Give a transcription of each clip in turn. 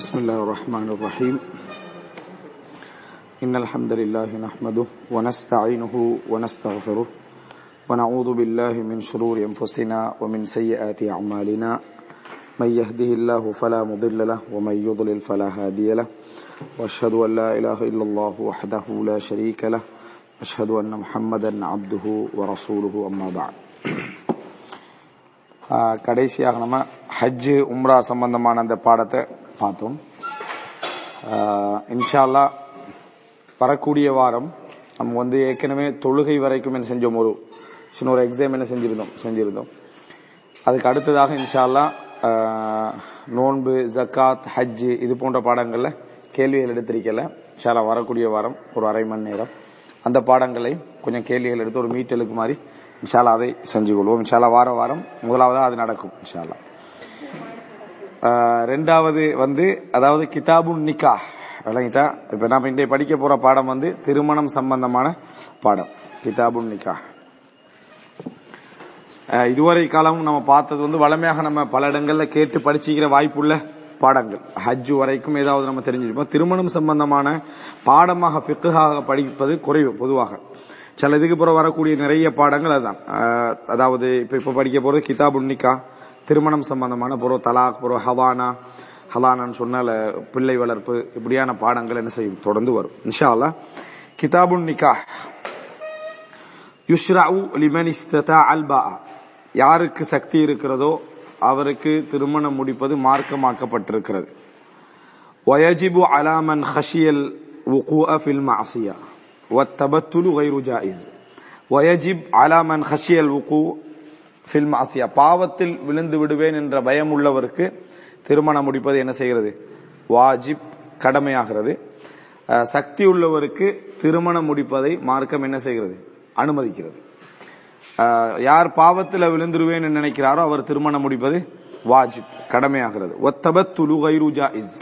بسم الله الرحمن الرحيم. إن الحمد لله نحمده ونستعينه ونستغفره ونعوذ بالله من شرور أنفسنا ومن سيئات أعمالنا. من يهده الله فلا مضل له ومن يضلل فلا هادي له. وأشهد أن لا إله إلا الله وحده لا شريك له. أشهد أن محمدا عبده ورسوله أما بعد. கடைசியாக நம்ம ஹஜ்ஜு உம்ரா சம்பந்தமான அந்த பாடத்தை பார்த்தோம் இன்ஷால்லா வரக்கூடிய வாரம் நம்ம வந்து ஏற்கனவே தொழுகை வரைக்கும் என்ன செஞ்சோம் ஒரு சின்ன ஒரு எக்ஸாம் என்ன செஞ்சிருந்தோம் செஞ்சிருந்தோம். அதுக்கு அடுத்ததாக இன்ஷால்லா நோன்பு ஜக்காத் ஹஜ்ஜு இது போன்ற பாடங்களில் கேள்விகள் எடுத்திருக்கல இன்ஷால்லா வரக்கூடிய வாரம் ஒரு அரை மணி நேரம். அந்த பாடங்களை கொஞ்சம் கேள்விகள் எடுத்து ஒரு மீட்டலுக்கு மாதிரி இன்ஷால்லா அதை செஞ்சு கொள்வோம். இன்ஷால்லா வார வாரம் முதலாவதாக அது நடக்கும் இன்ஷால்லா. ரெண்டாவது வந்து அதாவது கிதாபுன் நிக்கா விளங்கிட்டா? இப்ப நாம இன்றைய படிக்க போற பாடம் வந்து திருமணம் சம்பந்தமான பாடம். கிதாபுன் நிக்கா இதுவரை காலமும் நம்ம பார்த்தது வந்து வளமையாக நம்ம பல இடங்கள்ல கேட்டு படிச்சுக்கிற வாய்ப்புள்ள பாடங்கள். ஹஜ் வரைக்கும் ஏதாவது நம்ம தெரிஞ்சிருப்போம். திருமணம் சம்பந்தமான பாடமாக பிக்குகாக படிப்பது குறைவு பொதுவாக. சில இதுக்கு பிறகு வரக்கூடிய நிறைய பாடங்கள் அதுதான். அதாவது இப்ப இப்ப படிக்க போறது கிதாபுன் நிக்கா திருமணம் சம்பந்தமான புறம் தலாக் புறம் ஹவானா ஹலானான்னு சொன்னால பிள்ளை வளர்ப்பு இப்படியான பாடங்கள் என்ன செய்யும் தொடர்ந்து வரும் இன்ஷா அல்லாஹ் கிதாபுன் நிக்கா யுஷ்ரவு லிமன் இஸ்ததா அல்பா யாருக்கு சக்தி இருக்கிறதோ அவருக்கு திருமணம் முடிப்பது மார்க்கமாக்கப்பட்டிருக்கிறது ويجب على من خشي الوقوع في المعصية والتبتل غير جائز ويجب على من خشي الوقوع ஃபில் ஆசியா பாவத்தில் விழுந்து விடுவேன் என்ற பயம் உள்ளவருக்கு திருமணம் முடிப்பது என்ன செய்கிறது? வாஜிப் கடமையாகிறது. சக்தி உள்ளவருக்கு திருமணம் முடிப்பதை மார்க்கம் என்ன செய்கிறது? அனுமதிக்கிறது. யார் பாவத்தில் விழுந்துருவேன் நினைக்கிறாரோ அவர் திருமணம் முடிப்பது வாஜிப் கடமையாகிறது. ஒத்தபத்துலு கைருஜா இஸ்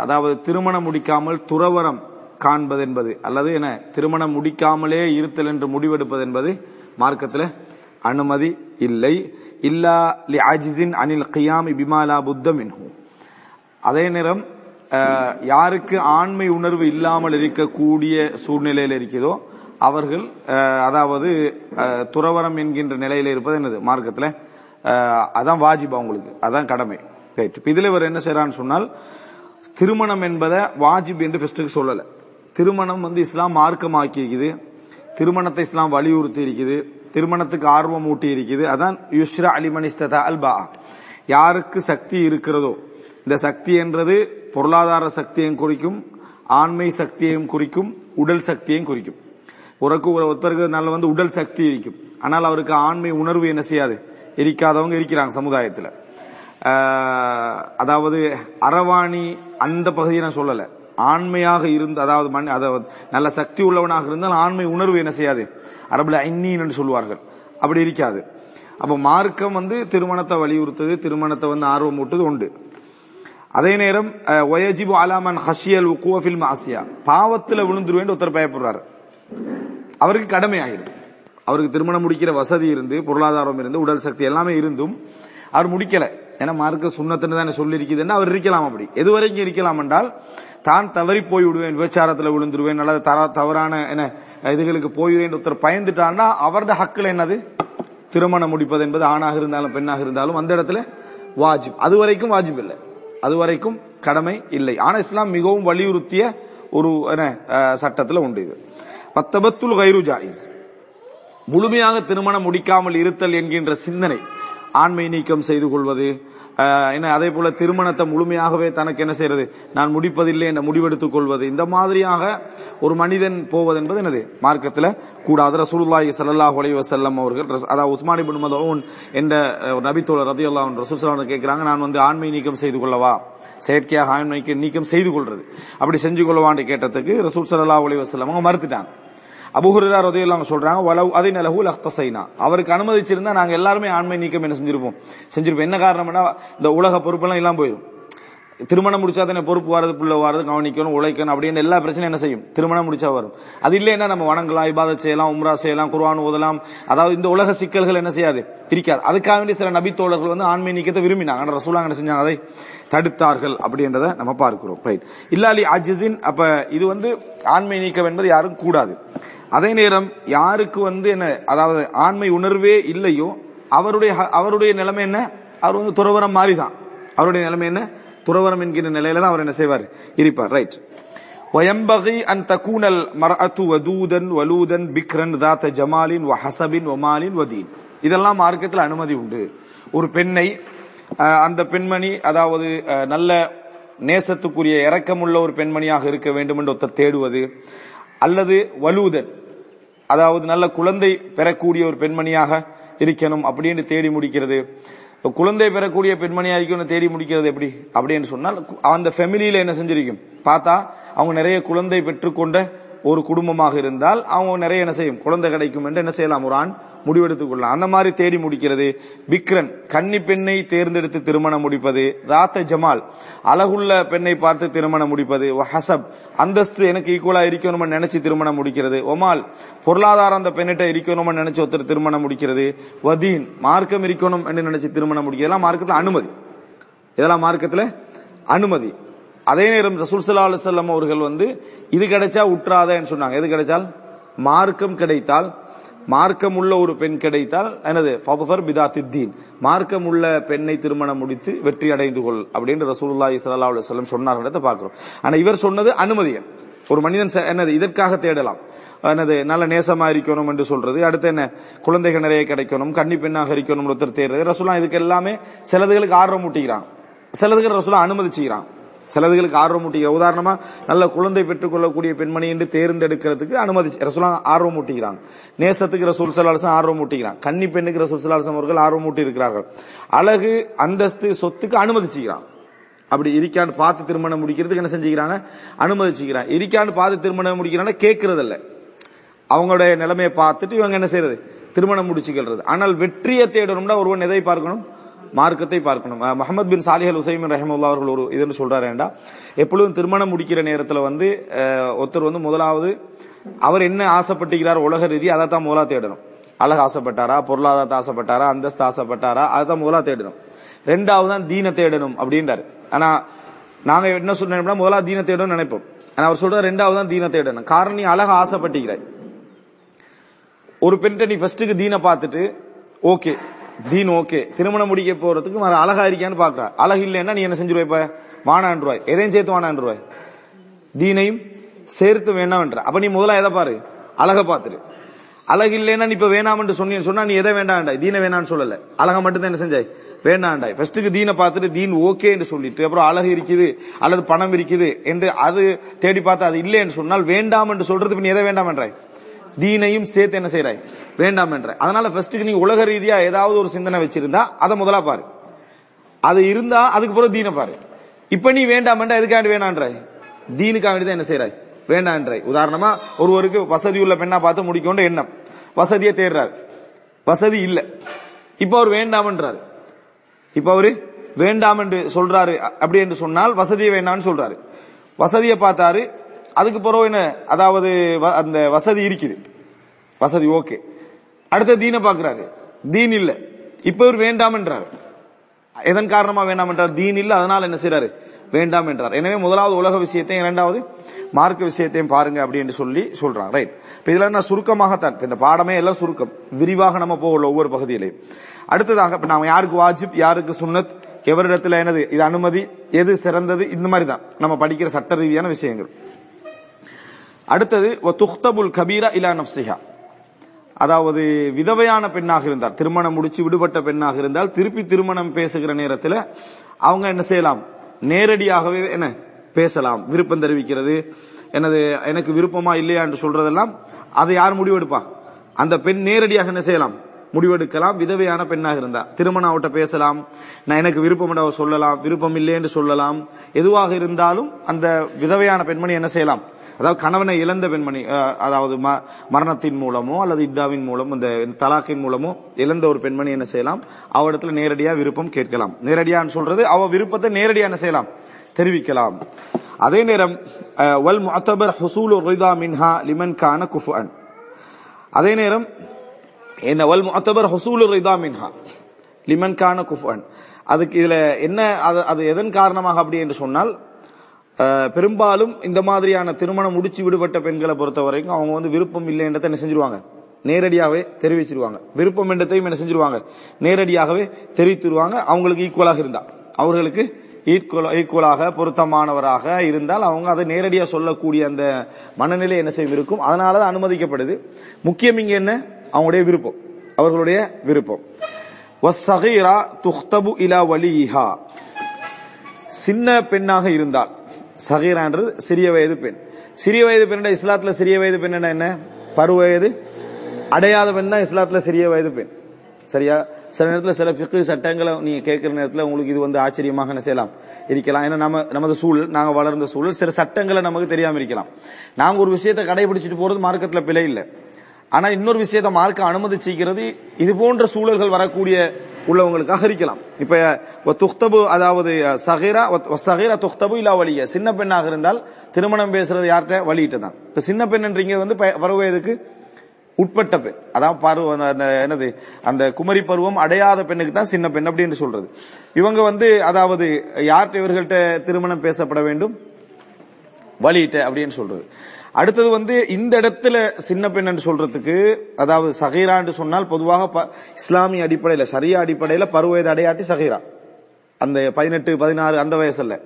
அதாவது திருமணம் முடிக்காமல் துறவரம் காண்பது என்பது அல்லது என திருமணம் முடிக்காமலே இருத்தல் என்று முடிவெடுப்பது என்பது மார்க்கத்தில் அனுமதி இல்லை. இல்லா லி அஜிசின் அனில் கியாமி பிமாலா புத்த அதே நேரம் யாருக்கு ஆண்மை உணர்வு இல்லாமல் இருக்கக்கூடிய சூழ்நிலையில் இருக்கிறதோ அவர்கள் அதாவது துறவரம் என்கின்ற நிலையில இருப்பது என்னது? மார்க்கத்தில் அதான் வாஜிப் அவங்களுக்கு அதான் கடமை. ரைட் இதில் இவர் என்ன செய்யறான்னு சொன்னால் திருமணம் என்பதை வாஜிப் என்று ஃபர்ஸ்ட்டுக்கு சொல்லலை. திருமணம் வந்து இஸ்லாம் மார்க்கமாக்கி இருக்குது திருமணத்தை இஸ்லாம் வலியுறுத்தி இருக்குது திருமணத்துக்கு ஆர்வம் ஊட்டி இருக்குது அதான் யுஷ்ரா அலிமனிஸ்ததா அல்பா யாருக்கு சக்தி இருக்கிறதோ இந்த சக்தி என்றது பொருளாதார சக்தியையும் குறிக்கும் ஆண்மை சக்தியையும் குறிக்கும் உடல் சக்தியையும் குறிக்கும். உறக்கு ஒரு ஒருத்தருக்கு நல்ல வந்து உடல் சக்தி இருக்கும். ஆனால் அவருக்கு ஆண்மை உணர்வு என்ன செய்யாது? இருக்காதவங்க இருக்கிறாங்க சமுதாயத்தில். அதாவது அரவாணி அந்த பகுதியை நான் சொல்லலை. ஆண்மையாக இருந்து அதாவது மண் அதாவது நல்ல சக்தி உள்ளவனாக இருந்தால் ஆண்மை உணர்வு என்ன செய்யாது? அரபுல ஐன்னீன் என்று சொல்லுவார்கள். அப்படி இருக்காது. அப்ப மார்க்கம் வந்து திருமணத்தை வலியுறுத்தது திருமணத்தை வந்து ஆர்வம் ஊட்டுது உண்டு. அதே நேரம் ஒயஜிபு அலாமன் ஹஷியல் உக்குவஃபில் ஆசியா பாவத்தில் விழுந்துருவேன் ஒருத்தர் பயப்படுறாரு. அவருக்கு கடமை ஆயிரும் அவருக்கு திருமணம் முடிக்கிற வசதி இருந்து பொருளாதாரம் இருந்து உடல் சக்தி எல்லாமே இருந்தும் அவர் முடிக்கல. ஏன்னா மார்க்க சுண்ணத்துன்னு தானே சொல்லி இருக்குதுன்னா அவர் இருக்கலாம் அப்படி. எது வரைக்கும் இருக்கலாம் என்றால் தான் தவறி போய் விடுவேன் விபச்சாரத்தில் விழுந்துருவேன் அல்லது தவறான என்ன இதுகளுக்கு போயிடுவேன் ஒருத்தர் பயந்துட்டான்னா அவரது ஹக்கில் என்னது? திருமணம் முடிப்பது என்பது ஆணாக இருந்தாலும் பெண்ணாக இருந்தாலும் அந்த இடத்துல வாஜிப். அது வரைக்கும் வாஜிப் இல்லை. அது வரைக்கும் கடமை இல்லை. ஆனா இஸ்லாம் மிகவும் வலியுறுத்திய ஒரு சட்டத்தில் உண்டு இது. பத்தபத்துல் கைரு ஜாயிஸ். முழுமையாக திருமணம் முடிக்காமல் இருத்தல் என்கின்ற சிந்தனை ஆண்மை நீக்கம் செய்து கொள்வது என்ன அதே போல திருமணத்தை முழுமையாகவே தனக்கு என்ன செய்யறது? நான் முடிப்பதில்லை என்ற முடிவெடுத்துக் கொள்வது. இந்த மாதிரியாக ஒரு மனிதன் போவது என்பது என்னது? மார்க்கத்தில் கூடாது. ரசூலுல்லாஹி ஸல்லல்லாஹு அலைஹி செல்லம் அவர்கள் அதாவது உஸ்மானி பின் மதூன் என்ற நபித்தோழர் ரதியுல்லா அன்ஹு ரசூல் கேட்கிறாங்க நான் வந்து ஆண்மை நீக்கம் செய்து கொள்ளவா? செயற்கையாக ஆண்மைக்கு நீக்கம் செய்து கொள்றது. அப்படி செஞ்சு கொள்ளவான்னு கேட்டதுக்கு ரசூல் சல்லா அலைஹி வஸல்லம் அவங்க மறுத்துட்டாங்க. அபுஹுரா ரதியல்லாஹு சொல்றாங்க வலவ் நிலவு லஹு லஹ்தசைனா அவருக்கு அனுமதிச்சிருந்தா நாங்க எல்லாருமே ஆண்மை நீக்கம் என்ன செஞ்சிருப்போம். செஞ்சிருப்போம். என்ன காரணம்னா இந்த உலக பொறுப்பெல்லாம் இல்லாம போயிடும் திருமணம் முடிச்சா தானே பொறுப்பு வாரது புள்ள வாரது கவனிக்கணும் உழைக்கணும் அப்படின்னு எல்லா பிரச்சனையும் என்ன செய்யும்? திருமணம் முடிச்சா வரும். அது இல்லைன்னா நம்ம வணங்கலாம் இபாத செய்யலாம் உம்ரா செய்யலாம் குர்வான் ஓதலாம். அதாவது இந்த உலக சிக்கல்கள் என்ன செய்யாது? இருக்காது அதுக்காக வேண்டி சில நபி தோழர்கள் வந்து ஆண்மை நீக்கத்தை விரும்பினாங்க. ஆனா ரசூலாங்க என்ன செஞ்சாங்க? அதை தடுத்தார்கள் அப்படின்றத நம்ம பார்க்கிறோம். ரைட் இல்லாலி அஜிசின் அப்ப இது வந்து ஆண்மை நீக்கம் என்பது யாரும் கூடாது. அதே நேரம் யாருக்கு வந்து என்ன அதாவது ஆண்மை உணர்வே இல்லையோ அவருடைய அவருடைய நிலைமை என்ன? அவர் வந்து துறவரம் மாறிதான். அவருடைய நிலைமை என்ன? துறவரம் என்கிற நிலையில தான் அவர் என்ன செய்வார் இருப்பார் ரைட் وينبغي أن تكون المرأة ودودا ولودا بكرا ذات جمال وحسب ومال ودين இதெல்லாம் மார்க்கத்தில் அனுமதி உண்டு ஒரு பெண்ணை அஹ், அந்த பெண்மணி அதாவது அஹ், நல்ல நேசத்துக்குரிய இரக்கமுள்ள ஒரு பெண்மணியாக இருக்க வேண்டும் என்று ஒருத்தர் தேடுவது அல்லது வலூதன் அதாவது நல்ல குழந்தை பெறக்கூடிய ஒரு பெண்மணியாக இருக்கணும் அப்படின்னு தேடி முடிக்கிறது இப்ப குழந்தை பெறக்கூடிய பெண்மணியா இருக்கும்னு தேடி முடிக்கிறது எப்படி? அப்படின்னு சொன்னால் அந்த ஃபேமிலியில என்ன செஞ்சிருக்கும்? பார்த்தா அவங்க நிறைய குழந்தை பெற்றுக்கொண்ட ஒரு குடும்பமாக இருந்தால் அவங்க நிறைய என்ன செய்யும்? குழந்தை கிடைக்கும் என்று என்ன செய்யலாம் ஒரு ஆண் முடிவெடுத்துக் கொள்ளலாம். அந்த மாதிரி தேடி முடிக்கிறது. விக்ரன் கன்னி பெண்ணை தேர்ந்தெடுத்து திருமணம் முடிப்பது. ராத்த ஜமால் அழகுள்ள பெண்ணை பார்த்து திருமணம் முடிப்பது. ஹசப் அந்தஸ்து எனக்கு ஈக்குவலா இருக்கணும்னு நினைச்சு திருமணம் முடிக்கிறது. ஒமால் பொருளாதாரம் அந்த பெண்ணிட்ட இருக்கணும்னு நினைச்சு ஒருத்தர் திருமணம் முடிக்கிறது. வதீன் மார்க்கம் இருக்கணும் என்று நினைச்சு திருமணம் முடிக்கிறது. எல்லாம் மார்க்கத்துல அனுமதி. இதெல்லாம் மார்க்கத்தில் அனுமதி. அதே நேரம் ரசூல் ஸல்லல்லாஹு அலைஹி அவர்கள் வந்து இது கிடைச்சா உற்றாதன்னு சொன்னாங்க. எது கிடைச்சால்? மார்க்கம் கிடைத்தால் மார்க்கம் உள்ள ஒரு பெண் கிடைத்தால் எனது ஃபதுஃபர் பிதாத்தித்தீன். மார்க்கம் உள்ள பெண்ணை திருமணம் முடித்து வெற்றி அடைந்து கொள் அப்படின்னு ரசூல்லா இஸ்லா அலுவலம் வஸல்லம் சொன்னார்ன்றதை பார்க்கிறோம். ஆனா இவர் சொன்னது அனுமதியன் ஒரு மனிதன் என்னது இதற்காக தேடலாம். என்னது நல்ல நேசமா இருக்கணும் என்று சொல்றது. அடுத்து என்ன? குழந்தைகள் நிறைய கிடைக்கணும் கன்னி பெண்ணாக இருக்கணும் ஒருத்தர் தேடுறது. ரசூலா இதுக்கு எல்லாமே சிலதுகளுக்கு ஆர்வம் ஊட்டிக்கிறான் சிலதுக்கு ரசூலா அனுமதிச்சுக்கிறான். சிலதுகளுக்கு ஆர்வம் ஊட்டிக்கிற உதாரணமா நல்ல குழந்தை பெற்றுக் கொள்ளக்கூடிய பெண்மணி என்று தேர்ந்தெடுக்கிறதுக்கு அனுமதி ரசூலா ஆர்வம் ஊட்டிக்கிறாங்க நேசத்துக்கு ரசூல் சலாசம் ஆர்வம் ஊட்டிக்கிறான் கன்னி பெண்ணுக்கு ரசூல் சலாசம் அவர்கள் ஆர்வம் ஊட்டி இருக்கிறார்கள் அழகு அந்தஸ்து சொத்துக்கு அனுமதிச்சுக்கிறாங்க அப்படி இருக்கான்னு பார்த்து திருமணம் முடிக்கிறதுக்கு என்ன செஞ்சுக்கிறாங்க? அனுமதிச்சுக்கிறாங்க இருக்கான்னு பார்த்து திருமணம் முடிக்கிறாங்க கேட்கறது இல்லை அவங்களுடைய நிலைமையை பார்த்துட்டு இவங்க என்ன செய்யறது? திருமணம் முடிச்சுக்கிறது ஆனால் வெற்றியை தேடணும்னா ஒருவன் எதை பார்க்கணும்? மார்க்கத்தை பார்க்கணும். அஹ் பின் சாலிஹல் உசைமின் ரஹமுல்லா அவர்கள் ஒரு இதுன்னு சொல்றாருண்டா எப்பொழுதும் திருமணம் முடிக்கிற நேரத்துல வந்து ஒருத்தர் வந்து முதலாவது அவர் என்ன ஆசைப்பட்டுக்கிறார் உலக ரீதி அதை தான் முதலா தேடணும். அழகு ஆசைப்பட்டாரா பொருளாதாரத்தை ஆசைப்பட்டாரா அந்தஸ்து ஆசைப்பட்டாரா அதை தான் முதலா தேடணும். ரெண்டாவது தான் தீன தேடணும் அப்படின்றாரு. ஆனா நாங்க என்ன சொன்னோம்னா முதலா தீன தேடணும் நினைப்போம். ஆனா அவர் சொல்ற ரெண்டாவது தான் தீன தேடணும். காரணம் நீ அழக ஆசைப்பட்டுக்கிறாய் ஒரு பெண்கிட்ட நீ ஃபர்ஸ்ட்டுக்கு தீனை பார்த்துட்டு ஓகே தீன் ஓகே. திருமணம் முடிக்க போறதுக்கு மறு அழகா இருக்கியான்னு பாக்குறா. அழகு இல்லைன்னா நீ என்ன செஞ்சிருவாய் இப்ப? வானான்றுவாய் எதையும் சேர்த்து வானான்றுவாய் தீனையும் சேர்த்து வேண்டாம்ன்ற அப்ப நீ முதல்ல எதை பாரு? அழக பாத்துரு. அழகு இல்லைன்னா நீ இப்ப வேணாம்னு சொன்னீன்னு சொன்னா நீ எதை வேண்டாண்டாய் தீன வேணாம்னு சொல்லல. அழக மட்டும் தான் என்ன செஞ்சாய்? வேண்டாண்டாய் ஃபர்ஸ்ட்டுக்கு தீனை பார்த்துட்டு தீன் ஓகே என்று சொல்லிட்டு அப்புறம் அழகு இருக்குது அல்லது பணம் இருக்குது என்று அது தேடி பார்த்து அது இல்லைன்னு சொன்னால் வேண்டாம் என்று சொல்றது நீ எதை வேண்டாம் என்றாய்? தீனையும் சேர்த்து என்ன செய்யறாய் வேண்டாம் என்ற. அதனால ஃபர்ஸ்ட்டுக்கு நீ உலக ரீதியா ஏதாவது ஒரு சிந்தனை வச்சிருந்தா அதை முதலா பாரு. அது இருந்தா அதுக்கு பிறகு தீனை பாரு. இப்ப நீ வேண்டாம்ன்றா எதுக்காண்டி வேணான்றாய்? தீனுக்காக வேண்டி தான் என்ன செய்யறாய் வேண்டான்றாய் உதாரணமா ஒருவருக்கு வசதி உள்ள பெண்ணா பார்த்து முடிக்கொண்டு எண்ணம். வசதியை தேடுறாரு. வசதி இல்ல. இப்ப அவர் வேண்டாம்ன்றாரு இப்ப அவரு வேண்டாம் என்று சொல்றாரு. அப்படி என்று சொன்னால் வசதியை வேண்டாம்னு சொல்றாரு. வசதியை பார்த்தாரு. அதுக்கு பிறகு என்ன? அதாவது வ- அந்த வசதி இருக்குது. வசதி ஓகே. அடுத்த தீனை பாக்குறாரு தீன் இல்ல. இப்ப இவர் வேண்டாம் என்றார். எதன் காரணமா வேண்டாம் என்றார்? தீன் இல்ல அதனால என்ன செய்யறாரு வேண்டாம் என்றார். எனவே முதலாவது உலக விஷயத்தையும் இரண்டாவது மார்க்க விஷயத்தையும் பாருங்க அப்படின்னு சொல்லி சொல்றான் ரைட் இப்ப இதுல நான் சுருக்கமாகத்தான். இந்த பாடமே எல்லாம் சுருக்கம். விரிவாக நம்ம போகல ஒவ்வொரு பகுதியிலையும் அடுத்ததாக இப்ப நாம யாருக்கு வாஜிப் யாருக்கு சுன்னத் எவரிடத்துல என்னது? இது அனுமதி எது சிறந்தது? இந்த மாதிரி தான் நம்ம படிக்கிற சட்ட ரீதியான விஷயங்கள். அடுத்தது துஹ்தபுல் கபீரா இலா நப்சிஹா அதாவது விதவையான பெண்ணாக இருந்தால் திருமணம் முடிச்சு விடுபட்ட பெண்ணாக இருந்தால் திருப்பி திருமணம் பேசுகிற நேரத்தில் அவங்க என்ன செய்யலாம்? நேரடியாகவே என்ன? பேசலாம். விருப்பம் தெரிவிக்கிறது. எனது எனக்கு விருப்பமா இல்லையா? என்று சொல்றதெல்லாம் அதை யார் முடிவெடுப்பா? அந்த பெண் நேரடியாக என்ன செய்யலாம்? முடிவெடுக்கலாம். விதவையான பெண்ணாக இருந்தா. திருமணம் அவட்ட பேசலாம். நான் எனக்கு விருப்பம் சொல்லலாம். விருப்பம் இல்லை என்று சொல்லலாம். எதுவாக இருந்தாலும் அந்த விதவையான பெண்மணி என்ன செய்யலாம்? அதாவது கணவனை இழந்த பெண்மணி அதாவது ம- மரணத்தின் மூலமோ அல்லது இத்தாவின் மூலம் இந்த தலாக்கின் மூலமோ இழந்த ஒரு பெண்மணி என்ன செய்யலாம்? அவரிடத்துல நேரடியா விருப்பம் கேட்கலாம். நேரடியான்னு சொல்றது அவ விருப்பத்தை நேரடியா என்ன செய்யலாம்? தெரிவிக்கலாம். அதே நேரம் வல் முஅத்தபர் ஹசூல் ரிதா மின்ஹா லிமன் கான அதே நேரம் என்ன வல் முஅத்தபர் ஹசூல் ரிதா மின்ஹா லிமன் கான அதுக்கு இதுல என்ன அது அது எதன் காரணமாக அப்படி என்று சொன்னால் பெரும்பாலும் இந்த மாதிரியான திருமணம் முடிச்சு விடுபட்ட பெண்களை பொறுத்த வரைக்கும் அவங்க வந்து விருப்பம் இல்லை என்றதை என்ன செஞ்சிருவாங்க? நேரடியாகவே தெரிவிச்சிருவாங்க. விருப்பம் என்றதையும் என்ன செஞ்சிருவாங்க? நேரடியாகவே தெரிவித்துருவாங்க. அவங்களுக்கு ஈக்குவலாக இருந்தா. அவர்களுக்கு ஈக்குவல் ஈக்குவலாக பொருத்தமானவராக இருந்தால் அவங்க அதை நேரடியாக சொல்லக்கூடிய அந்த மனநிலை என்ன செய்யும் இருக்கும். அதனால தான் அனுமதிக்கப்படுது. முக்கியம் இங்க என்ன? அவங்களுடைய விருப்பம். அவர்களுடைய விருப்பம். வஸ்ஸகீரா துஹ்தபு இலா வலிஹா. சின்ன பெண்ணாக இருந்தால் சகீரான்றது சிறிய வயது பெண். சிறிய வயது பெண் இஸ்லாத்துல சிறிய வயது பெண் என்ன பருவ வயது. அடையாத பெண் தான் இஸ்லாத்துல சிறிய வயது பெண். சரியா? சில நேரத்தில் சில பிக்கு சட்டங்களை நீங்க கேட்கிற நேரத்தில் உங்களுக்கு இது வந்து ஆச்சரியமாக என்ன செய்யலாம் இருக்கலாம். ஏன்னா நம்ம நமது சூழல் நாங்க வளர்ந்த சூழல் சில சட்டங்களை நமக்கு தெரியாம இருக்கலாம். நாங்க ஒரு விஷயத்தை கடைபிடிச்சிட்டு போறது மார்க்கத்துல பிழை இல்லை. ஆனா இன்னொரு விஷயத்தை மார்க்க அனுமதிச்சிக்கிறது இது போன்ற சூழல்கள் வரக்கூடிய உள்ளவங்களுக்கு அகரிக்கலாம். இப்ப துக்தபு அதாவது சகிரா சகிரா துக்தபு இல்லா வலிய. சின்ன பெண்ணாக இருந்தால் திருமணம் பேசுறது யார்கிட்ட? வழியிட்ட தான் இப்ப சின்ன பெண்ன்றீங்க வந்து ப- பருவ உட்பட்ட பெண். அதான் பருவம் அந்த- என்னது? அந்த குமரி பருவம் அடையாத பெண்ணுக்கு தான் சின்ன பெண் அப்படின்னு சொல்றது. இவங்க வந்து அதாவது யார்கிட்ட இவர்கள்ட்ட திருமணம் பேசப்பட வேண்டும்? வழியிட்ட அப்படின்னு சொல்றது. அடுத்தது வந்து இந்த இடத்துல சின்ன பெண் என்று சொல்றதுக்கு அதாவது சகீரா சொன்னால் பொதுவாக ப- இஸ்லாமிய அடிப்படையில சரியா அடிப்படையில பருவயது அடையாட்டி சகீரா. அந்த பதினெட்டு பதினாறு அந்த வயசுல.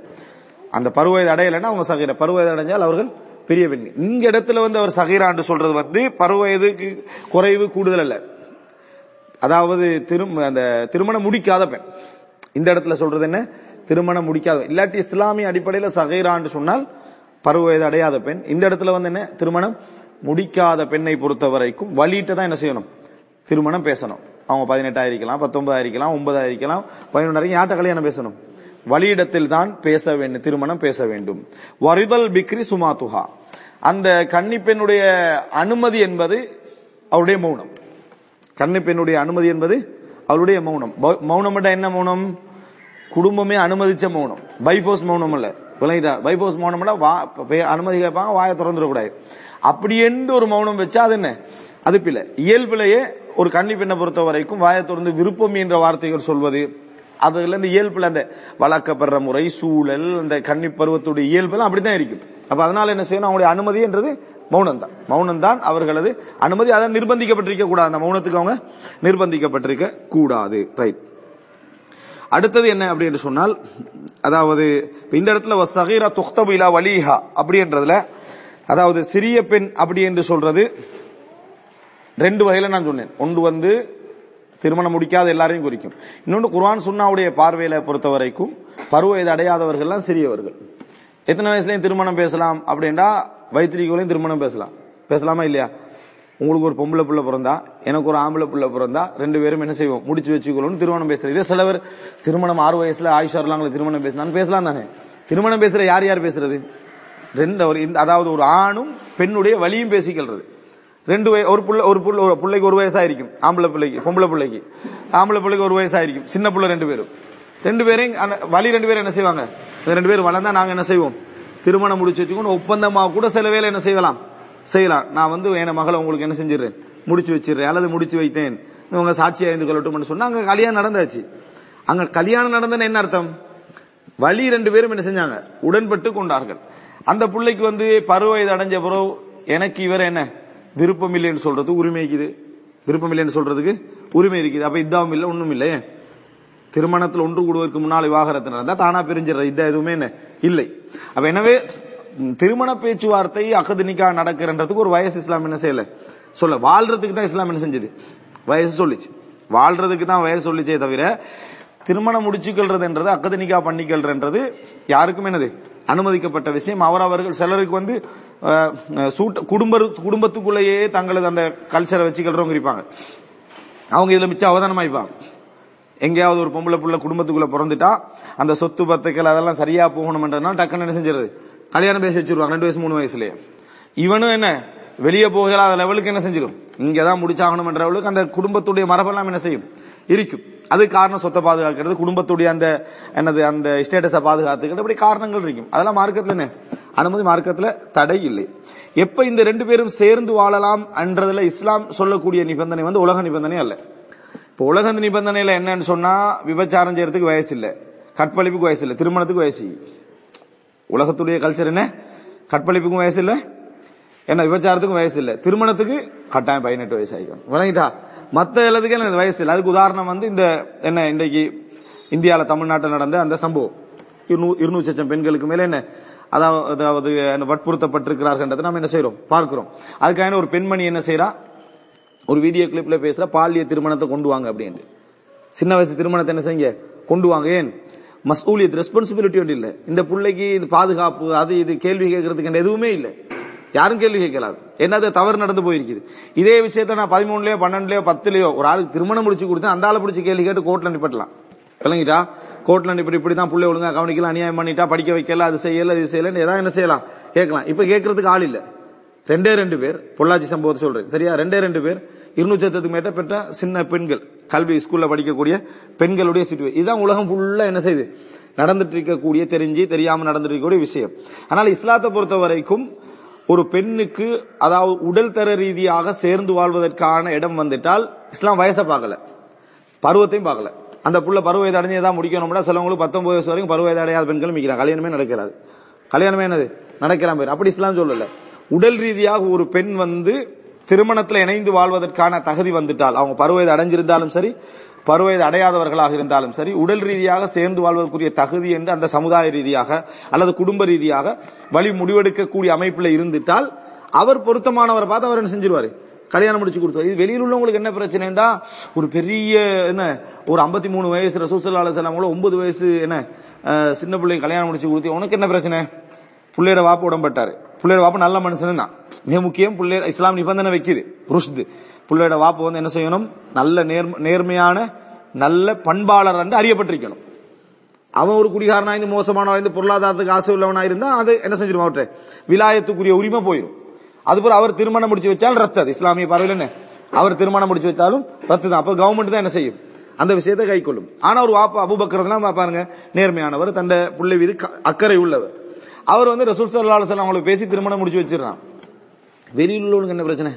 அந்த பருவயது அடையலைன்னா அவங்க சகீரா. பருவயது அடைஞ்சால் அவர்கள் பெரிய பெண். இங்க இடத்துல வந்து அவர் சகீரா சொல்றது வந்து பருவயதுக்கு குறைவு கூடுதல் அல்ல. அதாவது திரும்ப அந்த திருமணம் முடிக்காத பெண். இந்த இடத்துல சொல்றது என்ன? திருமணம் முடிக்காத இல்லாட்டி இஸ்லாமிய அடிப்படையில சகைரான்னு சொன்னால் பருவ வயது அடையாத பெண். இந்த இடத்துல வந்து என்ன? திருமணம் முடிக்காத பெண்ணை பொறுத்த வரைக்கும் வழியிட்ட தான் என்ன செய்யணும்? திருமணம் பேசணும். அவங்க பதினெட்டா இருக்கலாம் பத்தொன்பதா பதினொன்றாயிரம் ஒன்பதா யார்கிட்ட கல்யாணம் பேசணும்? வழியிடத்தில் தான் பேச வேண்டும் திருமணம் பேச வேண்டும். வரிதல் பிக்ரி சுமாத்துஹா. அந்த கன்னி பெண்ணுடைய அனுமதி என்பது அவருடைய மௌனம். கன்னி பெண்ணுடைய அனுமதி என்பது அவருடைய மௌனம். மௌனம் என்ன மௌனம்? குடும்பமே அனுமதிச்ச மௌனம். பைபோஸ் மௌனம் இல்ல. விளங்கிட்டா? பைபோஸ் மௌனம்னா வா அனுமதி கேட்பாங்க வாயை திறந்துடக்கூடாது அப்படி என்று ஒரு மௌனம் வச்சா அது என்ன? அது பிள்ளை இயல்பிலேயே ஒரு கன்னி பெண்ணை பொறுத்த வரைக்கும் வாயை திறந்து விருப்பம் என்ற வார்த்தைகள் சொல்வது அதுல இந்த இயல்புல அந்த வளர்க்கப்படுற முறை சூழல் அந்த கன்னி பருவத்துடைய இயல்பெல்லாம் அப்படித்தான் இருக்கும். அப்ப அதனால என்ன செய்யணும்? அவங்களுடைய அனுமதி என்றது மௌனம் தான் மௌனம் தான் அவர்களது அனுமதி. அதை நிர்பந்திக்கப்பட்டிருக்க கூடாது அந்த மௌனத்துக்கு அவங்க நிர்பந்திக்கப்பட்டிருக்க கூடாது ரைட் அடுத்தது என்ன அப்படின்னு சொன்னால் அதாவது இந்த இடத்துல சகீரா துக்தபு இலா வலிஹா அப்படின்றதுல அதாவது சிறிய பெண் அப்படி என்று சொல்றது ரெண்டு வகையில நான் சொன்னேன். ஒன்று வந்து திருமணம் முடிக்காத எல்லாரையும் குறிக்கும். இன்னொன்று குர்வான் சுன்னாவுடைய பார்வையில பொறுத்த வரைக்கும் பருவ வயது அடையாதவர்கள்லாம் சிறியவர்கள். எத்தனை வயசுலயும் திருமணம் பேசலாம் அப்படின்னா வைத்திரிகளையும் திருமணம் பேசலாம். பேசலாமா இல்லையா? உங்களுக்கு ஒரு பொம்பளை புள்ள பிறந்தா எனக்கு ஒரு ஆம்பளை புள்ள பிறந்தா ரெண்டு பேரும் என்ன செய்வோம்? முடிச்சு வச்சுக்கணும்னு திருமணம் பேசுறது. இதே சிலவர் திருமணம் ஆறு வயசுல ஆயுஷார்லாங்களே திருமணம் பேசினான்னு பேசலாம் தானே? திருமணம் பேசுற யார் யார் பேசுறது? ரெண்டு ஒரு இந்த- அதாவது ஒரு ஆணும் பெண்ணுடைய வழியும் பேசிக்கிறது ரெண்டு வய ஒரு புள்ள ஒரு புள்ள ஒரு பிள்ளைக்கு ஒரு வயசாயிருக்கும் ஆம்பளை பிள்ளைக்கு பொம்பளை பிள்ளைக்கு. ஆம்பளை பிள்ளைக்கு ஒரு வயசாயிருக்கும் சின்ன புள்ள ரெண்டு பேரும். ரெண்டு பேரையும் அந்த வழி ரெண்டு பேரும் என்ன செய்வாங்க? ரெண்டு பேரும் வளர்ந்தா நாங்க என்ன செய்வோம்? திருமணம் முடிச்சு வச்சுக்கணும் ஒப்பந்தமா கூட சில வேலை என்ன செய்யலாம்? செய்யலாம். நான் வந்து என் மகளை உங்களுக்கு என்ன செஞ்சிடறேன்? முடிச்சு வச்சிடுறேன். அல்லது முடிச்சு வைத்தேன். உங்க சாட்சி அறிந்து கொள்ளட்டும் சொன்னா அங்க கல்யாணம் நடந்தாச்சு. அங்க கல்யாணம் நடந்தன என்ன அர்த்தம்? வழி ரெண்டு பேரும் என்ன செஞ்சாங்க? உடன்பட்டு கொண்டார்கள். அந்த பிள்ளைக்கு வந்து பருவ வயது அடைஞ்ச பிறகு எனக்கு இவர் என்ன? விருப்பம் இல்லைன்னு சொல்றது உரிமை இருக்குது. விருப்பம் இல்லைன்னு சொல்றதுக்கு உரிமை இருக்குது. அப்ப இதாவும் இல்லை ஒண்ணும் இல்லையே. திருமணத்தில் ஒன்று கூடுவதற்கு முன்னால் விவாகரத்து நடந்தா தானா பிரிஞ்சிடறது. இதா எதுவுமே என்ன? இல்லை. அப்ப எனவே திருமண பேச்சுவார்த்தை அகதனிக்கா நடக்கிறன்றதுக்கு ஒரு வயசு இஸ்லாம் என்ன செய்யல? சொல்ல வாழ்றதுக்கு தான் இஸ்லாம் என்ன செஞ்சது? வயசு சொல்லிச்சு. வாழ்றதுக்கு தான் வயசு சொல்லிச்சே தவிர திருமணம் முடிச்சுக்கொள்றதுன்றது அக்கதனிக்கா பண்ணிக்கொள்றன்றது யாருக்கும் என்னது? அனுமதிக்கப்பட்ட விஷயம். அவர் அவர்கள் சிலருக்கு வந்து சூட்ட- குடும்ப குடும்பத்துக்குள்ளேயே தங்களது அந்த கல்ச்சரை வச்சுக்கிறவங்க இருப்பாங்க. அவங்க இதுல மிச்சம் அவதானமாயிப்பாங்க எங்கேயாவது ஒரு பொம்பளை புள்ள குடும்பத்துக்குள்ள பிறந்துட்டா அந்த சொத்து பத்துக்கள் அதெல்லாம் சரியா போகணும்ன்றதுனால டக்குன்னு என்ன செஞ்சிருது கல்யாணம் பேசி வச்சிருவாங்க ரெண்டு வயசு மூணு வயசுலயே. இவனும் என்ன? வெளியே போகலாத லெவலுக்கு என்ன செஞ்சிடும்? இங்கதான் முடிச்சாகணும்ன்ற அளவுக்கு அந்த குடும்பத்துடைய மரபெல்லாம் என்ன செய்யும்? இருக்கும். அது காரணம் சொத்தை பாதுகாக்கிறது குடும்பத்துடைய அந்த என்னது அந்த ஸ்டேட்டஸை பாதுகாத்துக்கிறது அப்படி காரணங்கள் இருக்கும். அதெல்லாம் மார்க்கத்துல என்ன? அனுமதி மார்க்கத்துல தடை இல்லை. எப்ப இந்த ரெண்டு பேரும் சேர்ந்து வாழலாம் என்றதுல இஸ்லாம் சொல்லக்கூடிய நிபந்தனை வந்து உலக நிபந்தனை அல்ல. இப்போ உலக நிபந்தனையில என்னன்னு சொன்னா விபச்சாரம் செய்யறதுக்கு வயசு இல்லை. கற்பழிப்புக்கு வயசு இல்லை. திருமணத்துக்கு வயசு உலகத்துடைய கல்ச்சர் என்ன? கற்பழிப்புக்கும் வயசு இல்ல. என்ன விபச்சாரத்துக்கும் வயசு இல்ல. திருமணத்துக்கு கட்டாயம் பதினெட்டு வயசு ஆகிக்கும் விளங்கிட்டா மத்த எல்லாத்துக்கு எனக்கு வயசு இல்லை. அதுக்கு உதாரணம் வந்து இந்த என்ன இன்றைக்கு இந்தியாவில் தமிழ்நாட்டில் நடந்த அந்த சம்பவம். இருநூ- இருநூறு லட்சம் பெண்களுக்கு மேல என்ன அதாவது அதாவது வற்புறுத்தப்பட்டிருக்கிறார்கள் நம்ம என்ன செய்யறோம் பார்க்கிறோம். அதுக்காக ஒரு பெண்மணி என்ன செய்யறா ஒரு வீடியோ கிளிப்ல பேசுற பாலிய திருமணத்தை கொண்டு வாங்க அப்படின்னு. சின்ன வயசு திருமணத்தை என்ன செய்ய கொண்டு வாங்க. ஏன்? மசூலியத் ரெஸ்பான்சிபிலிட்டி ஒன்றும் இல்லை. இந்த பிள்ளைக்கு இது பாதுகாப்பு அது இது கேள்வி கேட்கறதுக்கு எதுவுமே இல்லை. யாரும் கேள்வி கேட்கலாது. என்னது தவறு நடந்து போயிருக்குது. இதே விஷயத்த நான் பதிமூணுலயோ பன்னெண்டுலயோ பத்துலயோ ஒரு ஆளுக்கு திருமணம் முடிச்சு கொடுத்தேன் அந்த ஆளை பிடிச்சி கேள்வி கேட்டு கோர்ட்ல நிப்பட்டலாம் விளங்கிட்டா? கோர்ட்ல இப்படி இப்படி தான் பிள்ளை ஒழுங்கா கவனிக்கலாம் அநியாயம் பண்ணிட்டா படிக்க வைக்கல அது செய்யல இது செய்யல ஏதாவது என்ன செய்யலாம்? கேட்கலாம். இப்ப கேட்கறதுக்கு ஆள் இல்ல. ரெண்டே ரெண்டு பேர் பொள்ளாச்சி சம்பவத்தை சொல்றேன். சரியா? ரெண்டே ரெண்டு பேர் இருநூற்றி சத்தத்துக்கு மேட்ட பெற்ற சின்ன பெண்கள் கல்வி ஸ்கூல்ல படிக்கக்கூடிய பெண்களுடைய சிட்டுவே இதுதான் உலகம் ஃபுல்லா என்ன செய்யுது நடந்துட்டு இருக்கக்கூடிய தெரிஞ்சு தெரியாம நடந்துட்டு இருக்கக்கூடிய விஷயம். ஆனால் இஸ்லாத்தை பொறுத்த வரைக்கும் ஒரு பெண்ணுக்கு அதாவது உடல் தர ரீதியாக சேர்ந்து வாழ்வதற்கான இடம் வந்துட்டால் இஸ்லாம் வயசை பார்க்கல. பருவத்தையும் பார்க்கல. அந்த புள்ள பருவ வயது அடைஞ்சதான் முடிக்கணும்னா சிலவங்களுக்கு பத்தொன்பது வயசு வரைக்கும் பருவ வயது அடையாத பெண்களும் மிக்கிறாங்க. கல்யாணமே நடக்கிறாது கல்யாணமே என்னது? நடக்கிறான் பேர். அப்படி இஸ்லாம் சொல்லல. உடல் ரீதியாக ஒரு பெண் வந்து திருமணத்தில் இணைந்து வாழ்வதற்கான தகுதி வந்துட்டால் அவங்க பருவயது அடைஞ்சிருந்தாலும் சரி பருவயது அடையாதவர்களாக இருந்தாலும் சரி உடல் ரீதியாக சேர்ந்து வாழ்வதற்குரிய தகுதி என்று அந்த சமுதாய ரீதியாக அல்லது குடும்ப ரீதியாக வழி முடிவெடுக்கக்கூடிய அமைப்பில் இருந்துட்டால் அவர் பொருத்தமானவரை பார்த்து அவர் என்ன செஞ்சிருவாரு? கல்யாணம் முடிச்சு கொடுத்தாரு இது வெளியில் உள்ளவங்களுக்கு என்ன பிரச்சனைடா ஒரு பெரிய என்ன ஒரு 53 மூணு வயசு ரசூசல் ஆலோசனை ஒன்பது வயசு என்ன சின்ன பிள்ளைங்க கல்யாணம் முடிச்சு கொடுத்து உனக்கு என்ன பிரச்சனை? பிள்ளையோட வாப்பு உடம்பட்டாரு. பிள்ளையோட வாப்பு நல்ல மனுஷன் தான் மிக முக்கியம் பிள்ளை இஸ்லாம் நிபந்தனை வைக்குது. ருஷ்து. பிள்ளையோட வாப்பு வந்து என்ன செய்யணும்? நல்ல நேர்ம- நேர்மையான நல்ல பண்பாளர் என்று அறியப்பட்டிருக்கணும். அவன் ஒரு குடிகாரனா இருந்து இருந்து பொருளாதாரத்துக்கு ஆசை உள்ளவனா இருந்தா அது என்ன செஞ்சிடும் அவற்றை விலாயத்துக்குரிய உரிமை போயிடும் அதுபோல அவர் திருமணம் முடிச்சு வச்சால் ரத்து. அது இஸ்லாமிய பார்வையில் என்ன? அவர் திருமணம் முடிச்சு வச்சாலும் ரத்து தான். அப்ப கவர்மெண்ட் தான் என்ன செய்யும்? அந்த விஷயத்தை கைக்கொள்ளும். ஆனா ஒரு வாப்பா அபுபக்கர்லாம் பாருங்க நேர்மையானவர். தந்த புள்ளை மீது க- அக்கறை உள்ளவர். அவர் வந்து ரசூல் சல்லா அலுவலம் அவங்களை பேசி திருமணம் முடிச்சு வச்சிடறான். வெளியில் உள்ளவனுக்கு என்ன பிரச்சனை?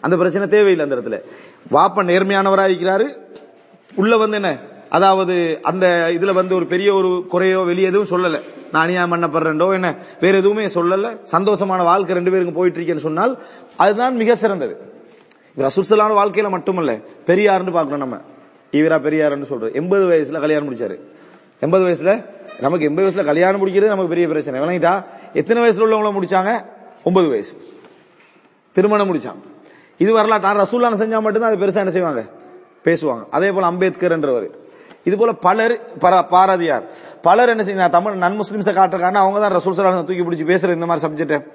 அந்த பிரச்சனை தேவையில்லை அந்த இடத்துல. வாப்ப நேர்மையானவராக இருக்கிறாரு. உள்ள வந்து என்ன? அதாவது அந்த இதுல வந்து ஒரு பெரிய ஒரு குறையோ வெளியே எதுவும் சொல்லல. நான் அநியாயம் பண்ணப்படுறேன்டோ என்ன? வேற எதுவுமே சொல்லல. சந்தோஷமான வாழ்க்கை ரெண்டு பேருக்கும் போயிட்டு இருக்கேன்னு சொன்னால் அதுதான் மிக சிறந்தது. ரசூசலான வாழ்க்கையில மட்டுமல்ல பெரியார்னு பார்க்கணும் நம்ம. ஈவரா பெரியார்னு சொல்றோம் எண்பது வயசுல கல்யாணம் முடிச்சாரு. எண்பது வயசுல நமக்கு எண்பது வயசுல கல்யாணம் முடிக்கிறது நமக்கு பெரிய பிரச்சனை. விளங்கிட்டா? எத்தனை வயசுல உள்ளவங்கள முடிச்சாங்க? ஒன்பது வயசு. திருமணம் முடிச்சாங்க. இது வரலாற்று ரசூல்லாங்க செஞ்சா மட்டும்தான் அது பெருசா என்ன செய்வாங்க? பேசுவாங்க. அதே போல அம்பேத்கர் என்றவர் இது போல பலர் பர- பாரதியார். பலர் என்ன செய்ய தமிழ் நன் முஸ்லிம்ஸை காட்டுறாங்க அவங்க தான் ரசூல் சலாஹ் தூக்கி பிடிச்சி பேசுற இந்த மாதிரி சப்ஜெக்ட்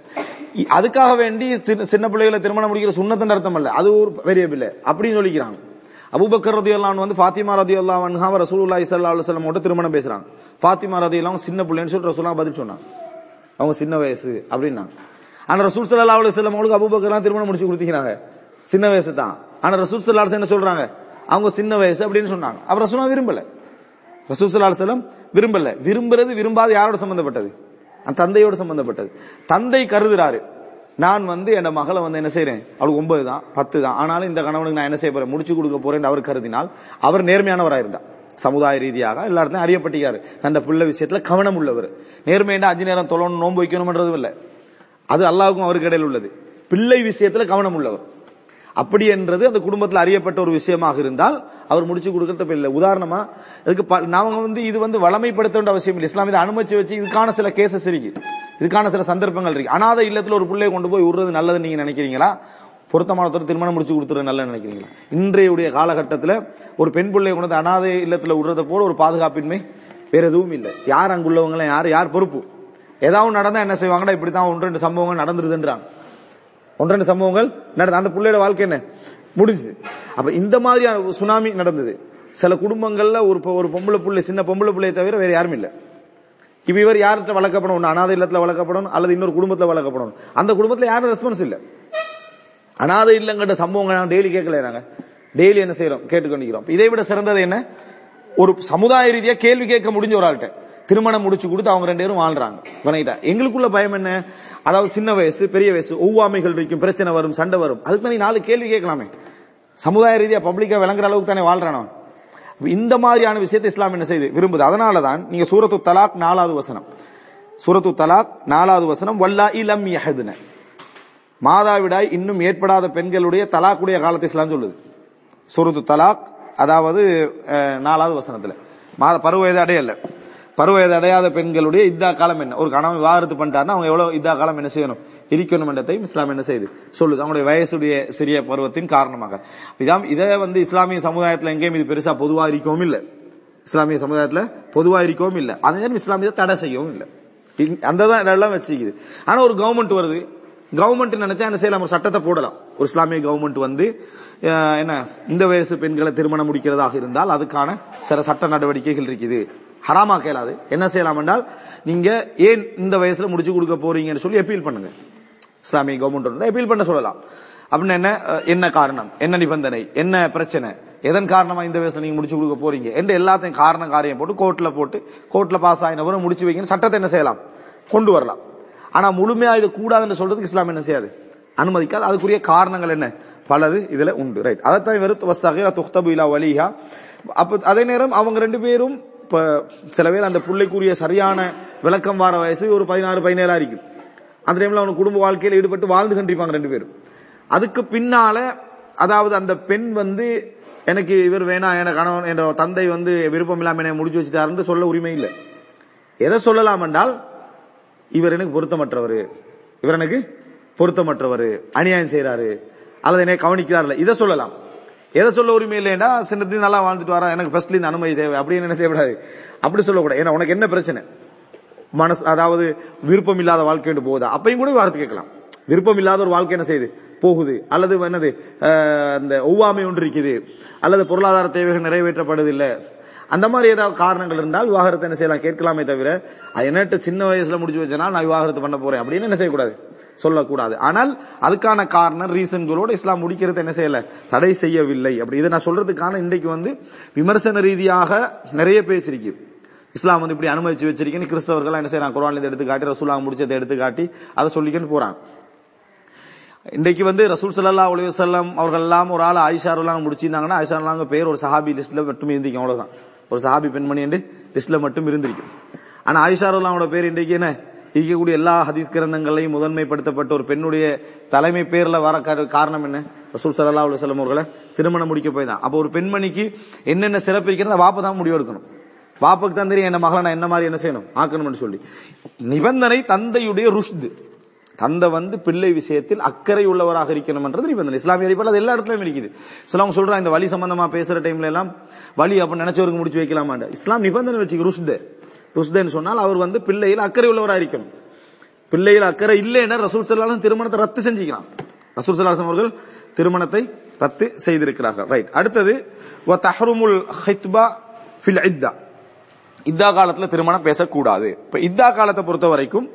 அதுக்காக வேண்டி சின்ன பிள்ளைகளை திருமணம் முடிக்கிற சுண்ணத்தின் அர்த்தம் இல்ல. அது ஒரு பெரிய பிள்ளை அப்படின்னு சொல்லிக்கிறாங்க. அபுபக்கர் ரதி வந்து ஃபாத்திமா ரதி அல்லாஹ் ரசூலுல்லாஹி ஸல்லல்லாஹு அலைஹி வஸல்லம் மட்டும் திருமணம் பேசுறாங்க. ஃபாத்திமா ரதி சின்ன பிள்ளைன்னு சொல்லி ரசூலா பதில் சொன்னாங்க. அவங்க சின்ன வயசு அப்படின்னா ஆனா ரசூல் சல்லா அலி செல்லம் அவங்களுக்கு திருமணம் முடிச்சு கொடுத்தீங்க சின்ன வயசு தான். ஆனா ரசூல் சல்லா என்ன சொல்றாங்க? அவங்க சின்ன வயசு அப்படின்னு சொன்னாங்க. அப்ப ரசூலா விரும்பல. ரசூல் சல்லா செல்லம் விரும்பல. விரும்புறது விரும்பாத யாரோட சம்பந்தப்பட்டது? அந்த தந்தையோட சம்பந்தப்பட்டது. தந்தை கருதுறாரு. நான் வந்து என் மகளை வந்து என்ன செய்யறேன் அவளுக்கு ஒன்பது தான் பத்து தான். ஆனாலும் இந்த கணவனுக்கு நான் என்ன செய்ய போறேன்? முடிச்சு கொடுக்க போறேன் அவர் கருதினால் அவர் நேர்மையானவராக இருந்தார். சமுதாய ரீதியாக எல்லா இடத்தையும் அறியப்பட்டிருக்காரு. தந்த பிள்ளை விஷயத்துல கவனம் உள்ளவர். நேர்மையினா அஞ்சு நேரம் தொழணும் நோன்பு வைக்கணும்ன்றது இல்ல. அது அல்லாவுக்கும் அவருக்கு இடையில் உள்ளது. பிள்ளை விஷயத்துல கவனம் உள்ளவர். அப்படி என்றது அந்த குடும்பத்தில் அறியப்பட்ட ஒரு விஷயமாக இருந்தால் அவர் முடிச்சு கொடுக்கறது இல்லை. உதாரணமா இதுக்கு ப- நாம வந்து இது வந்து வளமைப்படுத்த வேண்டிய அவசியம் இல்லை. இஸ்லாம் இதை அனுமதிச்சு வச்சு இதுக்கான சில கேசஸ் இருக்கு. இதுக்கான சில சந்தர்ப்பங்கள் இருக்கு. அனாதை இல்லத்துல ஒரு பிள்ளையை கொண்டு போய் விடுறது நல்லதுன்னு நீங்க நினைக்கிறீங்களா? பொருத்தமானத்தோட திருமணம் முடிச்சு கொடுத்துறது நல்ல நினைக்கிறீங்களா? இன்றைய காலகட்டத்தில் ஒரு பெண் பிள்ளையை கொண்டு அனாதை இல்லத்துல விடுறத போல ஒரு பாதுகாப்பின்மை வேற எதுவும் இல்லை. யார் அங்குள்ளவங்க யார் யார் பொறுப்பு? ஏதாவது நடந்தா என்ன செய்வாங்கன்னா இப்படித்தான் ஒன்று ரெண்டு சம்பவங்கள் நடந்துருதுன்றாங்க. ஒன்று ரெண்டு சம்பவங்கள் நடந்த அந்த பிள்ளையோட வாழ்க்கை என்ன? முடிஞ்சது. அப்ப இந்த மாதிரியான சுனாமி நடந்தது. சில குடும்பங்கள்ல ஒரு ஒரு பொம்பளை பிள்ளை சின்ன பொம்பளை பிள்ளையை தவிர வேற யாரும் இல்லை. இப்ப இவர் யார்கிட்ட வளர்க்கப்படணும்? ஒண்ணு அனாதை இல்லத்துல வளர்க்கப்படணும் அல்லது இன்னொரு குடும்பத்துல வளர்க்கப்படணும். அந்த குடும்பத்துல யாரும் ரெஸ்பான்ஸ் இல்ல. அனாதை இல்லங்கிற சம்பவங்கள் நாங்க டெய்லி கேட்கல நாங்க. டெய்லி என்ன செய்யறோம் கேட்டுக்கொண்டிருக்கிறோம் இதை விட சிறந்தது என்ன? ஒரு சமுதாய ரீதியா கேள்வி கேட்க முடிஞ்ச ஒரு ஆள்கிட்ட. திருமணம் முடிச்சு கொடுத்து அவங்க ரெண்டு பேரும் வாழ்றாங்க. வணங்கிட்டா எங்களுக்குள்ள பயம் என்ன? அதாவது சின்ன வயசு பெரிய வயசு ஒவ்வாமைகள் இருக்கும் பிரச்சனை வரும் சண்டை வரும். அதுக்கு தானே நீ நாலு கேள்வி கேட்கலாமே. சமுதாய ரீதியா பப்ளிக்கா விளங்குற அளவுக்கு தானே வாழ்றானவன் இந்த மாதிரியான விஷயத்தை இஸ்லாம் என்ன செய்யுது விரும்புது? அதனாலதான் நீங்க சூரத்து தலாக் நாலாவது வசனம். சூரத்து தலாக் நாலாவது வசனம் வல்லா இலம் யஹதுன. மாதாவிடாய் இன்னும் ஏற்படாத பெண்களுடைய தலாக்குடைய காலத்தை இஸ்லாம் சொல்லுது. சூரத்து தலாக் அதாவது நாலாவது வசனத்துல. மாத பருவ வயது அடையல. பருவ வயது அடையாத பெண்களுடைய இதா காலம் என்ன? ஒரு கணவன் விவாகரத்து பண்ணிட்டாருன்னா அவங்க எவ்வளவு இதா காலம் என்ன செய்யணும்? இருக்கணும் என்றதையும் இஸ்லாம் என்ன செய்யுது சொல்லுது. அவங்களுடைய வயசுடைய சிறிய பருவத்தின் காரணமாக. இதான் இதை வந்து இஸ்லாமிய சமுதாயத்தில் எங்கேயும் இது பெருசா பொதுவா இருக்கவும் இல்லை. இஸ்லாமிய சமுதாயத்தில் பொதுவா இருக்கவும் இல்லை. அதே நேரம் இஸ்லாம் தடை செய்யவும் இல்லை. அந்த தான் எல்லாம் வச்சுக்குது. ஆனா ஒரு கவர்மெண்ட் வருது. கவர்மெண்ட் நினைச்சா என்ன செய்யலாம்? ஒரு சட்டத்தை போடலாம். ஒரு இஸ்லாமிய கவர்மெண்ட் வந்து என்ன இந்த வயசு பெண்களை திருமணம் முடிக்கிறதாக இருந்தால் அதுக்கான சில சட்ட நடவடிக்கைகள் இருக்குது. ஹராமா கேளாது. என்ன செய்யலாம் என்றால் நீங்க ஏன் இந்த வயசுல முடிச்சு கொடுக்க போறீங்கன்னு சொல்லி அப்பீல் பண்ணுங்க. இஸ்லாமிய கவர்மெண்ட் வந்து அப்பீல் பண்ண சொல்லலாம். அப்படின்னு என்ன? என்ன காரணம்? என்ன நிபந்தனை? என்ன பிரச்சனை? எதன் காரணமா இந்த வயசுல நீங்க முடிச்சு கொடுக்க போறீங்க? என்று எல்லாத்தையும் காரண காரியம் போட்டு கோர்ட்ல போட்டு கோர்ட்ல பாஸ் ஆயினவரும் முடிச்சு வைக்கணும் சட்டத்தை என்ன செய்யலாம்? கொண்டு வரலாம். ஆனா முழுமையா இது கூடாதுன்னு சொல்றதுக்கு இஸ்லாம் என்ன செய்யாது? அனுமதிக்காது. அதுக்குரிய காரணங்கள் என்ன? பலது இதுல உண்டு. ரைட் அதைத்தான் வெறுத்து வசகிர துக்தபு இலா வலிஹா. அப்ப அதே நேரம் அவங்க ரெண்டு பேரும் இப்ப சில பேர் அந்த பிள்ளைக்குரிய சரியான விளக்கம் வார வயசு ஒரு பதினாறு பதினேழா இருக்கும் அந்த டைம்ல அவன் குடும்ப வாழ்க்கையில் ஈடுபட்டு வாழ்ந்து கண்டிப்பாங்க ரெண்டு பேரும். அதுக்கு பின்னால அதாவது அந்த பெண் வந்து எனக்கு இவர் வேணாம் என கணவன் என் தந்தை வந்து விருப்பம் இல்லாம என்னை முடிச்சு வச்சுட்டாருன்னு சொல்ல உரிமை இல்லை. எதை சொல்லலாம் என்றால் இவர் எனக்கு பொருத்தமற்றவர். இவர் எனக்கு பொருத்தமற்றவர். அநியாயம் செய்யறாரு அல்லது என்னை கவனிக்கிறார்ல இதை சொல்லலாம். எதை சொல்ல உரிமை இல்லைன்னா சின்னது நல்லா வாழ்ந்துட்டு வரா எனக்கு ஃபர்ஸ்ட்ல இந்த அனுமதி தேவை. அப்படின்னு என்ன செய்யக்கூடாது? அப்படி சொல்லக்கூடாது. ஏன்னா உனக்கு என்ன பிரச்சனை? மனசு அதாவது விருப்பம் இல்லாத வாழ்க்கை போகுதா? அப்பையும் கூட வார்த்தை கேட்கலாம். விருப்பம் இல்லாத ஒரு வாழ்க்கை என்ன செய்யுது? போகுது. அல்லது என்னது? அந்த ஒவ்வாமை ஒன்று இருக்குது. அல்லது பொருளாதார தேவைகள் நிறைவேற்றப்படுதில்லை அந்த மாதிரி ஏதாவது காரணங்கள் இருந்தால் விவாகரத்தை என்ன செய்யலாம்? கேட்கலாமே தவிர அது என்னட்டு சின்ன வயசுல முடிச்சு வச்சனா நான் விவாகரத்து பண்ண போறேன். அப்படின்னு என்ன செய்யக்கூடாது? சொல்லக்கூடாது. ஆனால் அதுக்கான காரணம் ரீசன்களோட இஸ்லாம் முடிக்கிறது என்ன செய்யல? தடை செய்யவில்லை. அப்படி இதை நான் சொல்றதுக்கான இன்றைக்கு வந்து விமர்சன ரீதியாக நிறைய பேசிருக்கு இஸ்லாம் வந்து இப்படி அனுமதிச்சு வச்சிருக்கேன்னு கிறிஸ்தவர்கள் என்ன செய்யறாங்க? குரான்ல எடுத்து காட்டி ரசூலா முடிச்சதை எடுத்து காட்டி அதை சொல்லிக்கன்னு போறாங்க. இன்றைக்கு வந்து ரசூல் சல்லா அலி அவர்கள் எல்லாம் ஒரு ஆள் ஆயிஷா எல்லாம் முடிச்சிருந்தாங்கன்னா ஆயிஷா பேர் ஒரு சஹாபி லிஸ்ட்ல மட்டும் இருந்திருக்கும் அவ்வளவுதான். ஒரு சஹாபி பெண்மணி என்று லிஸ்ட்ல மட்டும் இருந்திருக்கும். ஆனா ஆயிஷாருல்லாவோட பேர் இன்றைக்கு என்ன? இருக்கக்கூடிய எல்லா ஹதீஸ் கிரந்தங்களையும் முதன்மைப்படுத்தப்பட்ட ஒரு பெண்ணுடைய தலைமை பேர்ல வர காரணம் என்ன? ரசூல் சல்லா அலி அவர்களை திருமணம் முடிக்க போய் தான். அப்போ ஒரு பெண்மணிக்கு என்னென்ன சிறப்பு இருக்கிறத வாப்ப தான் முடிவு எடுக்கணும் பாப்பாக்கு தான் என்ன மகளை நான் என்ன மாதிரி என்ன செய்யணும் ஆக்கணும்னு சொல்லி. நிபந்தனை தந்தையுடைய ருஷ்து. தந்தை வந்து பிள்ளை விஷயத்தில் அக்கறை உள்ளவராக இருக்கணும்ன்றது நிபந்தனை. இஸ்லாமிய அடிப்படையில் அது எல்லா இடத்துலயும் இருக்குது. சிலவங்க சொல்றாங்க இந்த வழி சம்பந்தமா பேசுற டைம்ல எல்லாம் வழி அப்ப நினைச்சவருக்கு முடிச்சு வைக்கலாமாண்ட இஸ்லாம் நிபந்தனை வச்சுக்க ருஷ்து. ருஷ்தன்னு சொன்னால் அவர் வந்து பிள்ளையில் அக்கறை உள்ளவராக இருக்கணும். பிள்ளையில் அக்கறை இல்லைன்னா ரசூல் சல்லாஹம் திருமணத்தை ரத்து செஞ்சுக்கலாம். ரசூல் சல்லாஹம் அவர்கள் திருமணத்தை ரத்து செய்திருக்கிறார்கள். ரைட் அடுத்தது வ தஹ்ருமுல் ஹித்பா ஃபில் இத்தா. இத்தா காலத்துல திருமணம் பேசக்கூடாது. இப்ப இத்தா காலத்தை பொறுத்த வரைக்கும்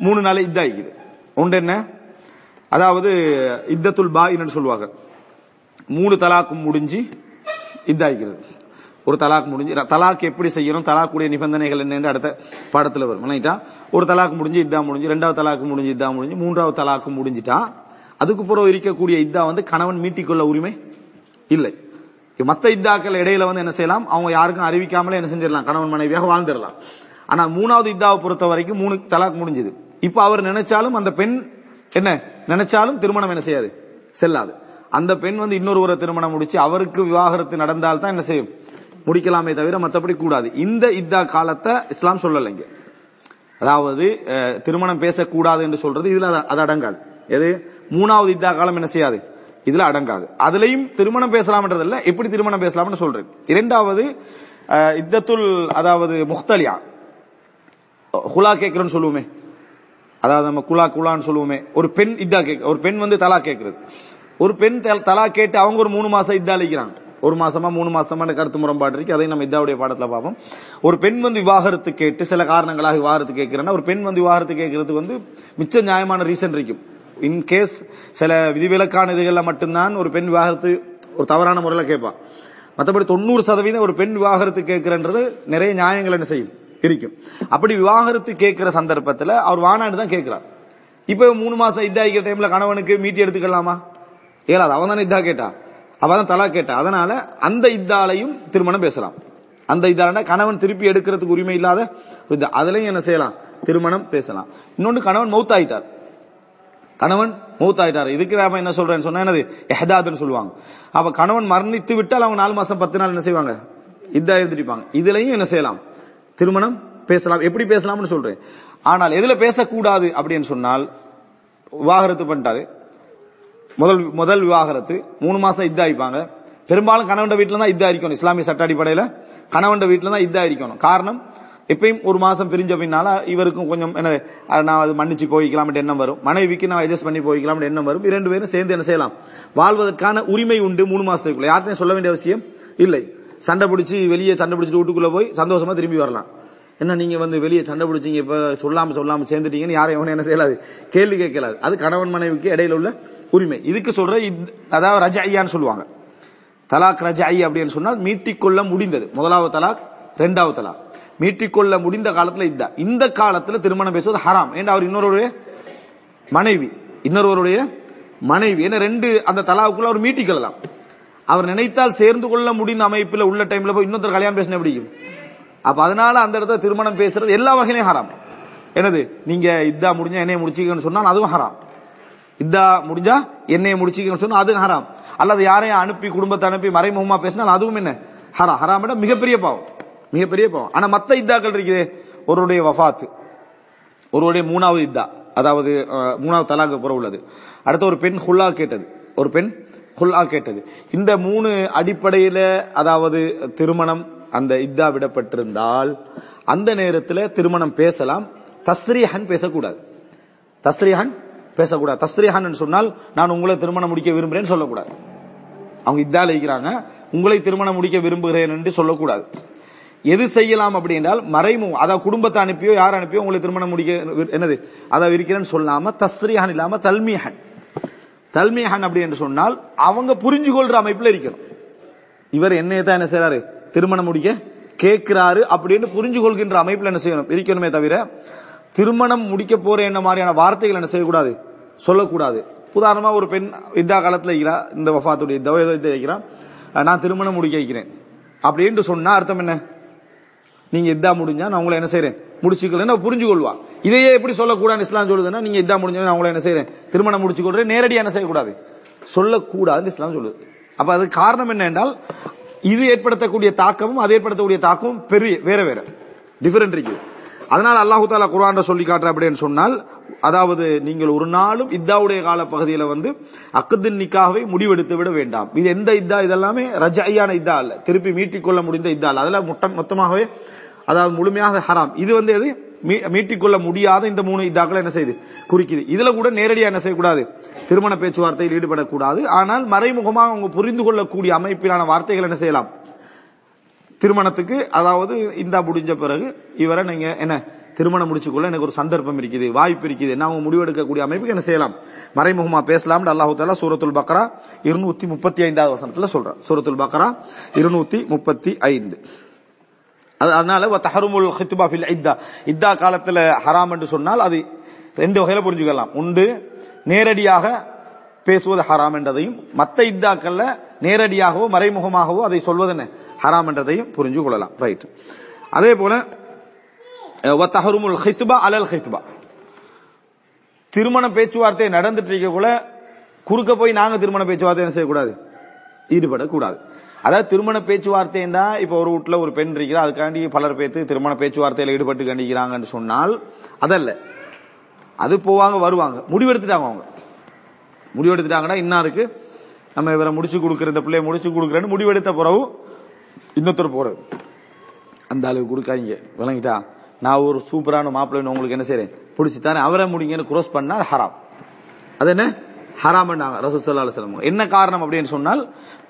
மூணு நாள் இத்தா இருக்குது. ஒன்று என்ன? அதாவது இத்தத்துல் பாயின்னு சொல்லுவாங்க. மூணு தலாக்கும் முடிஞ்சு இதாகிறது ஒரு தலாக் முடிஞ்சு தலாக் எப்படி செய்யணும் தலாக்குடைய நிபந்தனைகள் என்னன்னு அடுத்த பாடத்துல வரும். இல்லைட்டா ஒரு தலாக்கு முடிஞ்சு இதா முடிஞ்சு ரெண்டாவது தலாக்கு முடிஞ்சு இதா முடிஞ்சு மூன்றாவது தலாக்கு முடிஞ்சிட்டா அதுக்கு பிறகு இருக்கக்கூடிய இதா வந்து கணவன் மீட்டிக்கொள்ள உரிமை இல்லை. மத்த இத்தாக்கள் இடையில வந்து என்ன செய்யலாம்? அவங்க யாருக்கும் அறிவிக்காமலே என்ன செஞ்சிடலாம்? கணவன் மனைவியாக வாழ்ந்துடலாம். ஆனா மூணாவது இத்தாவை பொறுத்த வரைக்கும் மூணு தலாக் முடிஞ்சது. இப்ப அவர் நினைச்சாலும் அந்த பெண் என்ன? நினைச்சாலும் திருமணம் என்ன செய்யாது? செல்லாது. அந்த பெண் வந்து இன்னொரு ஒரு திருமணம் முடிச்சு அவருக்கு விவாகரத்து நடந்தால் தான் என்ன செய்யும்? முடிக்கலாமே தவிர மற்றபடி கூடாது. இந்த இத்தா காலத்தை இஸ்லாம் சொல்லலைங்க அதாவது திருமணம் பேசக்கூடாது என்று சொல்றது இதுல அது- அது அடங்காது. எது? மூணாவது இத்தா காலம் என்ன செய்யாது? இதுல அடங்காது. அதுலயும் திருமணம் பேசலாம்ன்றதில்ல எப்படி திருமணம் பேசலாம்னு சொல்றேன். இரண்டாவது இத்தத்துல் அதாவது முக்தலியா. ஹுலா கேட்கிறோன்னு சொல்லுவோமே. அதாவது நம்ம குலா குலான்னு சொல்லுவோமே. ஒரு பெண் இதா கேட்க ஒரு பெண் வந்து தலா கேட்கறது ஒரு பெண் தல- தலா கேட்டு அவங்க ஒரு மூணு மாசம் இதா அளிக்கிறாங்க ஒரு மாசமா மூணு மாசமான கருத்து முரண்பாடு இருக்கு. அதை நம்ம இதாவுடைய பாடத்துல பார்ப்போம். ஒரு பெண் வந்து விவாகரத்து கேட்டு சில காரணங்களாக விவாகரத்து கேட்கிறேன்னா ஒரு பெண் வந்து விவாகரத்து கேட்கறதுக்கு வந்து மிச்ச நியாயமான ரீசன் இருக்கும். இன்கேஸ் சில விதிவிலக்கான இதுகளில் மட்டும்தான் ஒரு பெண் விவாகரத்து ஒரு தவறான முறையில் கேட்பான். மற்றபடி தொண்ணூறு சதவீதம் ஒரு பெண் விவாகரத்து கேட்கிறன்றது நிறைய நியாயங்கள் என்ன செய்யும்? இருக்கும் அப்படி விவாகரத்து கேட்கிற சந்தர்ப்பத்தில் அவர் வானான்னு தான் கேட்கிறார். இப்ப மூணு மாசம் இதா இருக்கிற டைம்ல கணவனுக்கு மீட்டி எடுத்துக்கலாமா? ஏலாது அவன் தானே இதா கேட்டா. அவன் தான் தலா கேட்டா. அதனால அந்த இத்தாலையும் திருமணம் பேசலாம். அந்த இதால கணவன் திருப்பி எடுக்கிறதுக்கு உரிமை இல்லாத அதுலயும் என்ன செய்யலாம்? திருமணம் பேசலாம். இன்னொன்று கணவன் மௌத்தாயிட்டார். கணவன் மௌத்தாயிட்டார். இதுக்கு நாம என்ன சொல்றேன்னு சொன்னா என்னது? எஹதாதுன்னு சொல்லுவாங்க. அப்ப கணவன் மரணித்து விட்டால் அவங்க நாலு மாசம் பத்து நாள் என்ன செய்வாங்க? இதா எழுதிருப்பாங்க இதுலயும் என்ன செய்யலாம்? திருமணம் பேசலாம். எப்படி பேசலாம்னு சொல்றேன். ஆனால் எதுல பேசக்கூடாது அப்படின்னு சொன்னால் விவாகரத்து பண்ணிட்டாரு. முதல் முதல் விவாகரத்து. மூணு மாசம் இதாயிப்பாங்க பெரும்பாலும் கணவன் வீட்டுல தான் இதாக இருக்கணும். இஸ்லாமிய சட்ட அடிப்படையில கணவன் வீட்டில தான் இதாக இருக்கணும். காரணம் எப்பயும் ஒரு மாசம் பிரிஞ்ச பின்னால இவருக்கும் கொஞ்சம் என்ன நான் அது மன்னிச்சு போய்க்கலாம் எண்ணம் வரும். மனைவிக்கு நான் அட்ஜஸ்ட் பண்ணி போய்க்கலாம் எண்ணம் வரும். இரண்டு பேரும் சேர்ந்து என்ன செய்யலாம்? வாழ்வதற்கான உரிமை உண்டு மூணு மாசத்துக்குள்ள. யார்ட்டையும் சொல்ல வேண்டிய அவசியம் இல்லை. சண்டை பிடிச்சி வெளியே சண்டை பிடிச்சிட்டு வீட்டுக்குள்ள போய் சந்தோஷமா திரும்பி வரலாம். என்ன நீங்க வந்து வெளியே சண்டை பிடிச்சிங்க இப்ப சொல்லாம சொல்லாம சேர்ந்துட்டீங்கன்னு யாரும் எவனும் என்ன செய்யலாது. கேள்வி கேட்கலாது. அது கணவன் மனைவிக்கு இடையில உள்ள உரிமை. இதுக்கு சொல்ற அதாவது அதாவது ரஜாயான்னு சொல்லுவாங்க. தலாக் ரஜாயி அப்படின்னு சொன்னால் மீட்டிக்கொள்ள முடிந்தது. முதலாவது தலாக் ரெண்டாவது தலாக். மீட்டிக்கொள்ள முடிந்த காலத்துல இதா இந்த காலத்துல திருமணம் பேசுவது ஹராம். ஏன்னா அவர் இன்னொருடைய மனைவி? இன்னொருவருடைய மனைவி. ஏன்னா ரெண்டு அந்த தலாவுக்குள்ள அவர் மீட்டிக்கொள்ளலாம். அவர் நினைத்தால் சேர்ந்து கொள்ள முடிந்த அமைப்பில் உள்ள டைம்ல போய் இன்னொருத்தர் கல்யாணம் பேசின பிடிக்கும் அப்ப அதனால அந்த இடத்துல திருமணம் பேசுறது எல்லா வகையிலும் ஹராம். என்னது? நீங்க இதா முடிஞ்சா என்னைய முடிச்சுக்கன்னு சொன்னால் அதுவும் ஹராம். இதா முடிஞ்சா என்னைய முடிச்சுக்கன்னு சொன்னா அதுவும் ஹராம். அல்லது யாரையும் அனுப்பி குடும்பத்தை அனுப்பி மறைமுகமா பேசினால் அதுவும் என்ன? ஹராம் ஹராம். மிகப்பெரிய பாவம். மிகப்பெரிய பாவம். ஆனா மத்த இத்தாக்கள் இருக்குது. ஒருவருடைய வஃபாத்து ஒருவருடைய மூணாவது இதா அதாவது மூணாவது தலாக்கு புற உள்ளது. அடுத்து ஒரு பெண் ஹுல்லா கேட்டது. ஒரு பெண் ஹுல்லா கேட்டது. இந்த மூணு அடிப்படையில அதாவது திருமணம் அந்த இதா விடப்பட்டிருந்தால் அந்த நேரத்தில் திருமணம் பேசலாம். தஸ்ரீஹன் பேசக்கூடாது. தஸ்ரீஹன் பேசக்கூடாது. தஸ்ரீஹன் சொன்னால் நான் உங்களை திருமணம் முடிக்க விரும்புறேன்னு சொல்லக்கூடாது. அவங்க இதால இருக்கிறாங்க உங்களை திருமணம் முடிக்க விரும்புகிறேன் என்று சொல்லக்கூடாது. எது செய்யலாம் அப்படி என்றால் மறைமு அதாவது குடும்பத்தை அனுப்பியோ யார் அனுப்பியோ உங்களை திருமணம் முடிக்க என்னது அதாவது இருக்கிறேன்னு சொல்லாம தஸ்ரீஹன் இல்லாம தல்மியஹன் தல்மியஹன் அப்படி என்று சொன்னால் அவங்க புரிஞ்சு கொள்ற அமைப்புல இருக்கணும். இவர் என்னைய தான் என்ன செய்யறாரு திருமணம் முடிக்க கேட்கிறாரு அப்படின்னு புரிஞ்சு கொள்கின்ற அமைப்புல என்ன செய்யணும்? இருக்கணுமே தவிர திருமணம் முடிக்க போற என்ன மாதிரியான வார்த்தைகள் என்ன செய்யக்கூடாது? சொல்லக்கூடாது. உதாரணமா ஒரு பெண் இந்த காலத்துல இருக்கிறா இந்த வஃபாத்துடைய இருக்கிறா நான் திருமணம் முடிக்க வைக்கிறேன். அப்படின்னு சொன்னா அர்த்தம் என்ன? நீங்க இதா முடிஞ்சா நான் உங்களை என்ன செய்யறேன் முடிச்சுக்கலன்னு புரிஞ்சு கொள்வா இதையே எப்படி சொல்லக்கூடாது இஸ்லாம் சொல்லுதுன்னா நீங்க இதா முடிஞ்சா நான் உங்களை என்ன செய்யறேன் திருமணம் முடிச்சு கொள்றேன் நேரடியா என்ன செய்யக்கூடாது? சொல்லக்கூடாதுன்னு இஸ்லாம் சொல்லுது. அப்ப அது காரணம் என்ன என்றால் இது ஏற்படுத்தக்கூடிய தாக்கமும் அது ஏற்படுத்தக்கூடிய தாக்கமும் பெரிய வேற வேற. டிஃபரெண்ட் இருக்கு. அதனால அல்லாஹு தாலா குரான் சொல்லி காட்டுற அப்படின்னு சொன்னால் அதாவது நீங்கள் ஒரு நாளும் இத்தாவுடைய கால பகுதியில வந்து அக்கத்தின் முடிவெடுத்து விட வேண்டாம். இது எந்த இதா இதெல்லாமே ரஜையான இதா அல்ல. திருப்பி மீட்டிக்கொள்ள முடிந்த இதா அல்ல. அதெல்லாம் மொத்தமாகவே அதாவது முழுமையாக ஹராம். இது வந்து எது? மீ- மீட்டிக்கொள்ள முடியாத இந்த மூணு இதாக்கள் என்ன செய்யுது குறிக்குது. இதுல கூட நேரடியா என்ன செய்யக்கூடாது? திருமண பேச்சுவார்த்தையில் ஈடுபடக்கூடாது. ஆனால் மறைமுகமாக அவங்க புரிந்து கொள்ளக்கூடிய அமைப்பிலான வார்த்தைகள் என்ன செய்யலாம்? திருமணத்துக்கு அதாவது இந்த முடிஞ்ச பிறகு இவரை நீங்க என்ன? திருமணம் முடிச்சுக்கொள்ள எனக்கு ஒரு சந்தர்ப்பம் இருக்குது வாய்ப்பு இருக்குது. என்ன அவங்க முடிவெடுக்கக்கூடிய அமைப்புக்கு என்ன செய்யலாம்? மறைமுகமா பேசலாம் அல்லாஹு தாலா சூரத்துல் பக்ரா இருநூத்தி முப்பத்தி ஐந்தாவது வசனத்துல சொல்றேன். சூரத்துல் பக்ரா இருநூத்தி முப்பத்தி ஐந்து. அதனால வ தஹருமுல் ஹித்துபா ஃபில் இத்தா. இத்தா காலத்துல ஹராம் என்று சொன்னால் அது ரெண்டு வகையில புரிஞ்சுக்கலாம். உண்டு நேரடியாக பேசுவது ஹராம் என்றதையும் மத்த இத்தாக்கள்ல நேரடியாகவோ மறைமுகமாகவோ அதை சொல்வது என்ன? ஹராம் என்றதையும் புரிஞ்சு கொள்ளலாம். ரைட் அதே போல தஹருமுல் ஹித்துபா அலல் ஹித்துபா திருமண பேச்சுவார்த்தை நடந்துட்டு இருக்கக்குள்ள குறுக்க போய் நாங்க திருமண பேச்சுவார்த்தை என்ன செய்யக்கூடாது. ஈடுபடக்கூடாது. அதாவது திருமண பேச்சுவார்த்தைன்னா தான் இப்ப ஒரு வீட்டுல ஒரு பெண் இருக்கிறா அதுக்காண்டி பலர் பேத்து திருமண பேச்சுவார்த்தையில ஈடுபட்டு கண்டிக்கிறாங்கன்னு சொன்னால் அதல்ல. அது போவாங்க வருவாங்க. முடிவெடுத்துட்டாங்க அவங்க. முடிவெடுத்துட்டாங்கன்னா இன்னாருக்கு நம்ம இவரை முடிச்சு கொடுக்குற இந்த பிள்ளைய முடிச்சு கொடுக்குறேன்னு முடிவெடுத்த பிறகு இன்னொருத்தர் போறது அந்த அளவுக்கு கொடுக்காதீங்க. விளங்கிட்டா? நான் ஒரு சூப்பரான மாப்பிள்ளைன்னு உங்களுக்கு என்ன செய்கிறேன் பிடிச்சி தானே அவரை முடிங்கன்னு குரோஸ் பண்ணா ஹராம் அது என்ன ஹராம் பண்ணாங்க ரசூல் ஸல்லல்லாஹு அலைஹி என்ன காரணம் அப்படின்னு சொன்னால்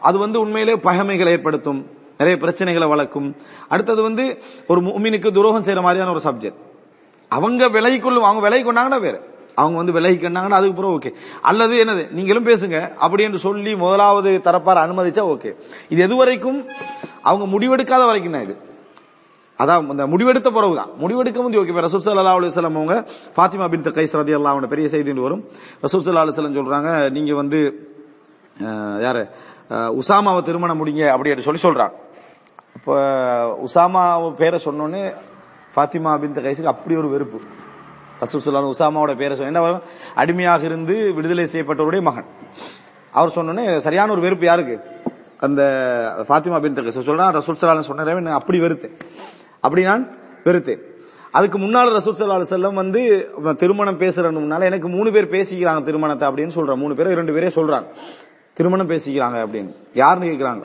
அது வந்து உண்மையிலே பகைமைகளை ஏற்படுத்தும் நிறைய பிரச்சனைகளை வளர்க்கும். அடுத்தது வந்து ஒரு மீனுக்கு துரோகம் செய்யற மாதிரியான ஒரு சப்ஜெக்ட் அவங்க விலை கொள்ளும் அவங்க விலை கொண்டாங்கன்னா வேற. அவங்க வந்து விலகிக்கிட்டாங்கன்னா அதுக்கு பிறகு ஓகே அல்லது என்னது நீங்களும் பேசுங்க அப்படி என்று சொல்லி முதலாவது தரப்பார் அனுமதிச்சா ஓகே இது எதுவரைக்கும் அவங்க முடிவெடுக்காத வரைக்கும் தான் இது. அதான் இந்த முடிவெடுத்த பிறகு தான் முடிவெடுக்க முந்தைய ஓகே ரசூல் சல்லா அலுவலம் அவங்க ஃபாத்திமா பின் கைஸ் ரதி அல்லாவோட பெரிய செய்தின்னு வரும். ரசூல் சல்லா அலுவலம் சொல்றாங்க நீங்க வந்து யாரு உசாமாவை திருமணம் முடிங்க அப்படின்னு சொல்லி சொல்றாங்க. இப்போ உசாமா பேரை சொன்னோன்னே ஃபாத்திமா பின் கைஸுக்கு அப்படி ஒரு வெறுப்பு. ரசூல் சல்லா உசாமாவோட பேரை சொன்ன என்ன வரும்? அடிமையாக இருந்து விடுதலை செய்யப்பட்டவருடைய மகன். அவர் சொன்னோன்னே சரியான ஒரு வெறுப்பு யாருக்கு? அந்த ஃபாத்திமா பின் கைஸ். சொல்றான் ரசூல் சல்லான்னு சொன்ன அப்படி வெறுத்தேன். அப்படி நான் வெறுத்தேன் அதுக்கு முன்னால் ரசூல் சல்லா செல்லம் வந்து திருமணம் பேசுறதுனால எனக்கு மூணு பேர் பேசிக்கிறாங்க திருமணத்தை அப்படின்னு சொல்றாங்க மூணு பேரும் இரண்டு பேரே சொல்றாங்க. திருமணம் பேசிக்கிறாங்க அப்படின்னு. யாருன்னு கேட்கிறாங்க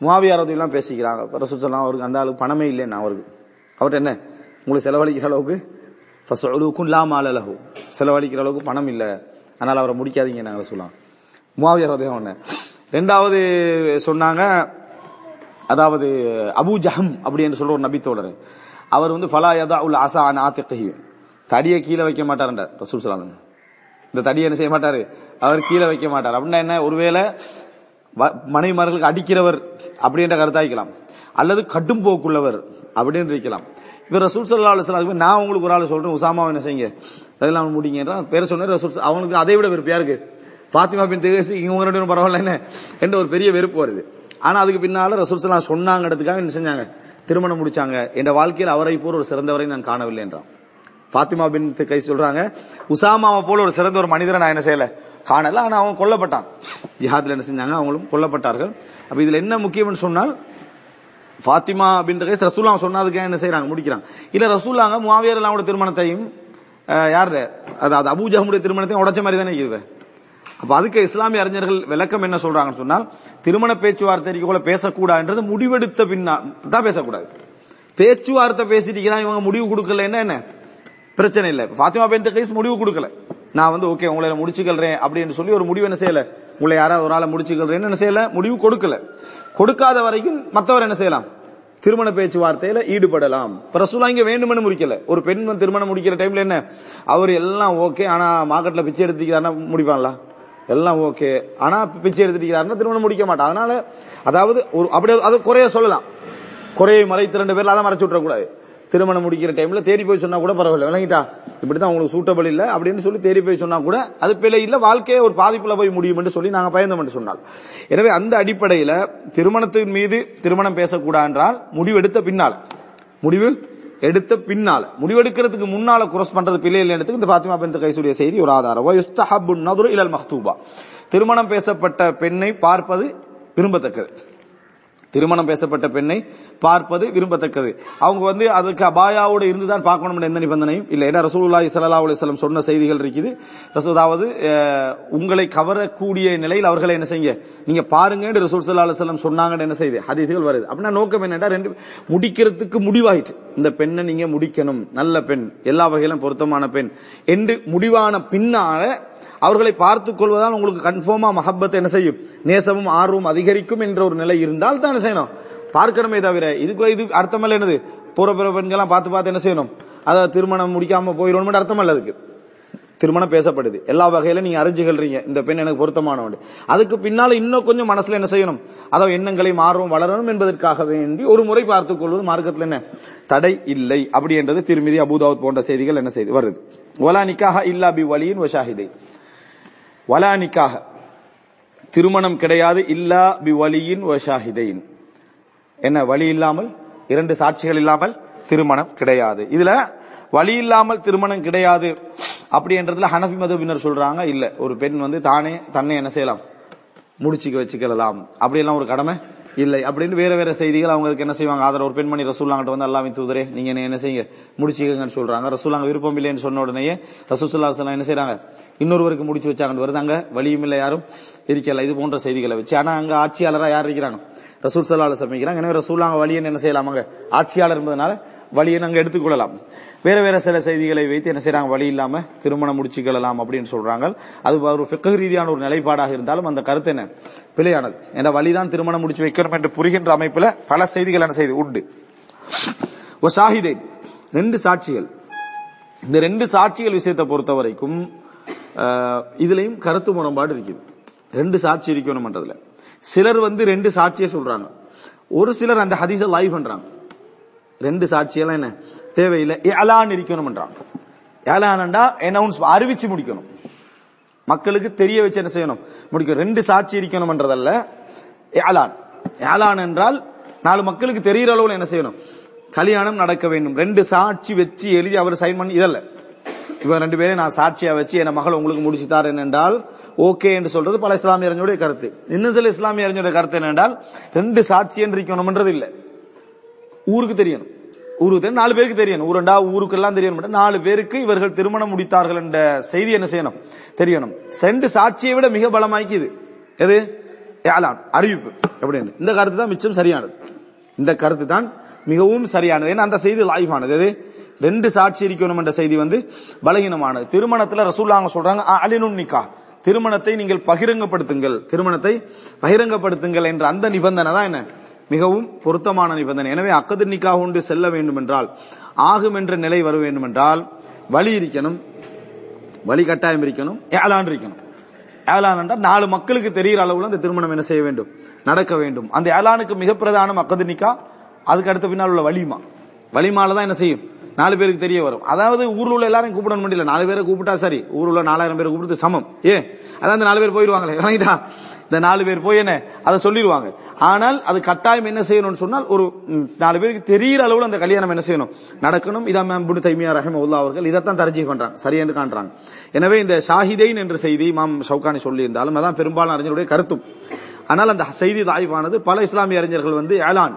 முவாவியார் எல்லாம் பேசிக்கிறாங்க. ரசூல் சல்லாம் அவருக்கு அந்த அளவுக்கு பணமே இல்லைன்னு அவருக்கு. அவர்கிட்ட என்ன? உங்களுக்கு செலவழிக்கிற அளவுக்கு? ஃபஸ்அலுக்கும் லா மால செலவழிக்கிற அளவுக்கு பணம் இல்லை. அதனால அவரை முடிக்காதீங்க நாங்கள் சொல்லலாம் முவாவியார் ரெண்டாவது சொன்னாங்க அதாவது அபு ஜஹம் அப்படி என்று சொல்ற ஒரு நபித்தோழர் அவர் வந்து ஃபலா யதா உல் அசா அன் ஆத்திகஹி தடியை கீழே வைக்க மாட்டாருன்றார் ரசூல் ஸல்லல்லாஹு இந்த தடியை என்ன செய்ய மாட்டாரு? அவர் கீழே வைக்க மாட்டார். அப்படின்னா என்ன? ஒருவேளை வ- மனைவிமார்களுக்கு அடிக்கிறவர் அப்படின்ற கருத்தாய்க்கலாம் அல்லது கடும் போக்குள்ளவர் அப்படின்னு இருக்கலாம். இப்ப ரசூல் சல்லா அலுவலாம் நான் உங்களுக்கு ஒரு ஆள் சொல்றேன் உசாமா என்ன செய்யுங்க? அதெல்லாம் முடிங்கன்றா பேரை சொன்ன ரசூல் அவனுக்கு அதை விட வெறுப்பு யாருக்கு? பாத்திமா பின் தேசி இவங்க ரெண்டு பரவாயில்ல என்ன? என்ற ஒரு பெரிய வெறுப்பு வருது. ஆனா அதுக்கு பின்னால ரசூல் சொன்னாங்கிறதுக்காக என்ன செஞ்சாங்க? திருமணம் முடிச்சாங்க. என்ற வாழ்க்கையில் அவரை போல ஒரு சிறந்தவரை நான் காணவில்லை என்றான். பாத்திமா பின் கை சொல்றாங்க உசாமாவை போல ஒரு சிறந்த ஒரு மனிதரை நான் என்ன செய்யல? காணல. ஆனா அவன் கொல்லப்பட்டான். ஜிஹாத்ல என்ன செஞ்சாங்க? அவங்களும் கொல்லப்பட்டார்கள். அப்ப இதுல என்ன முக்கியம்னு சொன்னால் ஃபாத்திமா அப்படின்ற கைஸ் ரசூல்லா சொன்னதுக்கு என்ன செய்யறாங்க முடிக்கிறாங்க. இல்ல ரசூல்லாங்க முவாவியர் எல்லாவோட திருமணத்தையும் யாரு அது அதாவது அபூஜஹமுடைய திருமணத்தையும் உடச்ச மாதிரி தானே இருக்குது. அப்ப அதுக்கு இஸ்லாமிய அறிஞர்கள் விளக்கம் என்ன சொல்றாங்கன்னு சொன்னால் திருமண பேச்சுவார்த்தைக்கு கூட பேசக்கூடாதுன்றது முடிவெடுத்த பின்னா தான் பேசக்கூடாது. பேச்சுவார்த்தை பேசிட்டீங்கன்னா இவங்க முடிவு கொடுக்கல என்ன? என்ன பிரச்சனை இல்ல. பாத்திமா பெந்த கைஸ் முடிவு கொடுக்கல. நான் வந்து ஓகே உங்களை முடிச்சுக்கிறேன் அப்படின்னு சொல்லி ஒரு முடிவு என்ன செய்யல? உங்களை யாராவது ஒரு ஆளை முடிச்சுக்கிறேன்னு என்ன செய்யல? முடிவு கொடுக்கல. கொடுக்காத வரைக்கும் மற்றவர் என்ன செய்யலாம்? திருமண பேச்சுவார்த்தையில ஈடுபடலாம். இப்ப ரசூலா இங்க வேண்டுமென்னு முடிக்கல. ஒரு பெண் திருமணம் முடிக்கிற டைம்ல என்ன? அவர் எல்லாம் ஓகே ஆனா மார்க்கெட்ல பிச்சை எடுத்துக்கிறாருன்னா முடிப்பாங்களா? எல்லாம் ஓகே. ஆனா பிச்சை எடுத்துக்கிறாருன்னா திருமணம் முடிக்க மாட்டான். அதனால அதாவது ஒரு அப்படி அது குறைய சொல்லலாம். குறையை மறைத்து ரெண்டு பேர்ல அதை மறைச்சு விட்டுறக்கூடாது. திருமணம் முடிக்கிற டைம்ல தேடி போய் சொன்னா கூட பரவாயில்ல. விளங்கிட்டா இப்படிதான் உங்களுக்கு சூட்டபிள் இல்ல அப்படின்னு சொல்லி தேடி போய் சொன்னா கூட அது பிழை இல்ல. வாழ்க்கையை ஒரு பாதிப்புல போய் முடியும் என்று சொல்லி நாங்க பயந்தோம் என்று சொன்னால். எனவே அந்த அடிப்படையில திருமணத்தின் மீது திருமணம் பேசக்கூடா என்றால் முடிவெடுத்த பின்னால். முடிவு? எடுத்த பின்னால முடிவெடுக்கிறதுக்கு முன்னால குரஸ் பண்றது பிள்ளை இல்லைன்றதுக்கு இந்த பாத்திமா பெண் கைசுடைய செய்தி ஒரு ஆதாரம். வயுஸ்தஹப்பு திருமணம் பேசப்பட்ட பெண்ணை பார்ப்பது விரும்பத்தக்கது. திருமணம் பேசப்பட்ட பெண்ணை பார்ப்பது விரும்பத்தக்கது. அவங்க வந்து அதுக்கு அபாயாவோடு இருந்துதான் பார்க்கணும் எந்த நிபந்தனையும் இல்லை. ஏன்னா ரசூல்லாய் சல்லா அலைஹி சொன்ன செய்திகள் இருக்குது. அதாவது உங்களை கவரக்கூடிய நிலையில் அவர்களை என்ன செய்யுங்க? நீங்க பாருங்க ரசூல் சல்லா அலைஹி சொன்னாங்கன்னு என்ன செய்யுது? ஹதீஸ்கள் வருது. அப்படின்னா நோக்கம் என்னடா ரெண்டு முடிக்கிறதுக்கு முடிவாயிட்டு இந்த பெண்ணை நீங்க முடிக்கணும். நல்ல பெண் எல்லா வகையிலும் பொருத்தமான பெண் என்று முடிவான பின்னால அவர்களை பார்த்துக் கொள்வதால் உங்களுக்கு கன்ஃபார்மா மஹப்பத் என்ன செய்யும்? நேசமும் ஆர்வம் அதிகரிக்கும் என்ற ஒரு நிலை இருந்தால் தான் என்ன செய்யணும்? பார்க்கணுமே தவிர இதுக்கு இது அர்த்தமல்ல என்னது? புற பிற பெண்கள்லாம் பார்த்து பார்த்து என்ன செய்யணும்? அதாவது திருமணம் முடிக்காம போயிடணும் அர்த்தம் அல்ல அதுக்கு. திருமணம் பேசப்படுது. எல்லா வகையில நீங்க அறிஞ்சுகள்றீங்க. இந்த பெண் எனக்கு பொருத்தமானவன். அதுக்கு பின்னால இன்னும் கொஞ்சம் மனசுல என்ன செய்யணும்? அதாவது எண்ணங்களை மாறும் வளரணும் என்பதற்காக வேண்டி ஒரு முறை பார்த்துக் கொள்வது மார்க்கத்தில் என்ன? தடை இல்லை. அப்படி என்றது திருமதி அபுதாவத் போன்ற செய்திகள் என்ன செய்து வருது. ஒலா நிக்காக இல்லா பி வலியின் வஷாஹிதை வலா நிக்காக திருமணம் கிடையாது இல்லா பி வலியின் என்ன வழி இல்லாமல்? இரண்டு சாட்சிகள் இல்லாமல் திருமணம் கிடையாது. இதுல வழி இல்லாமல் திருமணம் கிடையாது. அப்படின்றதுல ஹனபி மதவினர் சொல்றாங்க இல்ல. ஒரு பெண் வந்து தானே தன்னை என்ன செய்யலாம்? முடிச்சுக்க வச்சுக்கலாம். அப்படியெல்லாம் ஒரு கடமை. இல்லை. அப்படின்னு வேற வேற செய்திகள் அவங்களுக்கு என்ன செய்வாங்க? ஆதரவு. ஒரு பெண்மணி ரசூல்லாங்கிட்ட வந்து அல்லாமே தூதரே நீங்க என்ன என்ன செய்யுங்க? முடிச்சுக்கங்கன்னு சொல்றாங்க. ரசூல்லாங்க விருப்பம் இல்லைன்னு சொன்ன உடனேயே ரசூசுல்லா என்ன செய்யறாங்க இன்னொருவருக்கு முடிச்சு வச்சாங்கன்னு வருது. அங்க வழியும் இல்லை யாரும் இருக்கல. இது போன்ற செய்திகளை வச்சு. ஆனா அங்க ஆட்சியாளரா யார் இருக்கிறாங்க? ரசூல் சல்லா சமைக்கிறாங்க எனவே ரசூல்லாங்க வழியன்னு என்ன செய்யலாம்? அங்க ஆட்சியாளர் என்பதனால வழியை நாங்க எடுத்துக்கொள்ளலாம் வேற வேற சில செய்திகளை வைத்து என்ன செய்யறாங்க வழி இல்லாம திருமணம் முடிச்சுக்கலாம் அப்படின்னு சொல்றாங்க. அது ஒரு பிக்க ரீதியான ஒரு நிலைப்பாடாக இருந்தாலும் அந்த கருத்து என்ன? பிழையானது. என்ற வழிதான் திருமணம் முடிச்சு வைக்கணும் என்று புரிகின்ற அமைப்புல பல செய்திகள் என்ன செய்து? உண்டு. சாஹிதே ரெண்டு சாட்சிகள். இந்த ரெண்டு சாட்சிகள் விஷயத்தை பொறுத்த வரைக்கும் இதுலயும் கருத்து முரண்பாடு இருக்குது. ரெண்டு சாட்சி இருக்கணும்ன்றதுல சிலர் வந்து ரெண்டு சாட்சியை சொல்றாங்க. ஒரு சிலர் அந்த ஹதீஸை லைவ் பண்றாங்க. ரெண்டு சாட்சியெல்லாம் என்ன? தேவையில்லை. ஏலான் இருக்கணும்ன்றான். ஏலான்டா அனௌன்ஸ் அறிவிச்சு முடிக்கணும். மக்களுக்கு தெரிய வச்சு என்ன செய்யணும்? முடிக்கும் ரெண்டு சாட்சி இருக்கணும்ன்றதல்ல. ஏலான் ஏலான் என்றால் நாலு மக்களுக்கு தெரியற அளவுல என்ன செய்யணும்? கல்யாணம் நடக்க வேண்டும். ரெண்டு சாட்சி வச்சு எழுதி அவர் சைன் பண்ணி இதல்ல. இவன் ரெண்டு பேரும் நான் சாட்சியா வச்சு என் மகள் உங்களுக்கு முடிச்சு தாரேன் என்றால் ஓகே என்று சொல்றது பல இஸ்லாமிய அறிஞருடைய கருத்து. இன்னும் சில இஸ்லாமிய அறிஞருடைய கருத்து என்னென்றால் ரெண்டு சாட்சி என்று இருக்கணும்ன்றது இல்லை. ஊருக்கு தெரியணும். ஊருக்கு தெரியும் நாலு பேருக்கு தெரியணும் ஊருண்டா ஊருக்கெல்லாம் தெரியணும் நாலு பேருக்கு இவர்கள் திருமணம் முடித்தார்கள் என்ற செய்தி என்ன செய்யணும்? தெரியணும். செண்டு சாட்சியை விட மிக பலமாய்க்குது. எது? அறிவிப்பு. அப்படின்னு இந்த கருத்து தான் மிச்சம் சரியானது. இந்த கருத்து தான் மிகவும் சரியானது. ஏன்னா அந்த செய்தி லாய்வானது எது? ரெண்டு சாட்சி இருக்கணும் என்ற செய்தி வந்து பலகீனமானது. திருமணத்துல ரசூல்லாங்க சொல்றாங்க அலினும் நிக்கா. திருமணத்தை நீங்கள் பகிரங்கப்படுத்துங்கள். திருமணத்தை பகிரங்கப்படுத்துங்கள் என்ற அந்த நிபந்தனை தான் என்ன? மிகவும் பொருத்தமான நிபந்தனை. எனவே அக்கது நிக்கா கொண்டு செல்ல வேண்டும் என்றால் ஆகும் என்ற நிலை வர வேண்டும் என்றால் வழி இருக்கணும் வழி கட்டாயம் இருக்கணும் ஏலான் இருக்கணும். ஏலான் என்றால் நாலு மக்களுக்கு தெரிகிற அளவுல அந்த திருமணம் என்ன செய்ய வேண்டும்? நடக்க வேண்டும். அந்த ஏலானுக்கு மிக பிரதானம் அக்கது நிக்கா அதுக்கு அடுத்த பின்னால் உள்ள வலிமா. வலிமால தான் என்ன செய்யும்? நாலு பேருக்கு தெரிய வரும். அதாவது ஊர்ல உள்ள எல்லாரும் கூப்பிட முடியல நாலு பேரை கூப்பிட்டா சரி. ஊர்ல உள்ள நாலாயிரம் பேரை கூப்பிட்டு சமம். ஏ அதான் அந்த நாலு பேர் போயிடுவாங்களே விளங்கிட்டா இந்த நாலு பேர் போய் என்ன அதை சொல்லிடுவாங்க. ஆனால் அது கட்டாயம் என்ன செய்யணும்னு சொன்னால் ஒரு நாலு பேருக்கு தெரிகிற அளவில் அந்த கல்யாணம் என்ன செய்யணும். நடக்கணும். இதான் மேம் புனு தைமியா ரஹமவுல்லா அவர்கள் இதைத்தான் தர்ஜீ பண்றாங்க சரி என்று காண்றாங்க. எனவே இந்த ஷாஹிதைன் என்ற செய்தி மாம் ஷவுகானி சொல்லியிருந்தாலும் அதான் பெரும்பாலான அறிஞருடைய கருத்தும். ஆனால் அந்த செய்தி தாய்வானது பல இஸ்லாமிய அறிஞர்கள் வந்து ஏலான்.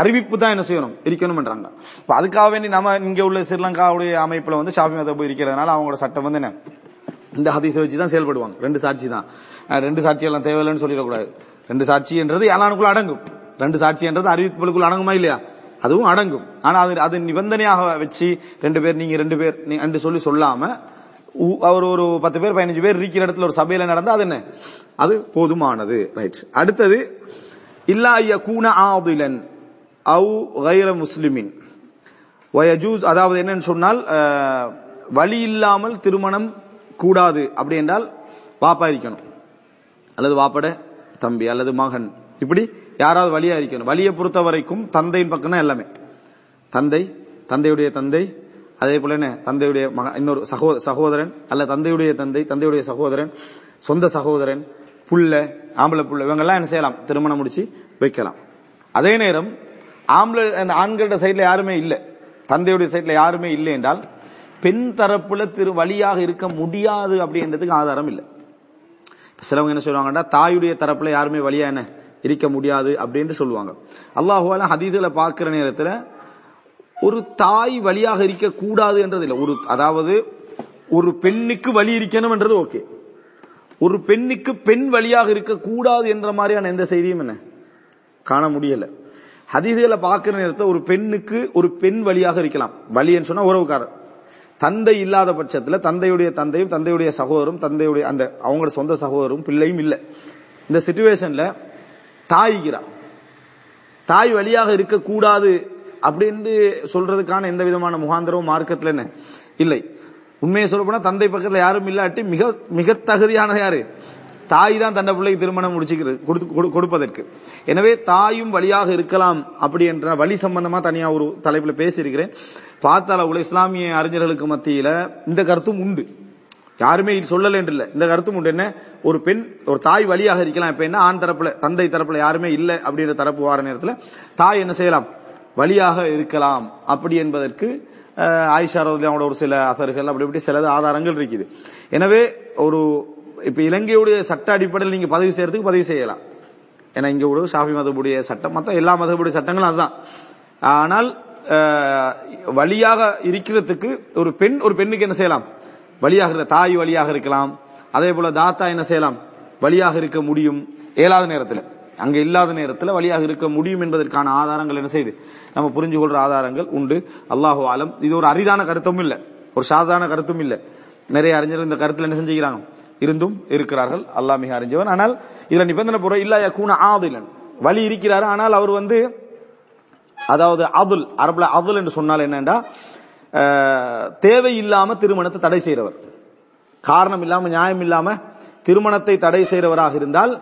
அறிவிப்பு தான் என்ன செய்யணும்? இருக்கணும்ன்றாங்க. இப்ப அதுக்காக வேண்டி நம்ம இங்க உள்ள ஸ்ரீலங்காவுடைய அமைப்புல வந்து ஷாஃபி மதப்பு இருக்கிறதுனால அவங்களோட சட்டம் வந்து என்ன? இந்த ஹதீஸை வச்சு தான் செயல்படுவாங்க. ரெண்டு சாட்சி தான். ரெண்டு சாட்சி எல்லாம் தேவையில்லைன்னு சொல்லிடக்கூடாது. ரெண்டு சாட்சி என்றது ஏலானுக்குள்ள அடங்கும். ரெண்டு சாட்சி என்றது அறிவிப்புகளுக்குள்ள அடங்குமா இல்லையா? அதுவும் அடங்கும். ஆனா அது அது நிபந்தனையாக வச்சு ரெண்டு பேர் நீங்க ரெண்டு பேர் நீ- என்று சொல்லி சொல்லாம உ- அவர் ஒரு பத்து பேர் பதினஞ்சு பேர் இருக்கிற இடத்துல ஒரு சபையில நடந்தா அது என்ன? அது போதுமானது. ரைட் அடுத்தது இல்லா கூன ஆதுலன் அவு கைர முஸ்லிமின். வயஜூஸ் அதாவது என்னன்னு சொன்னால் வழி இல்லாமல் திருமணம் கூடாது. அப்படி என்றால் வாப்பா இருக்கணும். அல்லது வாப்பட தம்பி அல்லது மகன். இப்படி யாராவது வழியா இருக்கணும். வழியை பொறுத்த வரைக்கும் தந்தையின் பக்கம் தான் எல்லாமே. தந்தை தந்தையுடைய தந்தை அதே போல என்ன? தந்தையுடைய மகன் இன்னொரு சகோ சகோதரன் அல்ல தந்தையுடைய தந்தை தந்தையுடைய சகோதரன் சொந்த சகோதரன் புள்ள ஆம்பளை புள்ள இவங்கெல்லாம் என்ன செய்யலாம்? திருமணம் முடிச்சு வைக்கலாம். அதே நேரம் ஆம்பளை அந்த ஆண்களோட சைட்ல யாருமே இல்லை. தந்தையுடைய சைட்ல யாருமே இல்லை என்றால் பெண் தரப்புல திரு வழியாக இருக்க முடியாது அப்படின்றதுக்கு ஆதாரம் இல்லை. சிலவங்க என்ன சொல்லுவாங்கன்னா தாயுடைய தரப்புல யாருமே வழியா என்ன இருக்க முடியாது அப்படின்னு சொல்லுவாங்க. அல்லாஹுவால ஹதீதுல பாக்குற நேரத்துல ஒரு தாய் வழியாக இருக்க கூடாது என்றது இல்லை ஒரு அதாவது ஒரு பெண்ணுக்கு வழி இருக்கணும் என்றது ஓகே. ஒரு பெண்ணுக்கு பெண் வழியாக இருக்க கூடாது என்ற மாதிரியான எந்த செய்தியும் என்ன காண முடியல. ஹதீதுகளை பார்க்கிற நேரத்தில் ஒரு பெண்ணுக்கு ஒரு பெண் வழியாக இருக்கலாம். வழின்னு சொன்னா உறவுக்காரர். தந்தை இல்லாத பட்சத்துல தந்தையுடைய தந்தையும் தந்தையுடைய சகோதரும் தந்தையுடைய அந்த அவங்களோட சொந்த சகோதரும் பிள்ளையும் இல்லை. இந்த சிச்சுவேஷன்ல தாய்கிறா தாய் வழியாக இருக்கக்கூடாது அப்படின்னு சொல்றதுக்கான எந்த விதமான முகாந்திரமும் மார்க்கத்துல என்ன? இல்லை. உண்மையை சொல்ல போனா தந்தை பக்கத்துல யாரும் இல்லாட்டி மிக மிக தகுதியானது யாரு? தாய் தான் தன்னை பிள்ளைக்கு திருமணம் முடிச்சுக்கிறது கொடுத்து கொடு- கொடுப்பதற்கு. எனவே தாயும் வழியாக இருக்கலாம் அப்படி என்ற வழி சம்பந்தமா தனியா ஒரு தலைப்புல பேசியிருக்கிறேன். பார்த்தால உள்ள இஸ்லாமிய அறிஞர்களுக்கு மத்தியில இந்த கருத்தும் உண்டு. யாருமே சொல்லல என்று இல்லை இந்த கருத்தும் உண்டு. என்ன? ஒரு பெண் ஒரு தாய் வழியாக இருக்கலாம். இப்ப என்ன? ஆண் தரப்புல தந்தை தரப்புல யாருமே இல்லை அப்படின்ற தரப்பு வார நேரத்தில் தாய் என்ன செய்யலாம்? வழியாக இருக்கலாம். அப்படி என்பதற்கு அஹ், ஆயிஷா ரலியல்லாஹு ஒரு சில அசர்கள் அப்படி இப்படி சில ஆதாரங்கள் இருக்குது. எனவே ஒரு இப்ப இலங்கையுடைய சட்ட அடிப்படையில் நீங்க பதிவு செய்யறதுக்கு பதிவு செய்யலாம். ஏன்னா இங்க உள்ள ஷாஃபி மதபுடைய சட்டம் மற்ற எல்லா மதபுடைய சட்டங்களும் அதுதான். ஆனால் வழியாக இருக்கிறதுக்கு ஒரு பெண் ஒரு பெண்ணுக்கு என்ன செய்யலாம்? வழியாக தாய் வழியாக இருக்கலாம். அதே போல தாத்தா என்ன செய்யலாம்? வழியாக இருக்க முடியும். இயலாத நேரத்தில். அங்க இல்லாத நேரத்தில் வழியாக இருக்க முடியும் என்பதற்கான ஆதாரங்கள் என்ன செய்து? நம்ம புரிஞ்சு கொள்ற ஆதாரங்கள் உண்டு. அல்லாஹு ஆலம். இது ஒரு அரிதான கருத்தும் இல்லை. ஒரு சாதாரண கருத்தும் இல்லை. நிறைய அறிஞர்கள் இந்த கருத்துல என்ன செஞ்சுக்கிறாங்க? இருந்தும் இருக்கிறார்கள். அல்லாஹ் மிக அறிஞ்சவன். ஆனால் இதுல நிபந்தனை போற இல்ல யகூன ஆதிலன். வழி இருக்கிறாரு. ஆனால் அவர் வந்து அதாவது அதுல் அரபுல அதுல் என்று சொன்னால் என்னண்டா? தேவை இல்லாம திருமணத்தை தடை செய்கிறவர் காரணம் இல்லாம நியாயம் இல்லாம திருமணத்தை தடை செய்கிறவராக இருந்தால்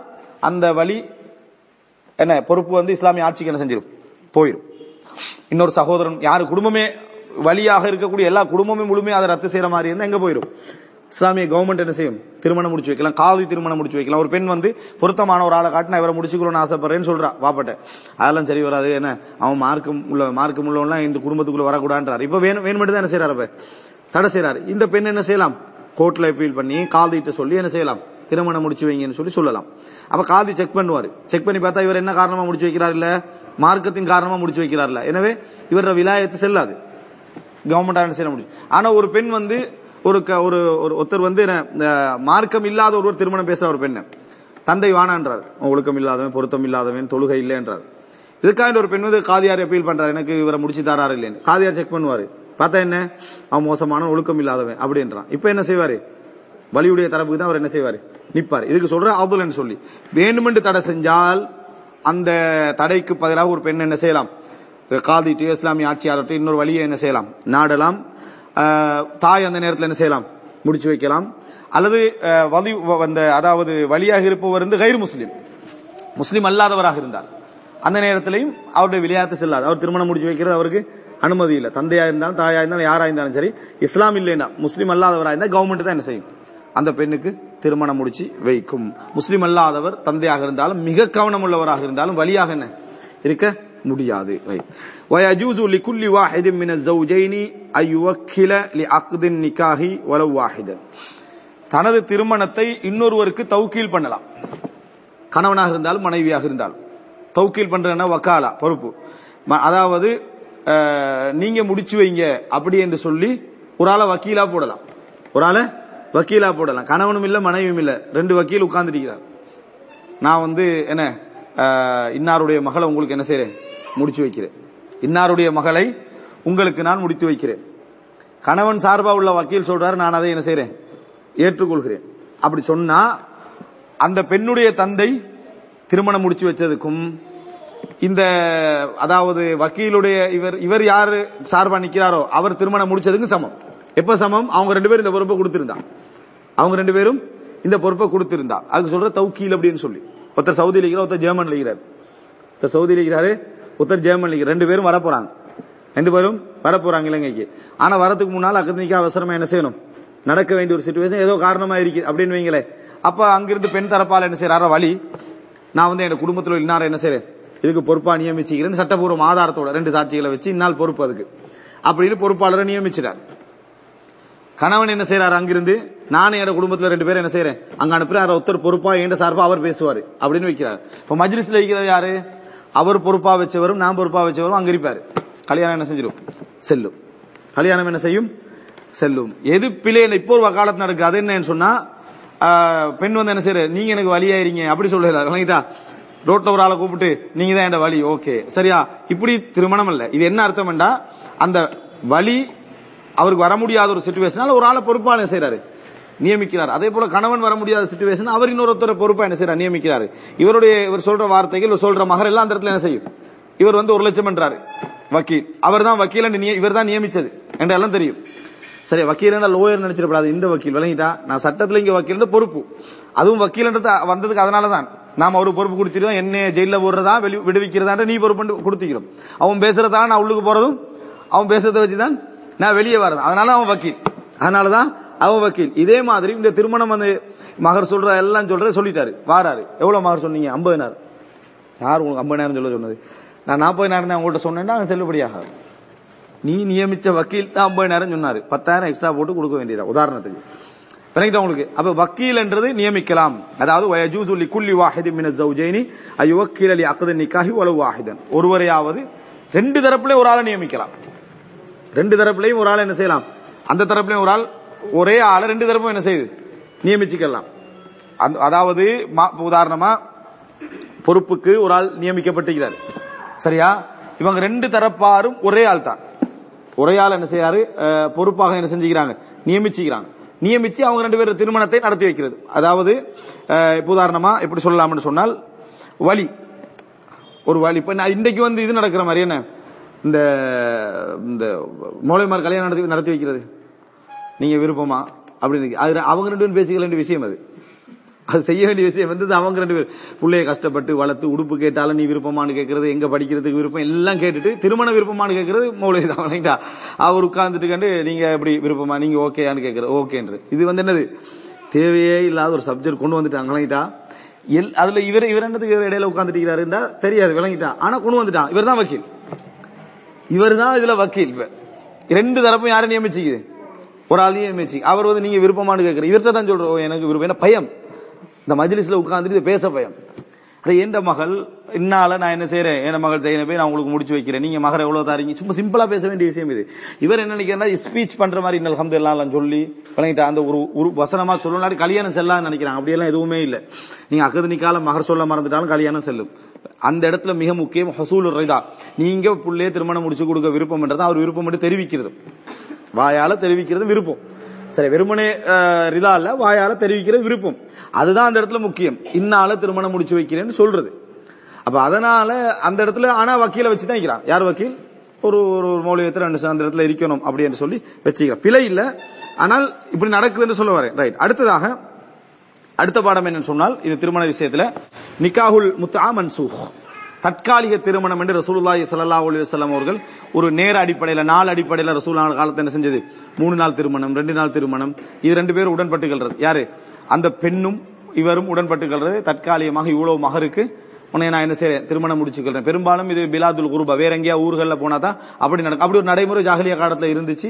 அந்த வழி என்ன பொறுப்பு வந்து இஸ்லாமிய ஆட்சிக்கு என்ன செஞ்சிடும் போயிடும் இன்னொரு சகோதரன் யாரு குடும்பமே வழியாக இருக்கக்கூடிய எல்லா குடும்பமும் முழுமையாக அதை ரத்து செய்யற மாதிரி இருந்தால் எங்க போயிடும் இஸ்லாமிய கவர்மெண்ட் என்ன செய்யும்? திருமணம் முடிச்சு வைக்கலாம். காதி திருமணம் முடிச்சு வைக்கலாம். ஒரு பெண் வந்து பொருத்தமான ஒரு ஆளை காட்டினா இவரை முடிச்சுக்கணும்னு ஆசைப்படுறேன்னு சொல்றா. வாப்பட்ட அதெல்லாம் சரி வராது. என்ன? அவன் மார்க்கம் உள்ள மார்க்கம் உள்ளவன்லாம் இந்த குடும்பத்துக்குள்ள வரக்கூடாதுன்றார். இப்ப வேணும் வேணுமெட்டு தான் என்ன செய்யறாரு அப்ப தடை செய்யறாரு இந்த பெண் என்ன செய்யலாம்? கோர்ட்ல அப்பீல் பண்ணி காதிட்ட சொல்லி என்ன செய்யலாம்? திருமணம் முடிச்சு வைங்கன்னு சொல்லி சொல்லலாம். அப்ப காதி செக் பண்ணுவாரு. செக் பண்ணி பார்த்தா இவர் என்ன காரணமா முடிச்சு வைக்கிறார் இல்ல? மார்க்கத்தின் காரணமா முடிச்சு வைக்கிறார்ல எனவே இவர விலாயத்து செல்லாது. கவர்மெண்ட் செய்ய முடியும்? ஆனா ஒரு பெண் வந்து ஒரு க- ஒரு ஒரு ஒருத்தர் வந்து மார்க்கம் இல்லாத ஒருவர் திருமணம் பேசுற ஒரு பெண்ணு. தந்தை வானான்றார். ஒழுக்கம் இல்லாதவன் பொருத்தம் இல்லாதவன் தொழுகை இல்லைன்றார். இதுக்காக ஒரு பெண் வந்து காதியார் அப்பீல் பண்றாரு. எனக்கு இவரை முடிச்சு தராரு இல்லைன்னு. காதியார் செக் பண்ணுவாரு. பார்த்தா என்ன? அவன் மோசமான ஒழுக்கம் இல்லாதவன் அப்படின்றான். இப்ப என்ன செய்வாரு? வலியுடைய தரப்புக்கு தான் அவர் என்ன செய்வாரு? நிப்பாரு. இதுக்கு சொல்ற அபுலன்னு சொல்லி. வேண்டுமென்று தடை செஞ்சால் அந்த தடைக்கு பதிலாக ஒரு பெண் என்ன செய்யலாம்? காதிட்டு இஸ்லாமிய ஆட்சியாளர்கிட்ட இன்னொரு வழியை என்ன செய்யலாம்? நாடலாம். தாய் அந்த நேரத்தில் என்ன செய்யலாம்? முடிச்சு வைக்கலாம். அல்லது வலி அந்த அதாவது வழியாக இருப்பவர் வந்து கைர் முஸ்லீம். முஸ்லீம் அல்லாதவராக இருந்தார். அந்த நேரத்திலையும் அவருடைய விளையாட்டு செல்லாது. அவர் திருமணம் முடிச்சு வைக்கிறது அவருக்கு அனுமதி இல்லை. தந்தையா இருந்தாலும் தாயா இருந்தாலும் யாரா இருந்தாலும் சரி இஸ்லாம் இல்லைன்னா முஸ்லீம் அல்லாதவராக இருந்தால் கவர்மெண்ட் தான் என்ன செய்யும்? அந்த பெண்ணுக்கு திருமணம் முடிச்சு வைக்கும். முஸ்லீம் அல்லாதவர் தந்தையாக இருந்தாலும் மிக கவனம் உள்ளவராக இருந்தாலும் வழியாக என்ன? இருக்க முடியாது. வயஜூசு லிகுல்லி வாஹிதின் மின ஜௌஜைனி ஐயுவக்கில லி அக்தின் நிக்காஹி வலவ் வாஹிதன் தனது திருமணத்தை இன்னொருவருக்கு தௌக்கீல் பண்ணலாம். கணவனாக இருந்தாலும் மனைவியாக இருந்தாலும். தௌக்கீல் பண்றேன்னா வக்காலா பொறுப்பு. அதாவது நீங்க முடிச்சு வைங்க அப்படி என்று சொல்லி ஒரு ஆளை வக்கீலா போடலாம். ஒரு ஆளை வக்கீலா போடலாம். கணவனும் இல்ல மனைவியும் இல்ல. ரெண்டு வக்கீல் உட்கார்ந்துருக்கிறார். நான் வந்து என்ன இன்னாருடைய மகளை உங்களுக்கு என்ன செய்யறேன் முடிச்சு வைக்கிறேன். இன்னாருடைய மகளை உங்களுக்கு நான் முடித்து வைக்கிறேன். கணவன் சார்பா உள்ள வக்கீல் சொல்றாரு நான் அதை என்ன செய்யறேன் ஏற்றுக்கொள்கிறேன். அப்படி சொன்னா அந்த பெண்ணுடைய தந்தை திருமணம் முடிச்சு வச்சதுக்கும் இந்த அதாவது வக்கீலுடைய இவர் இவர் யாரு சார்பா நிக்கிறாரோ அவர் திருமணம் முடிச்சதுக்கும் சமம். எப்ப சமம்? அவங்க ரெண்டு பேரும் இந்த பொறுப்பை கொடுத்திருந்தா. அவங்க ரெண்டு பேரும் இந்த பொறுப்பை கொடுத்திருந்தா. அதுக்கு சொல்ற தௌக்கீல் அப்படின்னு சொல்லி. ஒருத்தர் சவுதியில் இருக்கிறார் ஒருத்தர் ஜெர்மன்ல இருக்கிறார். ஒருத்தர் சவுதியில் இருக்கிறாரு ஒருத்தர் ஜெர்மனிக்கு ரெண்டு பேரும் வரப்போறாங்க ரெண்டு பேரும் வரப்போறாங்க இலங்கைக்கு. ஆனா வரதுக்கு முன்னால் அகதனிக்கா அவசரமா என்ன செய்யணும்? நடக்க வேண்டிய ஒரு சுச்சுவேஷன் ஏதோ காரணமா இருக்கு அப்படின்னு வைங்களேன். அப்ப அங்கிருந்து பெண் தரப்பால் என்ன செய்யறாரோ வழி நான் வந்து என் குடும்பத்தில் இன்னார என்ன செய்யறேன்? இதுக்கு பொறுப்பா நியமிச்சுக்கிறேன் சட்டபூர்வ ஆதாரத்தோட ரெண்டு சாட்சிகளை வச்சு இன்னால் பொறுப்பு அதுக்கு. அப்படின்னு பொறுப்பாளரை நியமிச்சிட்டார். கணவன் என்ன செய்யறாரு அங்கிருந்து? நானும் என் குடும்பத்துல ரெண்டு பேரும் என்ன செய்யறேன்? அங்க அனுப்புறாரு. ஒருத்தர் பொறுப்பா என்ற சார்பா அவர் பேசுவாரு அப்படின்னு வைக்கிறார். இப்ப மஜ்லிஸ்ல வைக்கிறது யாரு? அவர் பொறுப்பா வச்சவரும் நான் பொறுப்பா வச்சவரும் அங்க இருப்பாரு. கல்யாணம் என்ன செஞ்சிடும் செல்லும். கல்யாணம் என்ன செய்யும்? செல்லும். எது பிழை இப்போ ஒரு காலத்து நடக்கு அது என்னன்னு சொன்னா பெண் வந்து என்ன செய்யற நீங்க எனக்கு வழியாயிருங்க அப்படி சொல்லல. விளங்கிட்டா ரோட்ல ஒரு ஆளை கூப்பிட்டு நீங்க தான் என் வழி ஓகே. சரியா? இப்படி திருமணம் இல்ல இது என்ன அர்த்தம்டா அந்த வழி அவருக்கு வர முடியாத ஒரு சுச்சுவேஷனால ஒரு ஆளை பொறுப்பா என்ன செய்யறாரு? நியமிக்கிறார். அதே போல கணவன் வர முடியாத சுச்சுவேஷன் அவர் இன்னொருத்தர பொறுப்பா என்ன செய்ய நியமிக்கிறார். இவருடைய இவர் சொல்ற வார்த்தைகள் இவர் சொல்ற மகர் எல்லாம் அந்த இடத்துல என்ன செய்யும்? இவர் வந்து ஒரு லட்சம் என்றாரு. வக்கீல். அவர் தான் வக்கீல் இவர் தான் நியமிச்சது என்றெல்லாம் தெரியும். சரி வக்கீல் லோயர் நினைச்சிடப்படாது. இந்த வக்கீல் விளங்கிட்டா? நான் சட்டத்துல இங்க வக்கீல் பொறுப்பு. அதுவும் வக்கீல்ன்றது வந்ததுக்கு அதனாலதான். நாம அவரு பொறுப்பு கொடுத்துருவோம் என்ன ஜெயில போடுறதா விடுவிக்கிறதா நீ பொறுப்பு கொடுத்துக்கிறோம் அவன் பேசுறதா நான் உள்ளுக்கு போறதும் அவன் பேசுறதை வச்சுதான் நான் வெளியே வரது அதனால அவன் வக்கீல். அதனாலதான் அவ வக்கீல் இதே மாதிரி இந்த திருமணம் வந்து மகர் சொல்ற எல்லாம் சொல்ற சொல்லிட்டாரு. வாராரு. எவ்வளவு மகர் சொன்னீங்க? ஐம்பதினாயிரம். யார் உங்களுக்கு ஐம்பதாயிரம் சொல்ல சொன்னது? நான் நாற்பதினாயிரம் தான் உங்கள்கிட்ட சொன்னேன்னா அது செல்லுபடியாக நீ நியமிச்ச வக்கீல் தான் ஐம்பதாயிரம் சொன்னாரு. பத்தாயிரம் எக்ஸ்ட்ரா போட்டு கொடுக்க வேண்டியதா? உதாரணத்துக்கு. விளங்கிட்டா உங்களுக்கு? அப்ப வக்கீல் என்றது நியமிக்கலாம். அதாவது வயஜூசு லிகுல்லி வாஹிதி மின ஜௌஜைனி அயுவக்கீல் அலி அக்த நிக்காஹி வலு வாஹிதன். ஒருவரையாவது ரெண்டு தரப்புலையும் ஒரு ஆளை நியமிக்கலாம். ரெண்டு தரப்புலையும் ஒரு ஆள் என்ன செய்யலாம்? அந்த தரப்புலையும் ஒரு ஆள் ஒரே ஆளை ரெண்டு தரப்பும் என்ன செய்யுது? நியமிச்சுக்கலாம். அதாவது மா- உதாரணமா பொறுப்புக்கு ஒரு ஆள் நியமிக்கப்பட்டிருக்கிறார் சரியா? இவங்க ரெண்டு தரப்பாரும் ஒரே ஆள் தான். ஒரே ஆள் என்ன செய்யாரு பொறுப்பாக என்ன செஞ்சுக்கிறாங்க? நியமிச்சுக்கிறாங்க. நியமிச்சு அவங்க ரெண்டு பேரும் திருமணத்தை நடத்தி வைக்கிறது. அதாவது உதாரணமா எப்படி சொல்லலாம்னு சொன்னால் வழி ஒரு வழி இப்ப நான் இன்றைக்கு வந்து இது நடக்கிற மாதிரி என்ன? இந்த இந்த மூளைமார் கல்யாணம் நடத்தி நடத்தி வைக்கிறது. நீங்க விருப்பமா? அப்படின்னு அது அவங்க ரெண்டு பேரும் பேசிக்க வேண்டிய விஷயம் அது. அது செய்ய வேண்டிய விஷயம் வந்து அவங்க ரெண்டு பேர் பிள்ளைய கஷ்டப்பட்டு வளர்த்து உடுப்பு கேட்டாலும் நீ விருப்பமானு கேட்கறது எங்க படிக்கிறதுக்கு விருப்பம்? எல்லாம் கேட்டுட்டு திருமண விருப்பமானு கேட்கறது மௌலை தான் அவர் உட்கார்ந்துட்டு கண்டு நீங்க எப்படி விருப்பமா? நீங்க ஓகேயான்னு கேட்கறது ஓகேன்றது இது வந்து என்னது? தேவையே இல்லாத ஒரு சப்ஜெக்ட் கொண்டு வந்துட்டாங்க வழங்கிட்டா எல் அதுல இவர் இவர் என்னதுக்கு இவர் இடையில உட்காந்துட்டு தெரியாது விளங்கிட்டா. ஆனா கொண்டு வந்துட்டான் இவர் தான் வக்கீல். இவர் தான் இதுல வக்கீல். இப்ப ரெண்டு தரப்பும் யாரும் நியமிச்சுக்குது? ஒரு ஆளையே நியமிச்சு அவர் வந்து நீங்க விருப்பமானு கேட்கறீங்க இவர்கிட்ட தான் சொல்றோம். எனக்கு விருப்பம். என்ன பயம்? இந்த மஜ்லிஸ்ல உட்கார்ந்துட்டு பேச பயம். அது எந்த மகள் இன்னால நான் என்ன செய்யறேன் என் மகள் செய்யணும் போய் நான் உங்களுக்கு முடிச்சு வைக்கிறேன். நீங்க மகர் எவ்வளவு தாரீங்க? சும்மா சிம்பிளா பேச வேண்டிய விஷயம் இது. இவர் என்ன நினைக்கிறா ஸ்பீச் பண்ற மாதிரி இன்னல் ஹம்து எல்லாம் சொல்லி விளங்கிட்டா அந்த ஒரு ஒரு வசனமா சொல்லணும் கல்யாணம் செல்லலாம்னு நினைக்கிறாங்க. அப்படியெல்லாம் எதுவுமே இல்ல. நீங்க அகது நிக்கால மகர் சொல்ல மறந்துட்டாலும் கல்யாணம் செல்லும். அந்த இடத்துல மிக முக்கியம் ஹசூல் ரைதா. நீங்க புள்ளையே திருமணம் முடிச்சு கொடுக்க விருப்பம்ன்றது அவர் விருப்பம் மட்டும் தெரிவிக்கிறது. வாயால தெரிவிக்கிறது விருப்பம். சரி வெறுமனே அஹ், ரிதா இல்ல வாயால தெரிவிக்கிறது விருப்பம். அதுதான் அந்த இடத்துல முக்கியம். இன்னால திருமணம் முடிச்சு வைக்கிறேன்னு சொல்றது. அப்ப அதனால அந்த இடத்துல ஆனா வக்கீல வச்சு தான் இருக்கிறான். யார் வக்கீல்? ஒரு ஒரு மௌலியத்தில் ரெண்டு அந்த இடத்துல இருக்கணும் அப்படின்னு சொல்லி வச்சுக்கிறோம் பிழை இல்ல. ஆனால் இப்படி நடக்குதுன்னு சொல்ல வரேன் ரைட் அடுத்ததாக அடுத்த பாடம் என்னன்னு சொன்னால் இது திருமண விஷயத்துல நிக்காகுல் முத்தா மன்சூஹ் தற்காலிக திருமணம் என்று ரசூலுல்லாஹி சல்லா அலைஹி வஸல்லம் அவர்கள் ஒரு நேர அடிப்படையில் நாள் அடிப்படையில் ரசூல் காலத்தை என்ன செஞ்சது? மூணு நாள் திருமணம் ரெண்டு நாள் திருமணம். இது ரெண்டு பேரும் உடன்பட்டுகிறது யாரு? அந்த பெண்ணும் இவரும் உடன்பட்டுகிறது தற்காலிகமாக இவ்வளவு மகருக்கு உன்னை நான் என்ன செய்ய திருமணம் முடிச்சுக்கிறேன் பெரும்பாலும் இது பிலாதுல் குருபா. வேற எங்கேயா ஊர்களில் போனா தான் அப்படி நடக்கும். அப்படி ஒரு நடைமுறை ஜாகலிய காலத்தில் இருந்துச்சு.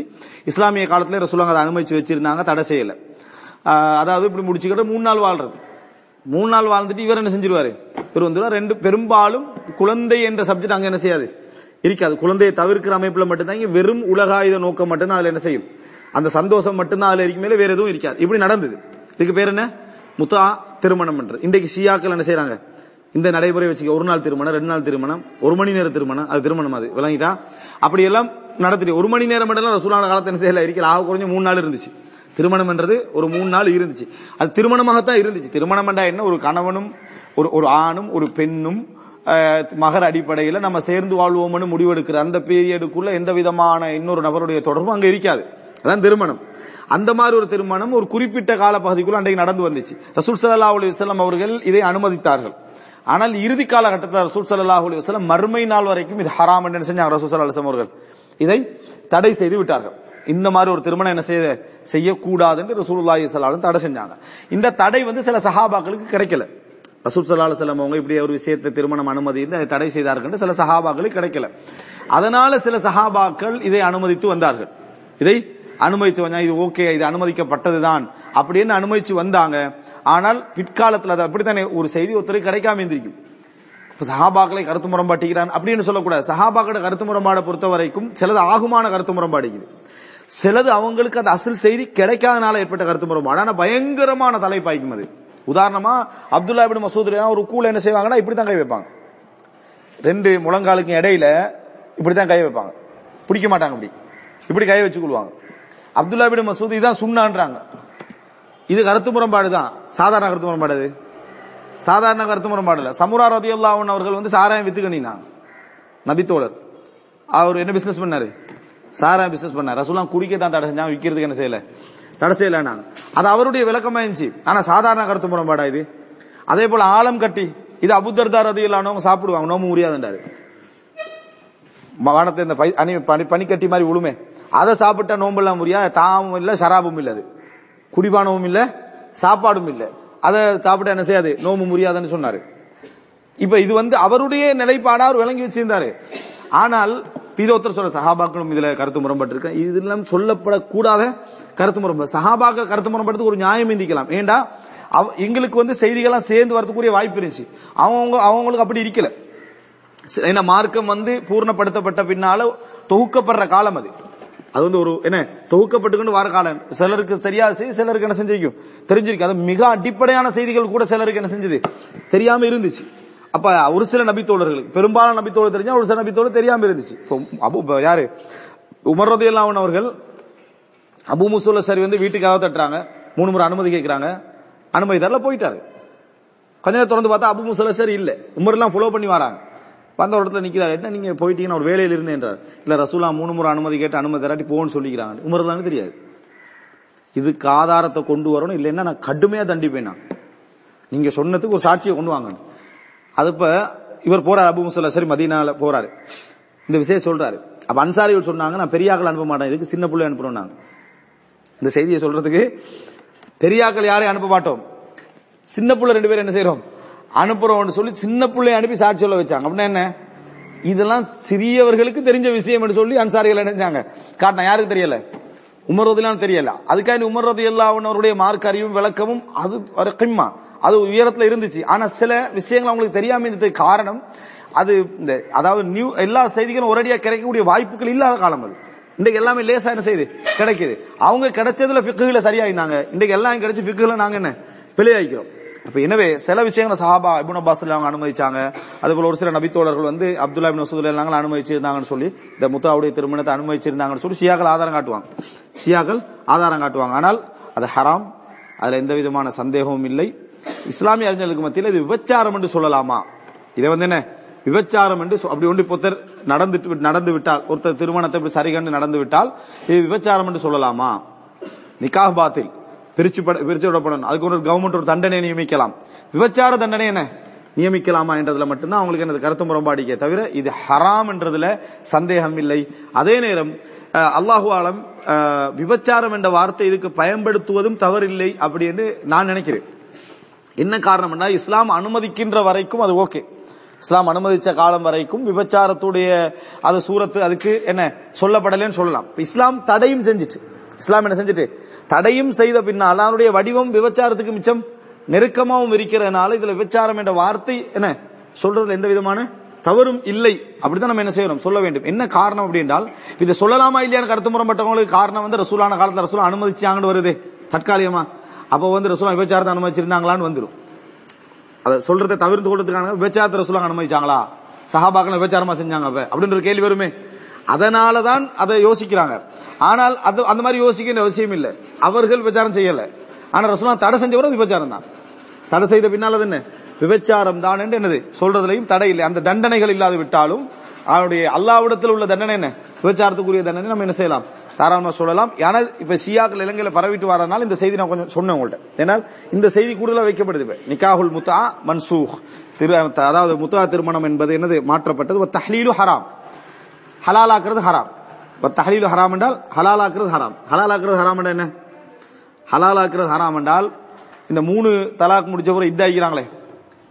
இஸ்லாமிய காலத்தில் ரசூலாங்க அதை அனுமதிச்சு வச்சிருந்தாங்க. தடை செய்யல. அதாவது இப்படி முடிச்சுக்கிட்டு மூணு நாள் வாழ்றது. மூணு நாள் வாழ்ந்துட்டு இவர் என்ன செஞ்சிருவாரு? இவர் வந்து ரெண்டு பெரும்பாலும் குழந்தை என்ற சப்ஜெக்ட் அங்க என்ன செய்யாது? இருக்காது. குழந்தையை தவிர்க்கிற அமைப்புல மட்டும்தான் இங்க வெறும் உலகாயுத நோக்கம் மட்டும்தான் அதுல என்ன செய்யும். அந்த சந்தோஷம் மட்டும்தான் அதுல இருக்கும் மேல வேற எதுவும் இருக்காது. இப்படி நடந்தது. இதுக்கு பேர் என்ன? முத்தா திருமணம் பண்றது. இன்றைக்கு ஷியாக்கள் என்ன செய்யறாங்க இந்த நடைமுறை வச்சுக்க ஒரு நாள் திருமணம் ரெண்டு நாள் திருமணம் ஒரு மணி நேர திருமணம் அது திருமணம் அது. விளங்கிட்டா? அப்படி எல்லாம் நடத்திட்டு ஒரு மணி நேரம் மட்டும் ரசூலான காலத்தை என்ன செய்யல? இருக்கல ஆக குறைஞ்ச மூணு நாள் இருந்துச்சு. திருமணம் என்றது ஒரு மூணு நாள் இருந்துச்சு. அது திருமணமாகத்தான் இருந்துச்சு. திருமணம் என்றா என்ன? ஒரு கணவனும் ஒரு ஒரு ஆணும் ஒரு பெண்ணும் மகர் அடிப்படையில் நம்ம சேர்ந்து வாழ்வோம்னு முடிவெடுக்கிற அந்த பீரியடுக்குள்ள எந்த விதமான இன்னொரு நபருடைய தொடர்பும் அங்க இருக்காது. அதான் திருமணம். அந்த மாதிரி ஒரு திருமணம் ஒரு குறிப்பிட்ட கால பகுதிக்குள்ள அன்றைக்கு நடந்து வந்துச்சு. ரசூல் சல்லா அலி வசலம் அவர்கள் இதை அனுமதித்தார்கள். ஆனால் இறுதி காலகட்டத்தில் ரசூல் சல்லாஹ் அலி வசலம் மறுமை நாள் வரைக்கும் இது ஹராம் என்று செஞ்சாங்க ரசூல் சல்லா அவர்கள். இதை தடை செய்து விட்டார்கள். இந்த மாதிரி ஒரு திருமணம் என்ன செய்ய செய்யக்கூடாதுன்னு ரசூலுல்லாஹி தடை செஞ்சாங்க. இந்த தடை வந்து சில சஹாபாக்களுக்கு கிடைக்கல. ரசூல் சல்லா செல்லம் அவங்க இப்படி ஒரு விஷயத்தை திருமணம் அனுமதி அதை தடை செய்தார்கள் சில சஹாபாக்களுக்கு கிடைக்கல. அதனால சில சஹாபாக்கள் இதை அனுமதித்து வந்தார்கள். இதை அனுமதித்து வந்தாங்க. இது ஓகே இது அனுமதிக்கப்பட்டதுதான் அப்படின்னு அனுமதிச்சு வந்தாங்க. ஆனால் பிற்காலத்தில் அது அப்படித்தானே ஒரு செய்தி ஒருத்தருக்கு கிடைக்காம இருந்திருக்கும். சஹாபாக்களை கருத்து முரம்பாட்டிக்கிறான் அப்படின்னு சொல்லக்கூடாது. சஹாபாக்களோட கருத்து முரம்பாடை பொறுத்த வரைக்கும் சிலது ஆகுமான கருத்து முரண்பாடிக்குது சிலது அவங்களுக்கு அந்த அசல் செய்தி கிடைக்காதனால ஏற்பட்ட கருத்து முறை ஆனா பயங்கரமான தலைப்பாய்க்கும் அது. உதாரணமா அப்துல்லா இபின் மசூத் ஒரு கூல என்ன செய்வாங்கன்னா இப்படித்தான் கை வைப்பாங்க. ரெண்டு முழங்காலுக்கு இடையில இப்படித்தான் கை வைப்பாங்க. பிடிக்க மாட்டாங்க இப்படி இப்படி கை வச்சு கொள்வாங்க. அப்துல்லா பின் மசூத் இதான் சுண்ணான்றாங்க. இது கருத்து முரண்பாடு தான். சாதாரண கருத்து முரண்பாடு சாதாரண கருத்து முரண்பாடு இல்ல. சமுரா ரதியுல்லாஹன் அவர்கள் வந்து சாராயம் வித்துக்கணினாங்க. நபித்தோழர். அவர் என்ன பிசினஸ் பண்ணாரு? சாரா பிசினஸ் பண்ண ரசூலாம் குடிக்க தான் தடை செஞ்சாங்க விற்கிறதுக்கு என்ன செய்யல? தடை செய்யல அது அவருடைய விளக்கமா இருந்துச்சு ஆனா சாதாரண கருத்து முரண்பாடா இது? அதே போல ஆழம் கட்டி இது அது இல்லாதவங்க சாப்பிடுவாங்க நோம்பு முடியாதுன்றாரு வானத்தை இந்த பை- அணி பனி பனிக்கட்டி மாதிரி விழுமே அதை சாப்பிட்டா நோம்பெல்லாம் முடியா தாமும் இல்ல ஷராபும் இல்ல அது. குடிபானமும் இல்ல சாப்பாடும் இல்ல. அதை சாப்பிட்டா என்ன செய்யாது? நோம்பு முடியாதுன்னு சொன்னாரு. இப்ப இது வந்து அவருடைய நிலைப்பாடா அவர் விளங்கி வச்சிருந்தாரு. ஆனால் இது ஒருத்தர் சொல்ற சஹாபாக்களும் இதுல கருத்து முரண்பட்டிருக்க இதெல்லாம் சொல்லப்படக்கூடாத கருத்து முரண்பாடு சஹாபாக்கள் கருத்து முரண்படுறதுக்கு ஒரு நியாயம் இந்திக்கலாம் ஏண்டா? அவ- எங்களுக்கு வந்து செய்திகள்லாம் சேர்ந்து வரதுக்குரிய வாய்ப்பு இருந்துச்சு. அவங்க அவங்களுக்கு அப்படி இருக்கல. ஏன்னா மார்க்கம் வந்து பூர்ணப்படுத்தப்பட்ட பின்னால தொகுக்கப்படுற காலம் அது. அது வந்து ஒரு என்ன தொகுக்கப்பட்டுக்கொண்டு வர காலம். சிலருக்கு சரியா செய்தி சிலருக்கு என்ன செஞ்சிருக்கும்? தெரிஞ்சிருக்கு அது மிக அடிப்படையான செய்திகள் கூட சிலருக்கு என்ன செஞ்சது? தெரியாம இருந்துச்சு. அப்ப ஒரு சில நபித்தோழர்களுக்கு பெரும்பாலான நபித்தோழர் தெரிஞ்சா ஒரு சில நபித்தோழர் தெரியாம இருந்துச்சு. இப்போ யாரு? உமர்றது எல்லாம் அவர்கள் அபு முசூல்ல சரி வந்து வீட்டுக்காக தட்டுறாங்க. மூணு முறை அனுமதி கேட்கிறாங்க அனுமதி தரல போயிட்டாரு. கொஞ்ச நேரம் திறந்து பார்த்தா அபு முசூல்ல சரி இல்ல. உமர் எல்லாம் ஃபாலோ பண்ணி வராங்க. வந்த இடத்துல நிக்கிறாரு. என்ன நீங்க போயிட்டீங்கன்னா ஒரு வேலையில இருந்தேன் என்றார். இல்ல ரசூலா மூணு முறை அனுமதி கேட்டு அனுமதி தராட்டி போன்னு சொல்லிக்கிறாங்க. உமர்லான்னு தெரியாது. இதுக்கு ஆதாரத்தை கொண்டு வரணும். இல்லைன்னா நான் கடுமையா தண்டிப்பேன் நான். நீங்க சொன்னதுக்கு ஒரு சாட்சியை கொண்டு வாங்க அது இப்ப இவர் போறாரு அபு முசல்லா சரி மதீனால போறாரு. இந்த விஷயம் சொல்றாரு. அப்ப அன்சாரிகள் சொன்னாங்க நான் பெரியாக்கள் அனுப்ப மாட்டேன் இதுக்கு சின்ன பிள்ளை அனுப்புறோம் நாங்க. இந்த செய்தியை சொல்றதுக்கு பெரியாக்கள் யாரையும் அனுப்ப மாட்டோம். சின்ன பிள்ளை ரெண்டு பேரும் என்ன செய்யறோம் அனுப்புறோம்னு சொல்லி சின்ன பிள்ளைய அனுப்பி சாட்சி சொல்ல வச்சாங்க. அப்படின்னா என்ன? இதெல்லாம் சிறியவர்களுக்கு தெரிஞ்ச விஷயம் என்று சொல்லி அன்சாரிகள் நினைச்சாங்க காட்டினா யாருக்கு தெரியல? உமர் ரதிலாம் தெரியல. அதுக்காக உமர் ரதி அவருடைய மார்க் அறிவும் விளக்கமும் அது ஒரு கிம்மா அது உயரத்துல இருந்துச்சு. ஆனா சில விஷயங்கள் அவங்களுக்கு தெரியாம இருந்ததுக்கு காரணம் அது இந்த அதாவது நியூ எல்லா செய்திகளும் ஒரேடியா கிடைக்கக்கூடிய வாய்ப்புகள் இல்லாத காலம் அது. இன்றைக்கு எல்லாமே லேசா என்ன செய்யுது? கிடைக்குது. அவங்க கிடைச்சதுல பிக்குகளை சரியாயிருந்தாங்க இன்றைக்கு எல்லாம் கிடைச்சு பிக்குகளை நாங்க என்ன? பிழையாக்கிறோம் அப்ப எனவே சில விஷயங்களை சஹாபா இபுன் அப்பாஸ் அவங்க அனுமதிச்சாங்க. அது போல ஒரு சில நபித்தோழர்கள் வந்து அப்துல்லா இபின் மசூத் எல்லாம் அனுமதிச்சிருந்தாங்கன்னு சொல்லி இந்த முத்தாவுடைய திருமணத்தை அனுமதிச்சிருந்தாங்கன்னு சொல்லி ஷியாக்கள் ஆதாரம் காட்டுவாங்க. ஷியாக்கள் ஆதாரம் காட்டுவாங்க. ஆனால் அது ஹராம். அதுல எந்த விதமான சந்தேகமும் இல்லை. இஸ்லாமிய அறிஞர்களுக்கு மத்தியில் இது விபச்சாரம் என்று சொல்லலாமா? இதை வந்து என்ன? விபச்சாரம் என்று அப்படி ஒன்று ஒருத்தர் நடந்துட்டு நடந்து விட்டால் ஒருத்தர் திருமணத்தை இப்படி சரிகண்டு நடந்து விட்டால் இது விபச்சாரம் என்று சொல்லலாமா? நிக்காஹ் பாத்தில். பிரிச்சு பிரிச்சு விடப்படணும். அதுக்கு ஒரு கவர்மெண்ட் ஒரு தண்டனை நியமிக்கலாம். விபச்சார தண்டனை என்ன? நியமிக்கலாமா என்றதுல மட்டும்தான் அவங்களுக்கு எனது கருத்து முரண்பாடிக்கே தவிர இது ஹராம் என்றதுல சந்தேகம் இல்லை. அதே நேரம் அல்லாஹுவாலம் அல்லாஹு ஆலம் விபச்சாரம் என்ற வார்த்தை இதுக்கு பயன்படுத்துவதும் தவறில்லை அப்படி என்று நான் நினைக்கிறேன். என்ன காரணம்னா இஸ்லாம் அனுமதிக்கின்ற வரைக்கும் அது ஓகே. இஸ்லாம் அனுமதிச்ச காலம் வரைக்கும் விபச்சாரத்துடைய அது சூரத்து அதுக்கு என்ன சொல்லப்படலைன்னு சொல்லலாம். இஸ்லாம் தடையும் செஞ்சுட்டு. இஸ்லாம் என்ன செஞ்சுட்டு? தடையும் செய்த பின்னால் அதனுடைய வடிவம் விபச்சாரத்துக்கு மிச்சம் நெருக்கமாகவும் இருக்கிறதுனால இதுல விபச்சாரம் என்ற வார்த்தை என்ன சொல்றதுல எந்த விதமான தவறும் இல்லை. அப்படிதான் நம்ம என்ன செய்யணும்? சொல்ல வேண்டும். என்ன காரணம் அப்படின்றால் இதை சொல்லலாமா இல்லையான்னு கருத்து முரண்பட்டவங்களுக்கு காரணம் வந்து ரசூலான காலத்தில் ரசூலா அனுமதிச்சாங்கன்னு வருது. தற்காலிகமா. அப்போ வந்து ரசூலா விபச்சாரத்தை அனுமதிச்சிருந்தாங்களான்னு வந்துடும் அதை சொல்றதை தவிர்த்து கொள்றதுக்கான விபச்சாரத்தை ரசூலாங்க அனுமதிச்சாங்களா? சஹாபாக்கள் விபச்சாரமா செஞ்சாங்க அப்ப. அப்படின்ற கேள்வி வருமே. அதனாலதான் அதை யோசிக்கிறாங்க. ஆனால் அது அந்த மாதிரி யோசிக்க வேண்டிய அவசியம் இல்லை. அவர்கள் விபச்சாரம் செய்யல. ஆனா ரசூலா தடை செஞ்சவரும் விபச்சாரம் தான். தடை செய்த பின்னால் அது என்ன? விபச்சாரம் தான் என்று என்னது? சொல்றதுலையும் தடை இல்லை. அந்த தண்டனைகள் இல்லாது விட்டாலும் அவருடைய அல்லாவிடத்தில் உள்ள தண்டனை என்ன? விபச்சாரத்துக்குரிய தண்டனை நம்ம என்ன செய்யலாம்? தாராளமா சொல்லலாம். ஏன்னா இப்ப சியாக்கள் இலங்கையில பரவிட்டு வரதுனால இந்த செய்தி நான் கொஞ்சம் சொன்னேன் உங்கள்ட்ட. ஏன்னா இந்த செய்தி கூடுதலா வைக்கப்படுது இப்ப. நிக்காஹுல் முத்தா மன்சூஹ் திரு அதாவது முத்தா திருமணம் என்பது என்னது? மாற்றப்பட்டது. ஒரு தஹ்லீலு ஹராம். ஹலாலாக்குறது ஹராம். இப்ப தஹ்லீலு ஹராம் என்றால் ஹலாலாக்குறது ஹராம். ஹலாலாக்குறது ஹராம் என்ன? ஹலாலாக்குறது ஹராம் என்றால் இந்த மூணு தலாக் முடிச்ச பிறகு இத்தா ஆகிறாங்களே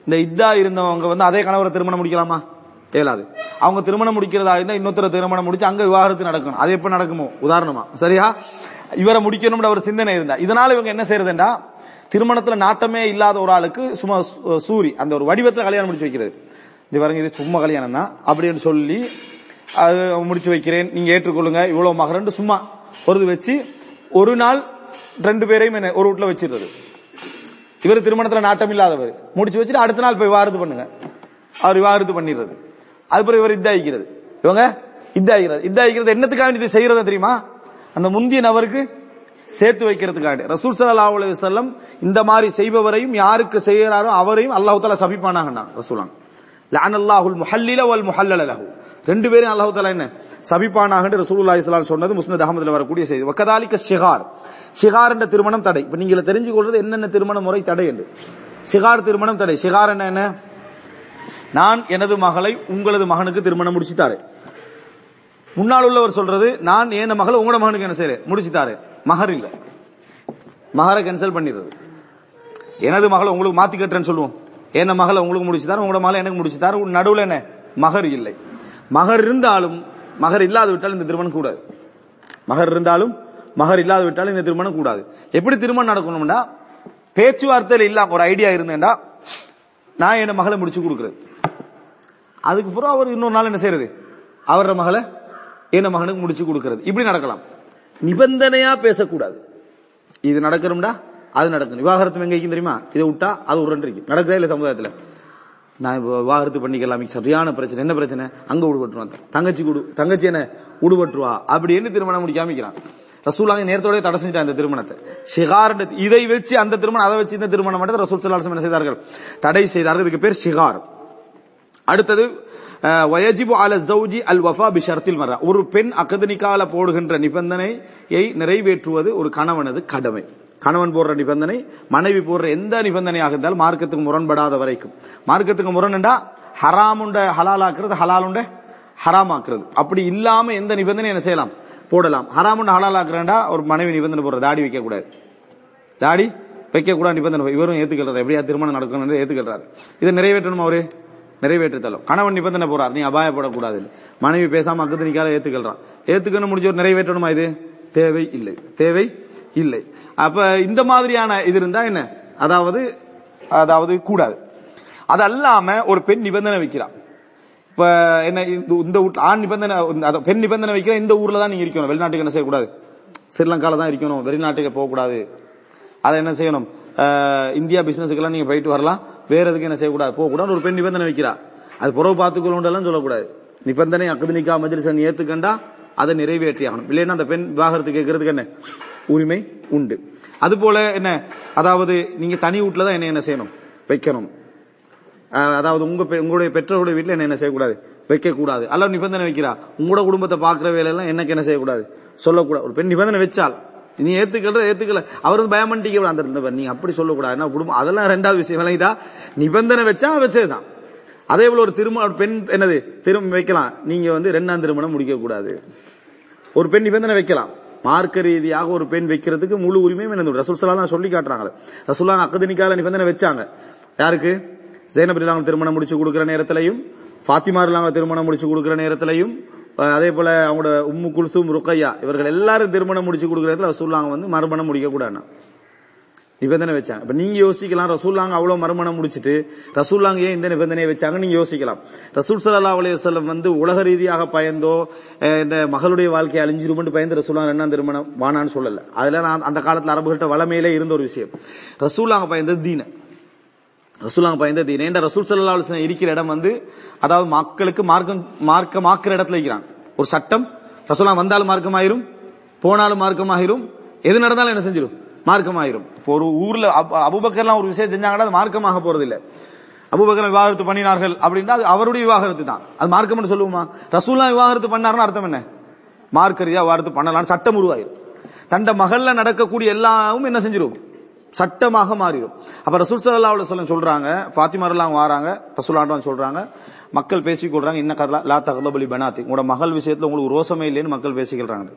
இந்த இத்தா இருந்தவங்க வந்து அதே கணவரை திருமணம் முடிக்கலாமா? இயலாது அவங்க திருமணம் முடிக்கிறதா இருந்தா இன்னொருத்தர திருமணம் முடிச்சு அங்க விவாகரத்து நடக்கணும். அது எப்ப நடக்குமோ? உதாரணமா. சரியா? இவரை முடிக்கணும்னு அவர் சிந்தனை இருந்தா. இதனால இவங்க என்ன செய்யறதுண்டா திருமணத்துல நாட்டமே இல்லாத ஒரு ஆளுக்கு சும்மா சூரி அந்த ஒரு வடிவத்துல கல்யாணம் முடிச்சு வைக்கிறது. இது பாருங்க இது சும்மா கல்யாணம் தான். அப்படின்னு சொல்லி அது முடிச்சு வைக்கிறேன். நீங்க ஏற்றுக்கொள்ளுங்க. இவ்வளவு மகரண்டு சும்மா ஒரு இது வச்சு ஒரு நாள் ரெண்டு பேரையும் என்ன ஒரு வீட்டுல வச்சிருந்தது இவர் திருமணத்துல நாட்டம் இல்லாதவர். முடிச்சு வச்சுட்டு அடுத்த நாள் போய் விவாகரத்து பண்ணுங்க. அவர் விவாகரத்து பண்ணிடுறது அதுக்கப்புறம் இவர் இதாயிக்கிறது. இவங்க இதாகிறது இதாயிக்கிறது என்னத்துக்காக இது செய்யறதா தெரியுமா? அந்த முந்திய நபருக்கு சேர்த்து வைக்கிறதுக்காக ரசூல் ஸல்லல்லாஹு அலி செல்லம் இந்த மாதிரி செய்பவரையும் யாருக்கு செய்யறாரோ அவரையும் அல்லாஹு தஆலா சபிப்பானாங்க ரசூலாங்க அல்லாஹுல் முஹல்லில வல் முஹல்லலஹு ரெண்டு பேரும் அல்லாஹு தஆலா என்ன சபிப்பானாக ரசூலுல்லாஹி ஸல்லல்லாஹு சொன்னது முஸ்னத் அகமதுல வரக்கூடிய செய்தி. வக்கதாலிக்க ஷிகார். ஷிகார் என்ற திருமணம் தடை. இப்ப நீங்க தெரிஞ்சு கொள்றது என்னென்ன திருமண முறை தடை என்று. ஷிகார் திருமணம் தடை. ஷிகார் என்ன என்ன? நான் எனது மகளை உங்களது மகனுக்கு திருமணம் முடிச்சுட்டாரு. முன்னால் உள்ளவர் சொல்றது நான் என் மகளை உங்களோட மகனுக்கு என்ன செய்யறேன் முடிச்சுட்டாரு. மகர் இல்ல. மகரை கேன்சல் பண்ணிடுறது. எனது மகளை உங்களுக்கு மாத்தி கட்டுறேன்னு சொல்லுவோம். என்ன மகளை உங்களுக்கு முடிச்சுதாரு உங்களோட மகளை எனக்கு முடிச்சுதாரு நடுவில் என்ன? மகர் இல்லை. மகர் இருந்தாலும் மகர் இல்லாது விட்டால் இந்த திருமணம் கூடாது. மகர் இருந்தாலும் மகர் இல்லாது விட்டாலும் இந்த திருமணம் கூடாது. எப்படி திருமணம் நடக்கணும்னா பேச்சுவார்த்தையில் இல்லாம ஒரு ஐடியா இருந்தேன்டா நான் என் மகளை முடிச்சு கொடுக்குறது. அதுக்கு பிறகு அவர் இன்னொரு நாள் என்ன செய்யறது? அவரோட மகளை என் மகனுக்கு முடிச்சு கொடுக்கறது. இப்படி நடக்கலாம். நிபந்தனையா பேசக்கூடாது. இது நடக்கணும்டா அது நடக்கணும். விவாகரத்து எங்க தெரியுமா? இதை விட்டா அது ஒரு ரெண்டு இருக்கு. நடக்குதா இல்ல சமுதாயத்துல? நான் இப்போ விவாகரத்து பண்ணிக்கலாம். சரியான பிரச்சனை. என்ன பிரச்சனை? அங்க விடுபட்டுருவான் தங்கச்சி குடு தங்கச்சி என்ன விடுபட்டுருவா அப்படின்னு திருமணம் முடிக்காமிக்கிறான் ரசூலாங்க நேரத்தோடய தடை செஞ்சிட்டா இந்த திருமணத்தை. ஷிகார் இதை வச்சு அந்த திருமணம் அதை வச்சு இந்த திருமணம் மட்டும் ரசூல் சல்லாசம் என்ன செய்தார்கள்? தடை செய்தார்கள். இதுக்கு பேர் ஷிகார். அடுத்தது வயஜிபு அல ஜவுஜி அல் வஃபா பி ஷர்த்தில் மர ஒரு பெண் அகதனிக்கால போடுகின்ற நிபந்தனையை நிறைவேற்றுவது ஒரு கணவனது கடமை. கணவன் போடுற நிபந்தனை மனைவி போடுற எந்த நிபந்தனையாக இருந்தாலும் மார்க்கத்துக்கு முரண்படாத வரைக்கும். மார்க்கத்துக்கு முரண்டா ஹராமுண்ட ஹலாலாக்குறது ஹலாலுண்ட ஹராமாக்குறது. அப்படி இல்லாம எந்த நிபந்தனை என்ன செய்யலாம்? போடலாம். ஹராமுண்ட ஹலாலாக்குறேன்டா ஒரு மனைவி நிபந்தனை போடுற தாடி வைக்க கூடாது தாடி வைக்க கூட நிபந்தனை. இவரும் ஏத்துக்கிறார் எப்படியா திருமணம் நடக்கணும் ஏத்துக்கிறார் இதை நிறைவேற்றணும் அவரு? நிறைவேற்றத்தலும் கணவன் நிபந்தனை போறார். நீ அபாயப்படக்கூடாது மனைவி பேசாம அக்கத்து நிக்கால ஏத்துக்கிறான் ஏத்துக்கணும் முடிஞ்ச ஒரு நிறைவேற்றணுமா இது? தேவை இல்லை. தேவை இல்லை. அப்ப இந்த மாதிரியான இது இருந்தா என்ன? அதாவது அதாவது கூடாது. அது அல்லாம ஒரு பெண் நிபந்தனை வைக்கிறான். இப்ப என்ன இந்த- இந்த ஆண் நிபந்தனை பெண் நிபந்தனை வைக்கிற இந்த ஊர்ல தான் நீங்க இருக்கணும். வெளிநாட்டுக்கு என்ன செய்யக்கூடாது? ஸ்ரீலங்கால தான் இருக்கணும். வெளிநாட்டுக்கு போகக்கூடாது. அதை என்ன செய்யணும்? இந்தியா பிசினஸுக்கெல்லாம் நீங்க போயிட்டு வரலாம். வேற எதுக்கு என்ன செய்யக்கூடாது? போக கூடாது ஒரு பெண் நிபந்தனை வைக்கிறா. அது புறவு பார்த்துக்கொள்ளும் சொல்லக்கூடாது. நிபந்தனை அக்கதுனிக்கா மஜ்லிஸ் நீ ஏத்துக்கண்டா அதை நிறைவேற்றி ஆகணும் இல்லைன்னா அந்த பெண் விவாகரத்து கேட்கறதுக்கு என்ன? உரிமை உண்டு. அது போல என்ன? அதாவது நீங்க தனி வீட்டுல தான் என்ன என்ன செய்யணும்? வைக்கணும். அதாவது உங்க பெ- உங்களுடைய பெற்றோருடைய வீட்டுல என்ன என்ன செய்யக்கூடாது? வைக்க கூடாது அல்ல நிபந்தனை வைக்கிறா. உங்களோட குடும்பத்தை பாக்குற வேலையெல்லாம் எனக்கு என்ன செய்யக்கூடாது? சொல்லக்கூடாது. ஒரு பெண் நிபந்தனை வச்சால் நீ ஏத்துக்கல ஏத்துக்கல. அவர் வந்து பயம் பண்ணிட்டீங்க அந்த இடத்துல நீங்க அப்படி சொல்லக்கூடாது. என்ன குடும்பம்? அதெல்லாம் ரெண்டாவது விஷயம். விளங்கிதா நிபந்தனை வச்சா வச்சதுதான். அதே போல ஒரு திருமணம் பெண் என்னது திரும்ப வைக்கலாம். நீங்க வந்து ரெண்டாம் திருமணம் முடிக்க கூடாது ஒரு பெண் நிபந்தனை வைக்கலாம். மார்க்க ரீதியாக ஒரு பெண் வைக்கிறதுக்கு முழு உரிமையும் என்ன ரசூல் சலாம் சொல்லி காட்டுறாங்க ரசூல்லா அக்கதினிக்கால நிபந்தனை வச்சாங்க. யாருக்கு? ஜெயனபிரிலாங்க திருமணம் முடிச்சு கொடுக்கிற நேரத்திலையும் ஃபாத்திமா இல்லாமல் திருமணம் முடிச்சு கொடுக்கிற நேரத்திலையும் அதே போல அவங்களோட உம்மு குல்சும் ருக்கையா இவர்கள் எல்லாரும் திருமணம் முடிச்சு கொடுக்கறதுல ரசூல்லாங்க வந்து மறுமணம் முடிக்க கூடாது நிபந்தனை வச்சாங்க. இப்ப நீங்க யோசிக்கலாம் ரசூல்லாங்க அவ்வளவு மறுமணம் முடிச்சிட்டு ரசூல்லாங்க ஏன் இந்த நிபந்தனையை வச்சாங்க நீங்க யோசிக்கலாம். ரசூல் சல்லா அலையம் வந்து உலக ரீதியாக பயந்தோ இந்த மகளுடைய வாழ்க்கையை அழிஞ்சிருமென்று பயந்து ரசூல்லாங்க என்ன திருமணம்? வானான்னு சொல்லல. அதுல நான் அந்த காலத்துல அரபுகிட்ட வளமையிலே இருந்த ஒரு விஷயம். ரசூல்லாங்க பயந்தது தீன. ரசூலாங்க பயந்த தீன் ரசூல் சல்லா அலுவலம் இருக்கிற இடம் வந்து அதாவது மக்களுக்கு மார்க்கம் மார்க்கமாக்குற இடத்துல இருக்கிறாங்க ஒரு சட்டம் ரசூலா வந்தாலும் மார்க்கமாயிரும் போனாலும் மார்க்கமாயிரும் எது நடந்தாலும் என்ன செஞ்சிடும் மார்க்கமாயிரும். இப்போ ஒரு ஊர்ல அபுபக்கர்லாம் அபூபக்கர்லாம் ஒரு விஷயம் செஞ்சாங்கன்னா அது மார்க்கமாக போறது இல்ல அபுபக்கர் விவாகரத்து பண்ணினார்கள் அப்படின்னா அது அவருடைய விவாகரத்து தான். அது மார்க்கம்னு சொல்லுவோமா? ரசூலா விவாகரத்து பண்ணாருன்னு அர்த்தம் என்ன? மார்க்க ரீதியா விவாகரத்து பண்ணலாம்னு சட்டம் உருவாயிரும். தண்ட மகள்ல நடக்கக்கூடிய எல்லாமும் என்ன செஞ்சிருவோம் சட்டமாக மாறிடும். அப்ப ரசூல் சல்லா அலுவலம் சொல்றாங்க பாத்திமா எல்லாம் வாராங்க ரசூலாட்டம் சொல்றாங்க மக்கள் பேசிக் கொள்றாங்க இன்ன கதலா லா தகலபலி பனாத்தி. உங்களோட மகள் விஷயத்துல உங்களுக்கு ரோசமே இல்லைன்னு மக்கள் பேசிக்கிறாங்க.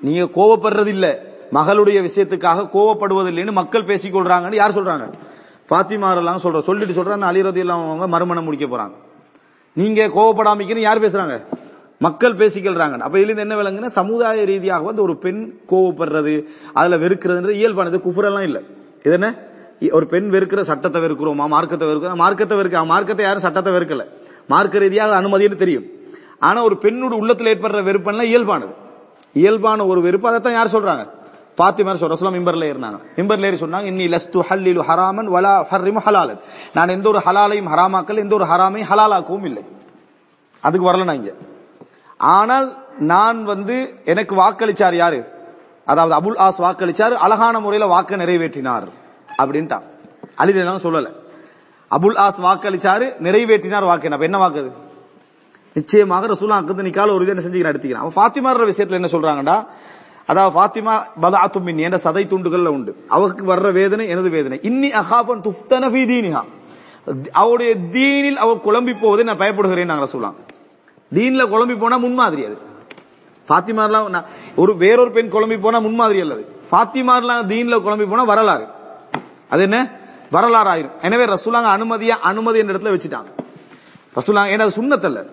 நீங்க கோவப்படுறது இல்ல மகளுடைய விஷயத்துக்காக கோவப்படுவதில்லைன்னு மக்கள் பேசிக் கொள்றாங்கன்னு யார் சொல்றாங்க? பாத்திமா எல்லாம் சொல்ற சொல்லிட்டு சொல்றாங்க அலிரதி இல்லாம அவங்க மறுமணம் முடிக்க போறாங்க. நீங்க கோவப்படாமிக்கன்னு யார் பேசுறாங்க? மக்கள் பேசிக்கிறாங்க அப்ப இதுல என்ன விளங்குன்னா சமுதாய ரீதியாக வந்து ஒரு பெண் கோவப்படுறது அதுல வெறுக்கிறது இயல்பானது குஃபரெல்லாம் இல்ல. இது என்ன? இ- ஒரு பெண் வெறுக்கிற சட்டத்தை வெறுக்கிறோமா? மார்க்கத்தை வெறுக்கிறோம்? மார்க்கத்தை வெறுக்க மார்க்கத்தை யாரும் சட்டத்தை வெறுக்கல. மார்க்க ரீதியாக அனுமதின்னு தெரியும். ஆனா ஒரு பெண்ணோட உள்ளத்தில் ஏற்படுற வெறுப்பெல்லாம் இயல்பானது. இயல்பான ஒரு வெறுப்பு அதைத்தான் யார் சொல்றாங்க? பாத்திமா சொல்ற சொல்ல மிம்பர்ல ஏறினாங்க. மிம்பர்ல ஏறி சொன்னாங்க இன்னி லஸ்து ஹல்லிலு ஹராமன் வலா ஹர்ரிமு ஹலாலன். நான் எந்த ஒரு ஹலாலையும் ஹராமாக்கல் எந்த ஒரு ஹராமையும் ஹலாலாக்கவும் இல்லை. அதுக்கு வரல நான் இங்க. ஆனால் நான் வந்து எனக்கு வாக்களிச்சார் யாரு? அதாவது அபுல் ஆஸ் வாக்களிச்சார் அழகான முறையில வாக்க நிறைவேற்றினார் அப்படின்ட்டான். அலிலாம் சொல்லல. அபுல் ஆஸ் வாக்களிச்சாரு நிறைவேற்றினார் வாக்கு. அப்ப என்ன வாக்குது நிச்சயமாக ரசூலா அக்கத்து நிக்கால ஒரு இதை செஞ்சு நடத்திக்கிறான் அவன் ஃபாத்திமான்ற விஷயத்துல என்ன சொல்றாங்கடா? அதாவது ஃபாத்திமா பதா மின் என்ற சதை துண்டுகள்ல உண்டு. அவருக்கு வர்ற வேதனை எனது வேதனை. இன்னி அகாபன் துஃப்தன ஃபீ தீனிஹா. அவருடைய தீனில் அவர் குழம்பி போவதை நான் பயப்படுகிறேன் நாங்க சொல்லலாம் தீன்ல குழம்பி போனா முன்மாதிரி அது. ஃபாத்திமார்லாம் நான் ஒரு வேறொரு பெண் குழம்பி போனா முன்மாதிரி அல்லது ஃபாத்திமார்லாம் தீன்ல குழம்பி போனா வரலாறு. அது என்ன? வரலாறு ஆயிரும். எனவே ரசூலாங்க அனுமதியா அனுமதி என்ற இடத்துல வச்சுட்டாங்க. ரசூலாங்க ஏன்னா அது சுண்ணத்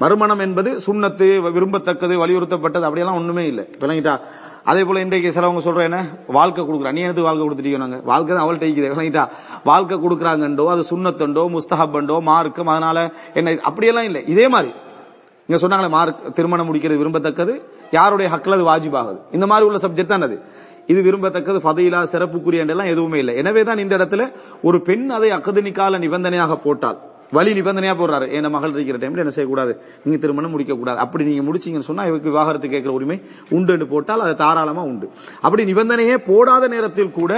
மறுமணம் என்பது சுண்ணத்து விரும்பத்தக்கது வலியுறுத்தப்பட்டது அப்படியெல்லாம் ஒண்ணுமே இல்லை. விளங்கிட்டா? அதே போல இன்றைக்கு சிலவங்க சொல்ற என்ன? வாழ்க்கை கொடுக்குறா. நீ எனக்கு வாழ்க்கை கொடுத்துட்டீங்க நாங்க? வாழ்க்கை தான் அவள்கிட்ட இருக்குது. விளங்கிட்டா? வாழ்க்கை கொடுக்குறாங்கண்டோ அது சுண்ணத்தண்டோ முஸ்தஹப்பண்டோ மார்க்கம் அதனால என்ன அப்படியெல்லாம் இல்லை. இதே மாதிரி. இங்க சொன்னாங்களே மார்க் திருமணம் முடிக்கிறது விரும்பத்தக்கது. யாருடைய ஹக்கில் அது வாஜிபாகுது? இந்த மாதிரி உள்ள சப்ஜெக்ட் தான் அது. இது விரும்பத்தக்கது ஃபதையிலா சிறப்புக்குரிய எல்லாம் எதுவுமே இல்லை. எனவே தான் இந்த இடத்துல ஒரு பெண் அதை அக்கதனிக்கால நிபந்தனையாக போட்டால் வழி நிபந்தனையா போடுறாரு. என் மகள் இருக்கிற டைம்ல என்ன செய்யக்கூடாது? நீங்க திருமணம் முடிக்க கூடாது அப்படி நீங்க முடிச்சீங்கன்னு சொன்னா இவருக்கு விவாகரத்து கேட்கிற உரிமை உண்டு என்று போட்டால் அது தாராளமா உண்டு. அப்படி நிபந்தனையே போடாத நேரத்தில் கூட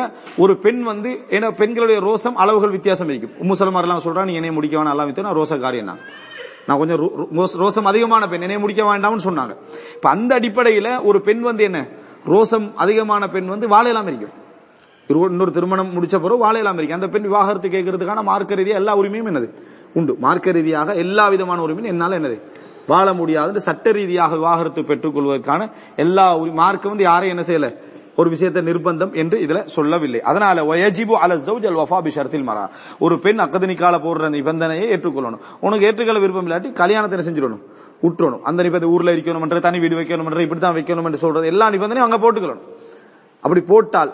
ஒரு பெண் வந்து ஏன்னா பெண்களுடைய ரோசம் அளவுகள் வித்தியாசம் இருக்கும். உம்மு சலமாரெல்லாம் சொல்றா நீ என்னைய முடிக்க வேணாம் எல்லாம் வித்தோம் ரோச காரியம் தான் நான் கொஞ்சம் ரோ- ரோசம் அதிகமான பெண். என்னைய முடிக்க வேண்டாம்னு சொன்னாங்க. இப்ப அந்த அடிப்படையில ஒரு பெண் வந்து என்ன? ரோசம் அதிகமான பெண் வந்து வாழையெல்லாம் இருக்கும் இன்னொரு திருமணம் முடிச்ச பிறகு வாழையெல்லாம் இருக்கு அந்த பெண் விவாகரத்து கேட்கறதுக்கான மார்க்க ரீதியாக எல்லா உரிமையும் என்னது? உண்டு. மார்க்க ரீதியாக எல்லா விதமான உரிமையும் என்னால என்னது? வாழ முடியாது சட்ட ரீதியாக விவாகரத்து பெற்றுக் கொள்வதற்கான எல்லா உரி- மார்க்கம் வந்து யாரையும் என்ன செய்யல? ஒரு விஷயத்தை நிர்பந்தம் என்று இதுல சொல்லவில்லை. அதனால வயஜிபு அல ஜௌஜ் அல் வஃபா பிஷர்த்தில் மரா. ஒரு பெண் அக்கதனிக்கால போடுற நிபந்தனையை ஏற்றுக்கொள்ளணும். உனக்கு ஏற்றுக்கொள்ள விருப்பம் இல்லாட்டி கல்யாணத்தை செஞ்சிடணும்? விட்டுறணும் அந்த நிபந்தனை ஊர்ல இருக்கணும் தனி வீடு வைக்கணும் இப்படித்தான் வைக்கணும் என்று சொல்றது. எல்லா நிபந்தனையும் அங்க போட்டுக்கணும் அப்படி போட்டால்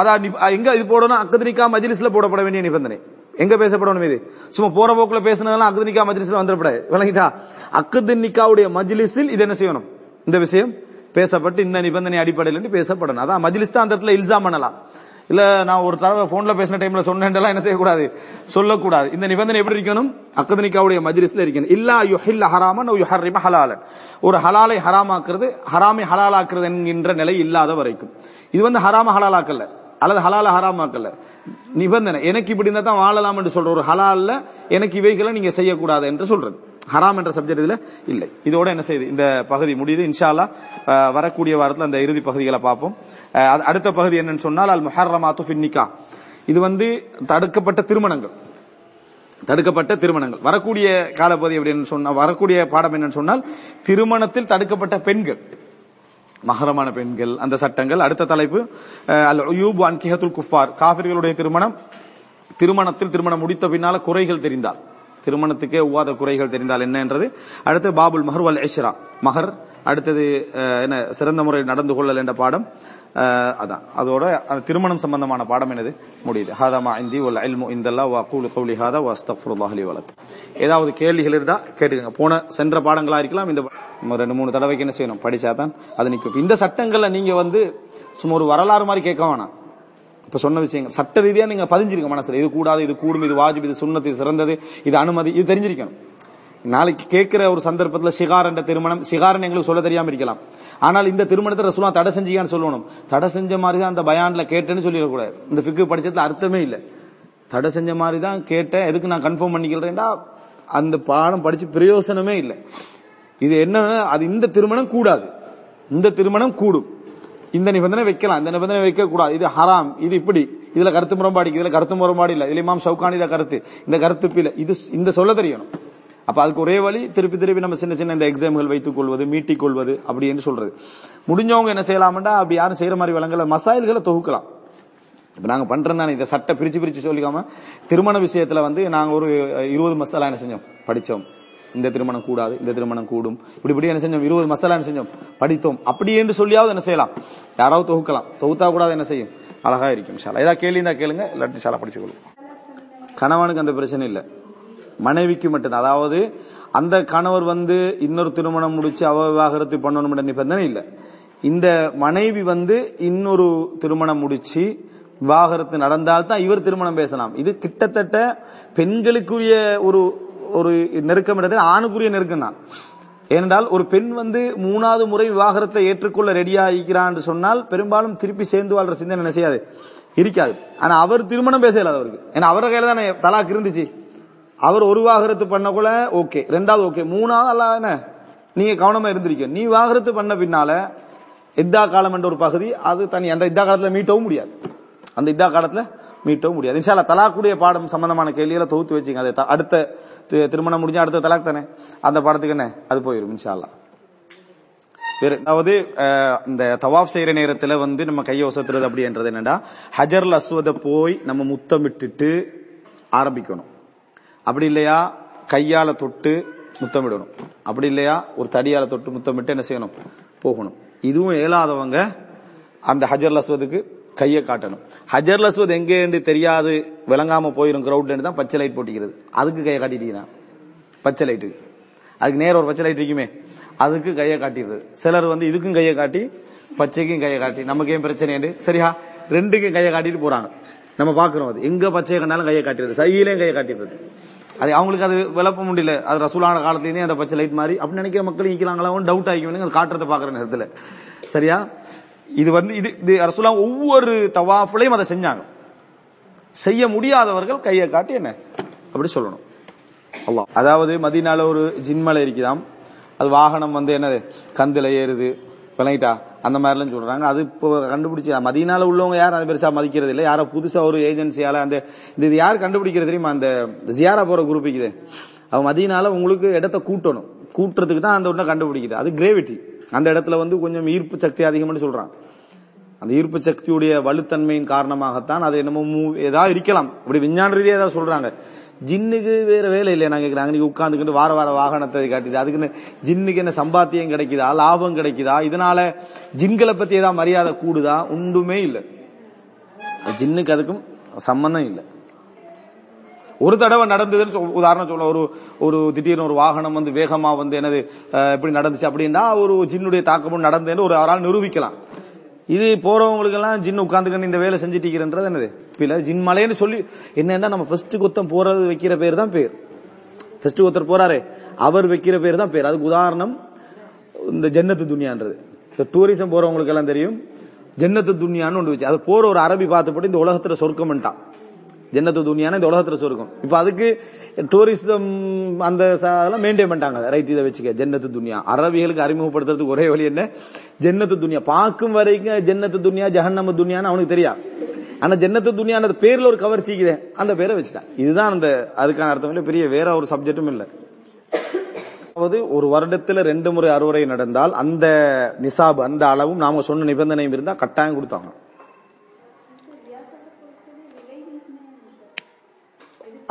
அதான் எங்க இது போடணும்? அக்கதனிக்கா மஜிலிஸ்ல போடப்பட வேண்டிய நிபந்தனை. எங்க பேசப்படணும் இது? சும்மா போற போக்குல பேசினதெல்லாம் அக்கதனிக்கா மஜ்லிஸ்ல வந்துடப்படாது. விளங்கிட்டா? அக்கதனிக்காவுடைய மஜ்லிஸில் இது என்ன செய்யணும்? இந்த விஷயம் பேசப்பட்டு இந்த நிபந்தனை அடிப்படையில் பேசப்படணும். அதான் மஜ்லிஸ் தான் அந்த இடத்துல இல்சாம் பண்ணலாம். இல்ல நான் ஒரு தடவை போன்ல பேசின டைம்ல சொன்னேன்லாம் என்ன செய்யக்கூடாது? சொல்லக்கூடாது. இந்த நிபந்தனை எப்படி இருக்கணும்? அக்கதனிக்காவுடைய மஜ்லிஸ்ல இருக்கணும். இல்லா யுஹில்ல ஹராமன் யுஹர்ரிம ஹலாலன். ஒரு ஹலாலை ஹராமாக்குறது ஹராமை ஹலாலாக்குறது என்கின்ற நிலை இல்லாத வரைக்கும். இது வந்து ஹராம ஹலாலாக்கல்ல. அல்லது ஹலால ஹராமாக்கல்ல. நிபந்தனை. எனக்கு இப்படி இருந்தா தான் வாழலாம் என்று சொல்ற ஒரு ஹலால்ல எனக்கு இவைகளை நீங்க செய்யக்கூடாது என்று சொல்றது. ஹராம் என்ற சப்ஜெக்ட் இதுல இல்லை. இதோட என்ன செய்யுது இந்த பகுதி முடியுது. இன்ஷால்லா வரக்கூடிய வாரத்தில் அந்த இறுதி பகுதிகளை பார்ப்போம். அது- அடுத்த பகுதி என்னன்னு சொன்னால் அல் முஹர்ரமாத்து ஃபின்னிகா இது வந்து தடுக்கப்பட்ட திருமணங்கள். தடுக்கப்பட்ட திருமணங்கள். வரக்கூடிய காலப்பகுதி அப்படின்னு சொன்னால் வரக்கூடிய பாடம் என்னன்னு சொன்னால் திருமணத்தில் தடுக்கப்பட்ட பெண்கள். மகரமான பெண்கள். அந்த சட்டங்கள். அடுத்த தலைப்பு அல் உயூப் அன்கிஹத்துல் குஃபார். காபிர்களுடைய திருமணம். திருமணத்தில் திருமணம் முடித்த பின்னால குறைகள் தெரிந்தால். திருமணத்துக்கே ஒவ்வாத குறைகள் தெரிந்தால் என்ன என்றது அடுத்து பாபுல் மஹர் வல் ஐஷ்ரா மஹர் அடுத்தது என்ன சிறந்த முறையில் நடந்து கொள்ளல் என்ற பாடம். அதான். அதோட அந்த திருமணம் சம்பந்தமான பாடம் என்னது? முடியுது. ஹாதாமா இந்தி வல் இல்மு இந்தல்லா வா கூலு கௌலி ஹாதா வா அஸ்தக்ஃபிருல்லாஹ் லி வலக் ஏதாவது கேள்விகள் இருந்தா கேட்டுக்கங்க. போன சென்ற பாடங்களா இருக்கலாம் இந்த ரெண்டு மூணு தடவைக்கு என்ன செய்யணும்? படிச்சாதான் அது நிற்கும் இந்த சட்டங்கள்ல நீங்க வந்து சும்மா ஒரு வரலாறு மாதிரி கேட்க வேணாம். இப்ப சொன்ன விஷயங்கள். சட்ட ரீதியா நீங்க பதிஞ்சிருக்க மனசுல. இது கூடாது இது கூடும் இது வாஜிப் இது சுண்ணத்து சிறந்தது இது அனுமதி இது தெரிஞ்சிருக்கணும். நாளைக்கு கேட்கிற ஒரு சந்தர்ப்பத்துல சிகார் என்ற திருமணம் சிகாரன் எங்களுக்கு சொல்ல தெரியாம இருக்கலாம். ஆனால் இந்த திருமணத்தை ரசூலா தடை செஞ்சீங்கன்னு சொல்லணும். தடை செஞ்ச மாதிரி தான் அந்த பயான்ல கேட்டேன்னு சொல்லிடக்கூடாது. இந்த ஃபிக்கு படிச்சதுல அர்த்தமே இல்லை. தடை செஞ்ச மாதிரி தான் கேட்டேன். எதுக்கு நான் கன்ஃபார்ம் பண்ணிக்கிறேன்டா அந்த பாடம் படிச்சு பிரயோசனமே இல்லை. இது என்ன அது இந்த திருமணம் கூடாது. இந்த திருமணம் கூடும். இந்த நிபந்தனை வைக்கலாம். இந்த நிபந்தனை வைக்க கூடாது இது ஹராம். இது இப்படி. இதுல கருத்து முரண்பாடு இதுல கருத்து முரண்பாடு இல்ல. இதுல இமாம் ஷவுகானில கருத்து. இந்த கருத்து இது இந்த சொல்ல தெரியணும். அப்ப அதுக்கு ஒரே வழி திருப்பி திருப்பி நம்ம சின்ன சின்ன இந்த எக்ஸாம்கள் வைத்துக் கொள்வது மீட்டிக் கொள்வது அப்படி என்று சொல்றது. முடிஞ்சவங்க என்ன செய்யலாம்டா? அப்படி யாரும் செய்யற மாதிரி விலங்கல மசாயல்களை தொகுக்கலாம். இப்ப நாங்க பண்றோம் தானே. இந்த சட்டை பிரிச்சு பிரிச்சு சொல்லிக்காம திருமண விஷயத்துல வந்து நாங்க ஒரு இருபது மசாலா என்ன செஞ்சோம்? படிச்சோம். இந்த திருமணம் கூடாது இந்த திருமணம் கூடும். இப்படி இப்படி என்ன செஞ்சோம்? இருபது மசாலா என்ன செஞ்சோம்? படித்தோம். அப்படி என்று சொல்லியாவது என்ன செய்யலாம்? யாராவது தொகுக்கலாம். தொகுத்தா கூடாது என்ன செய்யும்? அழகா இருக்கும். ஷாலா ஏதாவது கேள்வி இருந்தா கேளுங்க. இல்லாட்டி ஷாலா படிச்சு கொள்ளும் கணவனுக்கு அந்த பிரச்சனை இல்லை. மனைவிக்கு மட்டும்தான். அதாவது அந்த கணவர் வந்து இன்னொரு திருமணம் முடிச்சு அவ விவாகரத்து பண்ணணும் நிபந்தனை இல்ல. இந்த மனைவி வந்து இன்னொரு திருமணம் முடிச்சு விவாகரத்து நடந்தால்தான் இவர் திருமணம் பேசலாம். இது கிட்டத்தட்ட பெண்களுக்குரிய ஒரு ஒரு நெருக்கம் இடத்துல ஆணுக்குரிய நெருக்கம் தான். ஏனென்றால் ஒரு பெண் வந்து மூணாவது முறை விவாகரத்தை ஏற்றுக்கொள்ள ரெடியா இருக்கிறான் சொன்னால் பெரும்பாலும் திருப்பி சேர்ந்து வாழ்ற சிந்தனை என்ன செய்யாது? இருக்காது. ஆனா அவர் திருமணம் பேச அவருக்கு. ஏன்னா அவர கையில தானே தலாக்கு இருந்துச்சு? அவர் ஒரு வாகரத்து பண்ணக்குள்ள ஓகே ரெண்டாவது ஓகே மூணாவது அல்ல என்ன? நீங்க கவனமா இருந்திருக்க நீ வாகரத்து பண்ண பின்னால இத்தா காலம் என்ற ஒரு பகுதி அது தனி அந்த இத்தா காலத்துல மீட்டவும் முடியாது. அந்த இத்தா காலத்துல மீட்டவும் முடியாது. இன்ஷால்லா தலாக்குடைய பாடம் சம்பந்தமான கேள்விகளை தொகுத்து வச்சுங்க அது அடுத்த தி- திருமணம் முடிஞ்சா அடுத்த தலாக் தானே? அந்த பாடத்துக்கு என்ன? அது போயிடும் இன்ஷால்லா அதாவது இந்த தவாப் செய்யற நேரத்துல வந்து நம்ம கையை ஒசத்துறது அப்படின்றது என்னடா? ஹஜர்ல அஸ்வத போய் நம்ம முத்தமிட்டுட்டு ஆரம்பிக்கணும். அப்படி இல்லையா? கையால தொட்டு முத்தமிடணும் அப்படி இல்லையா? ஒரு தடியால தொட்டு முத்தமிட்டு என்ன செய்யணும்? போகணும். இதுவும் இயலாதவங்க அந்த ஹஜர் லஸ்வதுக்கு கையை காட்டணும். ஹஜர் லஸ்வத் எங்கேன்னு தெரியாது. விளங்காம போயிடும் கிரௌட்லேருந்து தான் பச்சை லைட் போட்டிக்கிறது. அதுக்கு கையை காட்டிட்டீங்கன்னா. பச்சை லைட்டு அதுக்கு நேரம் ஒரு பச்சை லைட் இருக்குமே. அதுக்கு கையை காட்டிடுறது. சிலர் வந்து இதுக்கும் கையை காட்டி பச்சைக்கும் கையை காட்டி நமக்கு ஏன் பிரச்சனை சரியா? ரெண்டுக்கும் கையை காட்டிட்டு போறாங்க. நம்ம பாக்குறோம் அது. எங்க பச்சை கண்டாலும் கையை காட்டிடுறது. சையிலையும் கையை காட்டிடுறது. அது அவங்களுக்கு அது விளப்ப முடியல. அது ரசூலான காலத்துலேருந்தே அந்த பச்சை லைட் மாதிரி அப்படின்னு நினைக்கிற மக்கள் நிக்கலாங்களா டவுட் ஆகிக்கணும் அது காட்டுறதை பாக்குற நேரத்தில். சரியா? இது வந்து இது இது ரசூலா ஒவ்வொரு தவாஃபுலையும் அதை செஞ்சாங்க. செய்ய முடியாதவர்கள் கையை காட்டி என்ன? அப்படி சொல்லணும். அல்லாஹ். அதாவது மதினால ஒரு ஜின்மலை இருக்குதாம். அது வாகனம் வந்து என்னது? கந்துல ஏறுது. விளங்கிட்டா அந்த மாதிரிலாம் சொல்றாங்க. அது இப்போ கண்டுபிடிச்சி மதியனால உள்ளவங்க யாரும் அது பெருசா மதிக்கிறது இல்லை. யாரோ புதுசா ஒரு ஏஜென்சியால அந்த இந்த இது யார் கண்டுபிடிக்கிறது தெரியுமா? அந்த ஜியாரா போற குரூப்புக்குது அவன் மதியனால உங்களுக்கு இடத்த கூட்டணும். கூட்டுறதுக்கு தான் அந்த ஒன்றை கண்டுபிடிக்குது. அது கிரேவிட்டி அந்த இடத்துல வந்து கொஞ்சம் ஈர்ப்பு சக்தி அதிகம்னு சொல்றான். அந்த ஈர்ப்பு சக்தியுடைய வலுத்தன்மையின் காரணமாகத்தான் அது என்னமோ ஏதாவது இருக்கலாம். இப்படி விஞ்ஞான ரீதியாக ஏதாவது சொல்றாங்க. ஜின்னுக்கு வேற வேலை இல்லையா? நாங்க கேக்குறாங்க நீங்க உட்காந்துக்கிட்டு வார வார வாகனத்தை காட்டிட்டு அதுக்குன்னு ஜின்னுக்கு என்ன சம்பாத்தியம் கிடைக்குதா? லாபம் கிடைக்குதா? இதனால ஜின்களை பத்தி ஏதாவது மரியாதை கூடுதா? ஒன்றுமே இல்லை. ஜின்னுக்கு அதுக்கும் சம்பந்தம் இல்லை. ஒரு தடவை நடந்ததுன்னு சொல்- உதாரணம் சொல்ல ஒரு ஒரு திடீர்னு ஒரு வாகனம் வந்து வேகமா வந்து என்னது எப்படி நடந்துச்சு அப்படின்னா ஒரு ஜின்னுடைய தாக்கமும் நடந்ததுன்னு ஒரு அவரால் நிரூபிக்கலாம். இது போறவங்களுக்கு எல்லாம் ஜின் உட்காந்துக்கணும் இந்த வேலை செஞ்சுட்டீங்கன்றது என்னது? இல்ல ஜின் மலைன்னு சொல்லி என்னன்னா நம்ம ஃபர்ஸ்ட் குத்தம் போறது வைக்கிற பேர் தான் பேர். ஃபர்ஸ்ட் ஒருத்தர் போறாரு அவர் வைக்கிற பேர் தான் பேர். அதுக்கு உதாரணம் இந்த ஜன்னத்து துனியான்றது. இந்த டூரிசம் போறவங்களுக்கு எல்லாம் தெரியும் ஜன்னத்து துனியான்னு ஒன்று வச்சு அது போற ஒரு அரபி பார்த்துப்பட்டு இந்த உலகத்துல சொர்க்கம்ட்டான் ஜன்னத்து துனியான இந்த உலகத்துல சொர்க்கம் இப்ப அதுக்கு டூரிசம் அந்த அதெல்லாம் மெயின்டைன் பண்ணிட்டாங்க. ரைட் இதை வச்சுக்க. ஜென்னத்து துனியா அரபிகளுக்கு அறிமுகப்படுத்துறதுக்கு ஒரே வழி என்ன? ஜென்னத்து துனியா பார்க்கும் வரைக்கும் ஜென்னத்து துனியா ஜஹன்னம துனியான்னு அவனுக்கு தெரியா. ஆனா ஜென்னத்து துனியா பேர்ல ஒரு கவர்ச்சிக்குதே அந்த பேரை வச்சுட்டான். இதுதான் அந்த அதுக்கான அர்த்தம். இல்லை பெரிய வேற ஒரு சப்ஜெக்டும் இல்லை. அதாவது ஒரு வருடத்துல ரெண்டு முறை அறுவடை நடந்தால் அந்த நிசாப் அந்த அளவும் நாம சொன்ன நிபந்தனையும் இருந்தா கட்டாயம் கொடுத்தாங்க.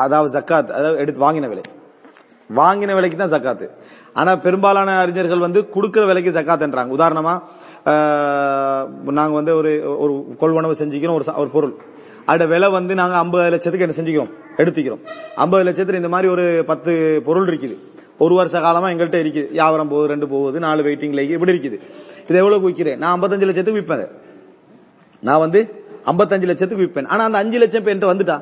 அதாவது ஜக்காத் அதாவது எடுத்து வாங்கின விலை. வாங்கின விலைக்கு தான் ஜக்காத்து. ஆனா பெரும்பாலான அறிஞர்கள் வந்து கொடுக்கிற விலைக்கு ஜக்காத்ன்றாங்க உதாரணமா நாங்க வந்து ஒரு ஒரு கொள்வனவு செஞ்சுக்கிறோம் ஒரு ஒரு பொருள். அதோட விலை வந்து நாங்க ஐம்பது லட்சத்துக்கு என்ன செஞ்சுக்கிறோம்? எடுத்துக்கிறோம். ஐம்பது லட்சத்துல இந்த மாதிரி ஒரு பத்து பொருள் இருக்குது. ஒரு வருஷ காலமா எங்கள்கிட்ட இருக்குது. வியாபாரம் போகுது ரெண்டு போகுது நாலு வெயிட்டிங் லைக் இப்படி இருக்குது. இது எவ்வளவு விற்கிறேன் நான் ஐம்பத்தஞ்சு லட்சத்துக்கு விற்பேன். நான் வந்து 55 லட்சத்துக்கு விற்பேன். ஆனா அந்த அஞ்சு லட்சம் இப்ப வந்துட்டா?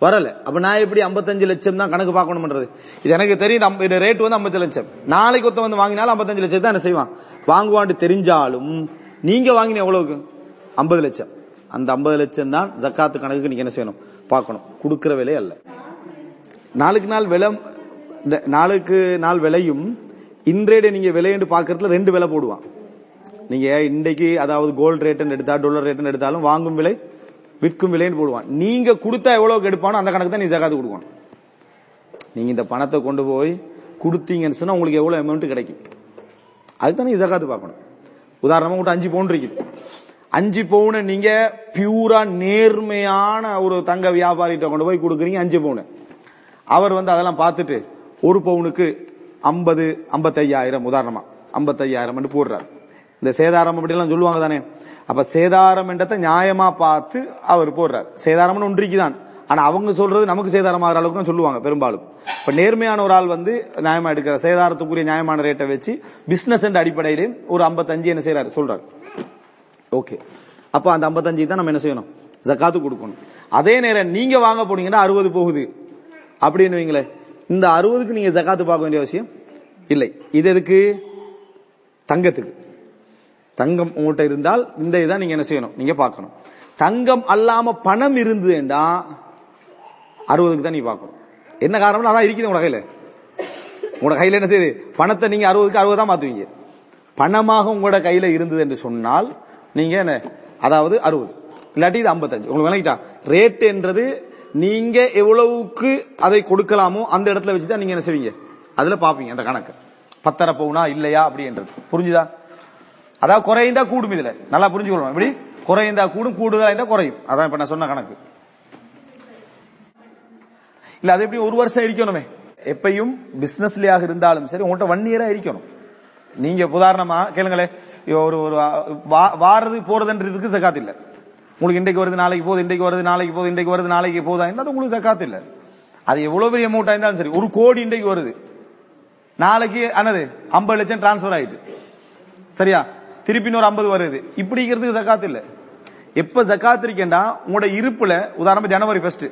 வரல. அப்ப நான் எப்படி 55 லட்சம் தான் கணக்கு பார்க்கணும் பண்றது இது எனக்கு தெரியும் நம்ம- இது ரேட் வந்து 50 லட்சம். நாளைக்கு ஒருத்தன் வந்து வாங்கினாலும் 55 லட்சம் தான் என்ன செய்வான்? வாங்குவான்னு தெரிஞ்சாலும் நீங்க வாங்கின எவ்வளவுக்கு? 50 லட்சம். அந்த 50 லட்சம் தான் ஜக்காத்து கணக்குக்கு நீங்க என்ன செய்யணும்? பார்க்கணும். கொடுக்கிற விலை அல்ல. நாளுக்கு நாள் விலை இந்த நாளுக்கு நாள் விலையும் இன்றைய நீங்க விலைன்னு பாக்குறதுல ரெண்டு விலை போடுவான். நீங்க இன்றைக்கு அதாவது கோல்ட் ரேட்டுன்னு எடுத்தா டாலர் ரேட்டுன்னு எடுத்தாலும் வாங்கும் விலை விற்கும் விலைன்னு போடுவான். நீங்க கொடுத்தா எவ்வளவு எடுப்பானோ அந்த கணக்கு தான் நீ ஜகாத்து கொடுக்கணும். நீங்க இந்த பணத்தை கொண்டு போய் கொடுத்தீங்கன்னு சொன்னா உங்களுக்கு எவ்வளவு அமௌண்ட் கிடைக்கும். அதுதான் நீங்க ஜகாத்து பார்க்கணும். உதாரணமா உங்கள்கிட்ட அஞ்சு பவுன் இருக்குது. அஞ்சு பவுனை நீங்க பியூரா நேர்மையான ஒரு தங்க வியாபாரிகிட்ட கொண்டு போய் கொடுக்குறீங்க அஞ்சு பவுனு. அவர் வந்து அதெல்லாம் பார்த்துட்டு ஒரு பவுனுக்கு ஐம்பது ஐம்பத்தையாயிரம் உதாரணமா. ஐம்பத்தையாயிரம் போடுறாரு. இந்த சேதாரம் அப்படி எல்லாம் சொல்லுவாங்க தானே? அப்ப சேதாரம் என்றதை நியாயமா பார்த்து அவர் போடுறார். சேதாரம்னு ஒன்றிக்குதான் ஆனா அவங்க சொல்றது நமக்கு சேதாரம் ஆகிற அளவுக்கு தான் சொல்லுவாங்க பெரும்பாலும். இப்ப நேர்மையான ஒரு ஆள் வந்து நியாயமா எடுக்கிற சேதாரத்துக்குரிய நியாயமான ரேட்டை வச்சு பிசினஸ் என்ற அடிப்படையிலே ஒரு 55 என்ன செய்யறாரு சொல்றாரு. ஓகே அப்ப அந்த 55 தான் நம்ம என்ன செய்யணும்? ஜக்காத்து கொடுக்கணும். அதே நேரம் நீங்க வாங்க போனீங்கன்னா அறுபது போகுது. அப்படின்னு வைங்களேன் இந்த அறுபதுக்கு நீங்க ஜக்காத்து பார்க்க வேண்டிய அவசியம் இல்லை. இது எதுக்கு? தங்கத்துக்கு. தங்கம் உங்கள்கிட்ட இருந்தால் இந்த இதான் நீங்க என்ன செய்யணும்? நீங்க பார்க்கணும். தங்கம் அல்லாம பணம் இருந்ததுண்டா அறுபதுக்கு தான் நீ பார்க்கணும். என்ன காரணம் அதான் இருக்குது உங்க கையில. உங்களோட கையில என்ன செய்யுது? பணத்தை நீங்க அறுபதுக்கு அறுபது தான் மாத்துவீங்க. பணமாக உங்களோட கையில இருந்தது என்று சொன்னால் நீங்க என்ன? அதாவது அறுபது. இல்லாட்டி இது ஐம்பத்தஞ்சு. உங்களுக்கு விளங்கிட்டா? ரேட் என்றது நீங்க எவ்வளவுக்கு அதை கொடுக்கலாமோ அந்த இடத்துல வச்சு தான் நீங்க என்ன செய்வீங்க? அதுல பாப்பீங்க அந்த கணக்கு. பத்தரை பவுனா இல்லையா அப்படின்றது. புரிஞ்சுதா? அதாவது குறைந்தா கூடும் இதுல. நல்லா புரிஞ்சுக்கணும் எப்படி? குறைந்தா கூடும் கூடுதலா இருந்தா குறையும். அதான் இப்ப நான் சொன்ன கணக்கு. இல்ல அது எப்படி ஒரு வருஷம் இருக்கணுமே எப்பையும் பிசினஸ்லயாக இருந்தாலும் சரி உங்கள்கிட்ட ஒன் இயரா இருக்கணும் நீங்க உதாரணமா கேளுங்களேன் ஒரு ஒரு வா- வாரது போறதுன்றதுக்கு சக்காத்து இல்ல. உங்களுக்கு இன்றைக்கு வருது நாளைக்கு போகுது இன்றைக்கு வருது நாளைக்கு போகுது இன்றைக்கு வருது நாளைக்கு போதா இருந்தா உங்களுக்கு சக்காத்து இல்ல. அது எவ்வளவு பெரிய அமௌண்ட் இருந்தாலும் சரி ஒரு கோடி இன்றைக்கு வருது. நாளைக்கு ஆனது ஐம்பது லட்சம் டிரான்ஸ்பர் ஆயிட்டு. சரியா? திருப்பி இன்னொரு ஐம்பது வருது. இப்படிங்கிறதுக்கு ஜக்காத் இல்ல. எப்ப ஜக்காத் இருக்கேன்னா உங்களோட இருப்புல உதாரணமா ஜனவரி ஃபர்ஸ்ட்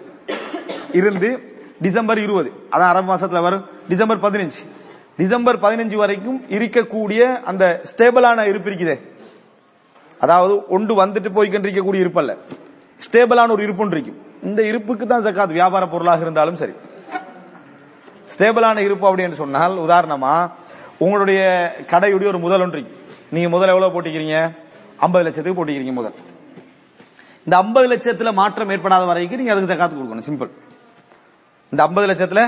இருந்து டிசம்பர் இருபது. அதான் அரபு மாசத்துல வரும். டிசம்பர் பதினஞ்சு. டிசம்பர் பதினஞ்சு வரைக்கும் இருக்கக்கூடிய அந்த ஸ்டேபிளான இருப்பு இருக்குதே. அதாவது ஒன்று வந்துட்டு போய்கிட்டு இருக்கக்கூடிய இருப்பல்ல ஸ்டேபிளான ஒரு இருப்புன்னு இருக்கும். இந்த இருப்புக்கு தான் ஜக்காத் வியாபார பொருளாக இருந்தாலும் சரி. ஸ்டேபிளான இருப்பு அப்படின்னு சொன்னால் உதாரணமா உங்களுடைய கடையுடைய ஒரு முதல் ஒன்று இருக்கு. நீங்க முதல் எவ்வளவு போட்டிக்கிறீங்க ஐம்பது லட்சத்துக்கு போட்டிக்கிறீங்க முதல். இந்த ஐம்பது லட்சத்துல மாற்றம் ஏற்படாத வரைக்கும் நீங்க அதுக்கு ஜக்காத்து கொடுக்கணும். சிம்பிள் இந்த ஐம்பது லட்சத்துல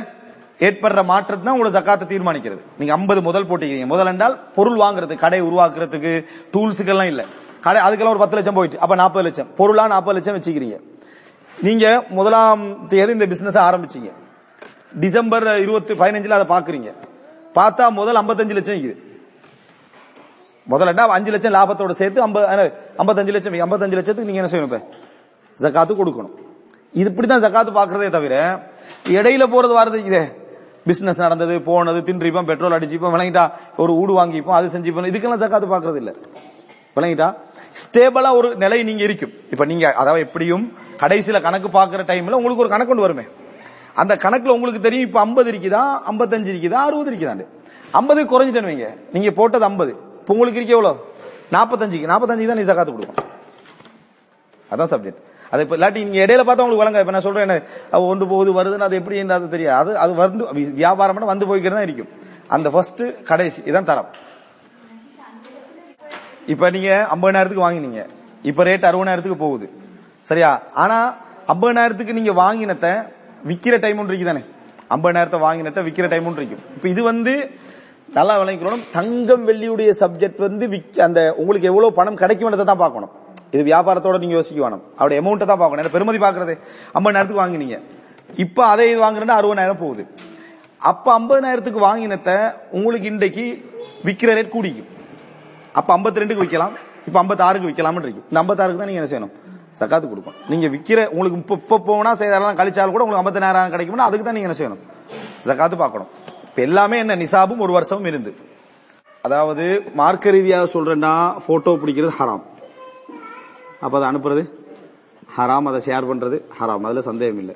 ஏற்படுற மாற்றத்தை தான் உங்களோட ஜக்காத்தை தீர்மானிக்கிறது. நீங்க ஐம்பது முதல் போட்டிக்கிறீங்க முதல் என்றால் பொருள் வாங்குறது கடை உருவாக்குறதுக்கு டூல்ஸுக்கெல்லாம் இல்ல. கடை அதுக்கெல்லாம் ஒரு பத்து லட்சம் போயிட்டு அப்ப நாற்பது லட்சம். பொருளா நாற்பது லட்சம் வச்சுக்கிறீங்க. நீங்க முதலாம் தேதி இந்த பிசினஸ் ஆரம்பிச்சீங்க. டிசம்பர் இருபத்தி பதினஞ்சுல அதை பாக்குறீங்க. பார்த்தா முதல் 55 லட்சம் இருக்குது முதல்ல அஞ்சு லட்சம் லாபத்தோட சேர்த்து ஐம்பத்தஞ்சு லட்சம் ஐம்பத்தஞ்சு லட்சத்துக்கு நீங்க என்ன செய்யணும் இப்ப? ஜக்காத்து கொடுக்கணும். இது இப்படிதான் ஜக்காத்து பாக்குறதே தவிர இடையில போறது வாரது இதே. பிசினஸ் நடந்தது போனது தின்றிப்போம் பெட்ரோல் அடிச்சுப்போம் விளங்கிட்டா ஒரு ஊடு வாங்கிப்போம் அது செஞ்சுப்போம் இதுக்கெல்லாம் ஜக்காத்து பாக்குறது இல்ல. விளங்கிட்டா? ஸ்டேபிளா ஒரு நிலை நீங்க இருக்கும். இப்ப நீங்க அதாவது எப்படியும் கடைசியில கணக்கு பாக்குற டைம்ல உங்களுக்கு ஒரு கணக்கு கொண்டு வருமே. அந்த கணக்குல உங்களுக்கு தெரியும் இப்ப 50 இருக்குதா 55 இருக்குதா 60 இருக்குதாண்டு. 50 குறைஞ்சிட்டேன்னு வைங்க. நீங்க போட்டது 50 இப்போ உங்களுக்கு இருக்கு எவ்வளோ நாற்பத்தஞ்சுக்கு நாற்பத்தஞ்சுக்கு தான் நீ சக்காத்து கொடுக்கும் அதான் சப்ஜெக்ட் அது இப்போ இல்லாட்டி நீங்க இடையில பார்த்தா உங்களுக்கு வழங்க. இப்போ நான் சொல்றேன் என்ன, ஒன்று போகுது வருதுன்னு அது எப்படி அது தெரியாது. அது அது வந்து வியாபாரம் பண்ண வந்து போய்கிட்டு தான் இருக்கும். அந்த ஃபர்ஸ்ட் கடைசி இதான் தரம். இப்ப நீங்க 50000க்கு வாங்கினீங்க. இப்ப ரேட் 60000க்கு போகுது. சரியா? ஆனா 50000க்கு நீங்க வாங்கினத விக்கிற டைம் ஒன்று இருக்குதானே? 50000 வாங்கினத விக்கிற டைம் ஒன்று இருக்கும். இப்ப இது வந்து நல்லா விளங்கிக்கணும் தங்கம் வெள்ளியுடைய சப்ஜெக்ட் வந்து அந்த உங்களுக்கு எவ்வளவு பணம் கிடைக்கும் தான் பார்க்கணும். இது வியாபாரத்தோட நீங்க யோசிக்க வேணும். அவருடைய அமௌண்ட்டை தான் பார்க்கணும். ஏன்னா பெருமதி பாக்குறது 50000க்கு வாங்கினீங்க. இப்ப அதை இது வாங்குறேன்னா 60000 போகுது. அப்ப 50000க்கு வாங்கினத உங்களுக்கு இன்றைக்கு விக்கிற ரேட் கூடிக்கும். அப்ப ஐம்பத்தி ரெண்டுக்கு விற்கலாம் இப்ப 56க்கு விக்கலாம்னு இருக்கு. இந்த 56க்கு தான் நீங்க என்ன செய்யணும்? சக்காத்து கொடுக்கும் நீங்க விக்கிற உங்களுக்கு இப்ப இப்ப போனா செய்யறதெல்லாம் கழிச்சாலும் கூட உங்களுக்கு 54000 கிடைக்கும்னா அதுக்கு தான் நீங்க என்ன செய்யணும்? சக்காத்து பார்க்கணும். இப்ப எல்லாமே என்ன நிசாபும் ஒரு வருஷமும் இருந்து. அதாவது மார்க்க ரீதியாக சொல்றேன்னா போட்டோ பிடிக்கிறது ஹராம் அப்ப அதை அனுப்புறது? ஹராம் அதை ஷேர் பண்றது? ஹராம் அதுல சந்தேகம் இல்லை.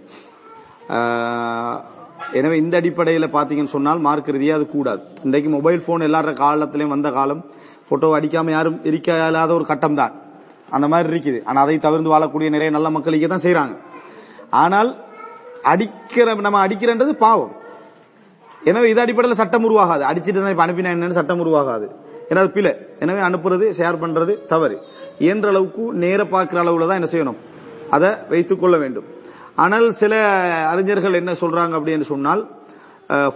எனவே இந்த அடிப்படையில் பாத்தீங்கன்னு சொன்னால் மார்க் ரீதியாக அது கூடாது. இன்றைக்கு மொபைல் போன் எல்லார காலத்திலையும் வந்த காலம் போட்டோ அடிக்காம யாரும் இருக்க இல்லாத ஒரு கட்டம் தான். அந்த மாதிரி இருக்குது. ஆனால் அதை தவிர்த்து வாழக்கூடிய நிறைய நல்ல மக்களுக்கு தான் செய்யறாங்க ஆனால் அடிக்கிற நம்ம அடிக்கிறன்றது பாவம். எனவே இது அடிப்படையில் சட்டம் உருவாகாது. அடிச்சிட்டு தான் இப்ப அனுப்பினா என்னன்னு சட்டம் உருவாகாது. ஏன்னா பிழை. எனவே அனுப்புறது ஷேர் பண்றது தவறு. இயன்ற அளவுக்கு நேர பார்க்கிற அளவுல தான் என்ன செய்யணும்? அதை வைத்துக் கொள்ள வேண்டும். ஆனால் சில அறிஞர்கள் என்ன சொல்றாங்க அப்படின்னு சொன்னால்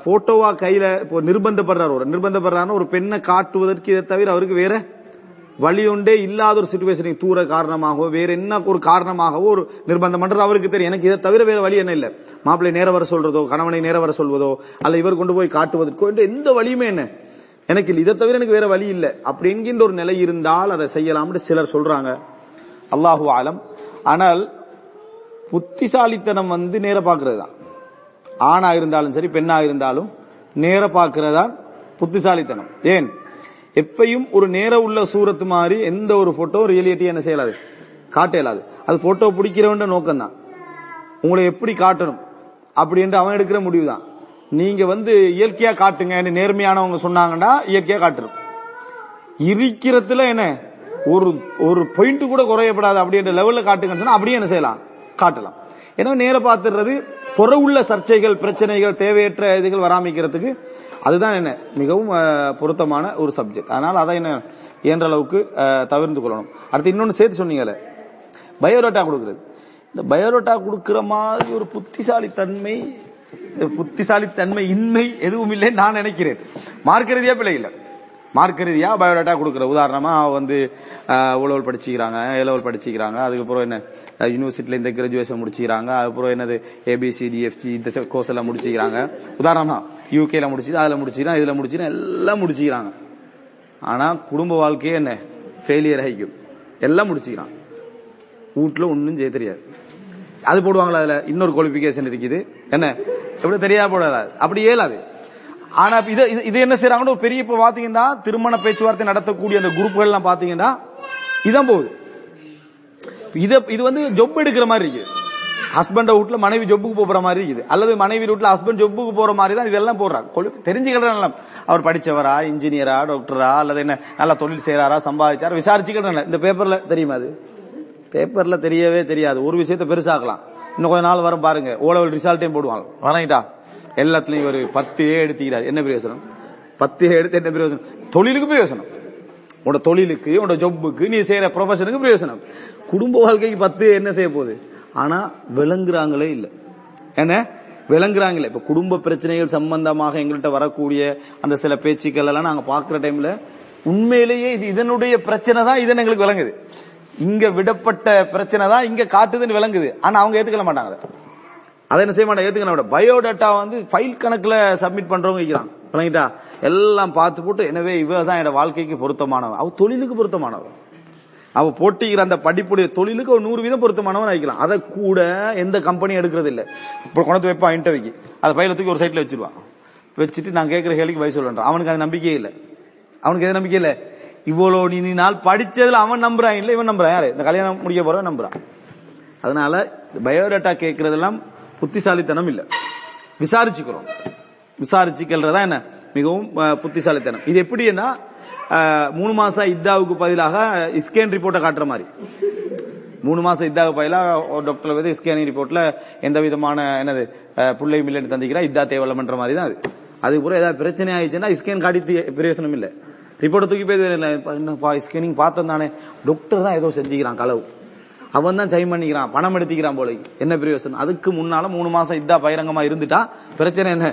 போட்டோவா கையில இப்போ நிர்பந்தப்படுறார் ஒரு. நிர்பந்தப்படுறாருன்னு ஒரு பெண்ணை காட்டுவதற்கு இதை தவிர அவருக்கு வேற வழியொண்டே இல்லாத ஒரு சுச்சுவேஷனுக்கு தூர காரணமாகவோ வேற என்ன ஒரு காரணமாகவோ ஒரு நிர்பந்தம் பண்றது அவருக்கு தெரியும். எனக்கு இதை தவிர வேற வழி என்ன இல்லை. மாப்பிள்ளை நேர வர சொல்றதோ கணவனை நேர வர சொல்வதோ அல்ல இவர் கொண்டு போய் காட்டுவதற்கோ என்று எந்த வழியுமே என்ன? எனக்கு இதை தவிர எனக்கு வேற வழி இல்லை. அப்படி என்கின்ற ஒரு நிலை இருந்தால் அதை செய்யலாம்னு சிலர் சொல்றாங்க. அல்லாஹு ஆலம். ஆனால் புத்திசாலித்தனம் வந்து நேர பார்க்கிறது தான். ஆணா இருந்தாலும் சரி பெண்ணா இருந்தாலும் நேர பார்க்கிறதா புத்திசாலித்தனம். ஏன்? எப்பயும் ஒரு நேர உள்ள சூரத்து மாதிரி எந்த ஒரு போட்டோ ரியலிட்டி என்ன செய்யலாது? காட்ட இயலாது. அது போட்டோ பிடிக்கிறவன் நோக்கம் தான் உங்களை எப்படி காட்டணும்? அப்படின்ட்டு அவன் எடுக்கிற முடிவு தான் நீங்க வந்து இயற்கையா காட்டுங்க நேர்மையானவங்க சொன்னாங்கன்னா இயற்கையா காட்டணும் இருக்கிறதுல என்ன? ஒரு ஒரு பாயிண்ட் கூட குறையப்படாது அப்படின்ற லெவல்ல காட்டுங்கன்னு சொன்னா அப்படியே என்ன செய்யலாம்? காட்டலாம். ஏன்னா நேர பாத்துறது பொற உள்ள சர்ச்சைகள் பிரச்சனைகள் தேவையற்ற இதுகள் வராமிக்கிறதுக்கு அதுதான் என்ன மிகவும் பொருத்தமான ஒரு சப்ஜெக்ட் அதனால அதை என்ன இயன்ற அளவுக்கு தவிர்த்து கொள்ளணும். அடுத்து இன்னொன்னு சேர்த்து சொன்னீங்கல்ல பயோடேட்டா கொடுக்குறது. இந்த பயோடேட்டா கொடுக்கிற மாதிரி ஒரு புத்திசாலித்தன்மை புத்திசாலித்தன்மை இன்மை எதுவும் இல்லை நான் நினைக்கிறேன். மார்க்க ரீதியா பிள்ளை இல்லை. மார்க்க ரீதியா பயோடேட்டா கொடுக்குற? உதாரணமா வந்து உழவல் படிச்சுக்கிறாங்க ஏலவல் படிச்சுக்கிறாங்க அதுக்கப்புறம் என்ன யூனிவர்சிட்டியில இந்த கிராஜுவேஷன் முடிச்சுக்கிறாங்க அதுக்கப்புறம் என்னது ஏபிசிடிஎஃப்சி இந்த கோர்ஸ் எல்லாம் முடிச்சுக்கிறாங்க. உதாரணமா யூகேல முடிச்சு அதுல முடிச்சுக்கிறான் இதுல முடிச்சுக்கிறேன் எல்லாம் முடிச்சுக்கிறாங்க. ஆனா குடும்ப வாழ்க்கையே என்ன? ஃபெயிலியர் ஆகிக்கும். எல்லாம் முடிச்சுக்கிறான். வீட்டுல ஒன்றும் செய்ய தெரியாது. அது போடுவாங்களா அதுல? இன்னொரு குவாலிபிகேஷன் இருக்குது. என்ன? எப்படி தெரியாது போடாது அப்படி இயலாது. ஆனா இது இது- என்ன செய்யறாங்கன்னு ஒரு பெரிய இப்ப பாத்தீங்கன்னா திருமண பேச்சுவார்த்தை நடத்தக்கூடிய அந்த குரூப்கள் எல்லாம் பாத்தீங்கன்னா இதான் போகுது. இது இது வந்து ஜொப் எடுக்கிற மாதிரி இருக்குது. ஹஸ்பண்ட வீட்டுல மனைவி ஜொப்புக்கு போற மாதிரி இருக்குது. அல்லது மனைவி வீட்டுல ஹஸ்பண்ட் ஜொப்புக்கு போற மாதிரி தான் இதெல்லாம் போடுறாங்க. கொழு- தெரிஞ்சுக்கிறேன் அவர் படிச்சவரா இன்ஜினியரா டாக்டரா அல்லது என்ன நல்லா தொழில் செய்யறாரா சம்பாதிச்சாரா விசாரிச்சுக்கிறேன் இந்த பேப்பர்ல தெரியுமா அது? பேப்பர்ல தெரியவே தெரியாது. ஒரு விஷயத்த பெருசாக்கலாம். இன்னும் கொஞ்ச நாள் வரும் பாருங்க. ஓலவல் லெவல் ரிசல்ட்டையும் போடுவாங்க. வணங்கிட்டா? எல்லாத்துலயும் ஒரு பத்து ஏ எடுத்துக்கிறார். என்ன பிரயோசனம்? பத்து ஏ எடுத்து என்ன பிரயோசனம்? தொழிலுக்கு பிரயோசனம். உன்னோட தொழிலுக்கு உன்னோட ஜொப்புக்கு நீ செய்யற ப்ரொஃபஷனுக்கு பிரயோசனம். குடும்ப வாழ்க்கைக்கு பத்து என்ன செய்ய போகுது ஆனா விளங்குறாங்களே இல்ல. என்ன? விளங்குறாங்களே. இப்ப குடும்ப பிரச்சனைகள் சம்பந்தமாக எங்கள்கிட்ட வரக்கூடிய அந்த சில பேச்சுக்கள் எல்லாம் நாங்க பாக்குற டைம்ல உண்மையிலேயே இது இதனுடைய பிரச்சனை தான் இதன் எங்களுக்கு விளங்குது. இங்க விடப்பட்ட பிரச்சனை தான் இங்க காட்டுதுன்னு விளங்குது. ஆனா அவங்க ஏத்துக்கல மாட்டாங்க அதை. என்ன செய்ய மாட்டாங்க? ஏத்துக்க பயோடேட்டா வந்து ஃபைல் கணக்குல சப்மிட் பண்றவங்க வைக்கிறான் விளங்கிட்டா? எல்லாம் பார்த்து போட்டு எனவே இவ தான் என்னோட வாழ்க்கைக்கு பொருத்தமானவன் அவ தொழிலுக்கு பொருத்தமானவன் அவ போட்டிக்கிற அந்த படிப்புடைய தொழிலுக்கு ஒரு நூறு வீதம் பொருத்தமானவன் ஆகிக்கலாம். அதை கூட எந்த கம்பெனியும் எடுக்கிறது இல்ல இப்போ கொண்டு வைப்பான் இன்டர்வியூக்கு அதை பையில தூக்கி ஒரு சைட்ல வச்சிருவான். வச்சுட்டு நான் கேட்கிற கேள்விக்கு வயசு சொல்றேன் அவனுக்கு அது நம்பிக்கையே இல்ல. அவனுக்கு எது நம்பிக்கை இல்ல? இவ்வளவு நீ நாள் படிச்சதுல அவன் நம்புறான் இல்ல இவன் நம்புறான். யாரு? இந்த கல்யாணம் முடிக்க போற நம்புறான். அதனால பயோடேட்டா கேட்கறதெல்லாம் புத்திசாலித்தனம் இல்ல. விசாரிச்சுக்கிறோம். விசாரிச்சுக்கிறதா என்ன? மிகவும் புத்திசாலித்தனம். இது எப்படின்னா மூணு மாசம் இத்தாவுக்கு பதிலாக ஸ்கேன் ரிப்போர்ட்டை காட்டுற மாதிரி. மூணு மாசம் இதாக பயிலா டாக்டர் வந்து ஸ்கேனிங் ரிப்போர்ட்ல எந்த விதமான என்னது பிள்ளை புள்ளை தந்திக்கிறா இதா தேவலம்ன்ற மாதிரி தான் அது. அது ஏதாவது பிரச்சனை ஆயிடுச்சுன்னா ஸ்கேன் காட்டி பிரயோசனம் இல்லை. ரிப்போர்ட்டை தூக்கி போய் ஸ்கேனிங் பார்த்தேன் தானே. டாக்டர் தான் ஏதோ செஞ்சுக்கிறான் களவு. அவன் தான் சைன் பண்ணிக்கிறான் பணம் எடுத்துக்கிறான் போல. என்ன பிரயோசனம்? அதுக்கு முன்னால மூணு மாசம் இதா பகிரங்கமா இருந்துட்டா பிரச்சனை என்ன?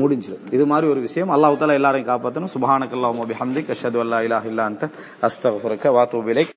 முடிஞ்சது இது மாதிரி ஒரு விஷயம். அல்லாஹ் தாலா எல்லாரையும் காப்பாத்தணும். சுபஹானக்கல்லாஹு வபிஹம்திக் கஷது அல்லா இலாஹ் இல்லா அன்த. அஸ்தக்ஃபிருக்க வ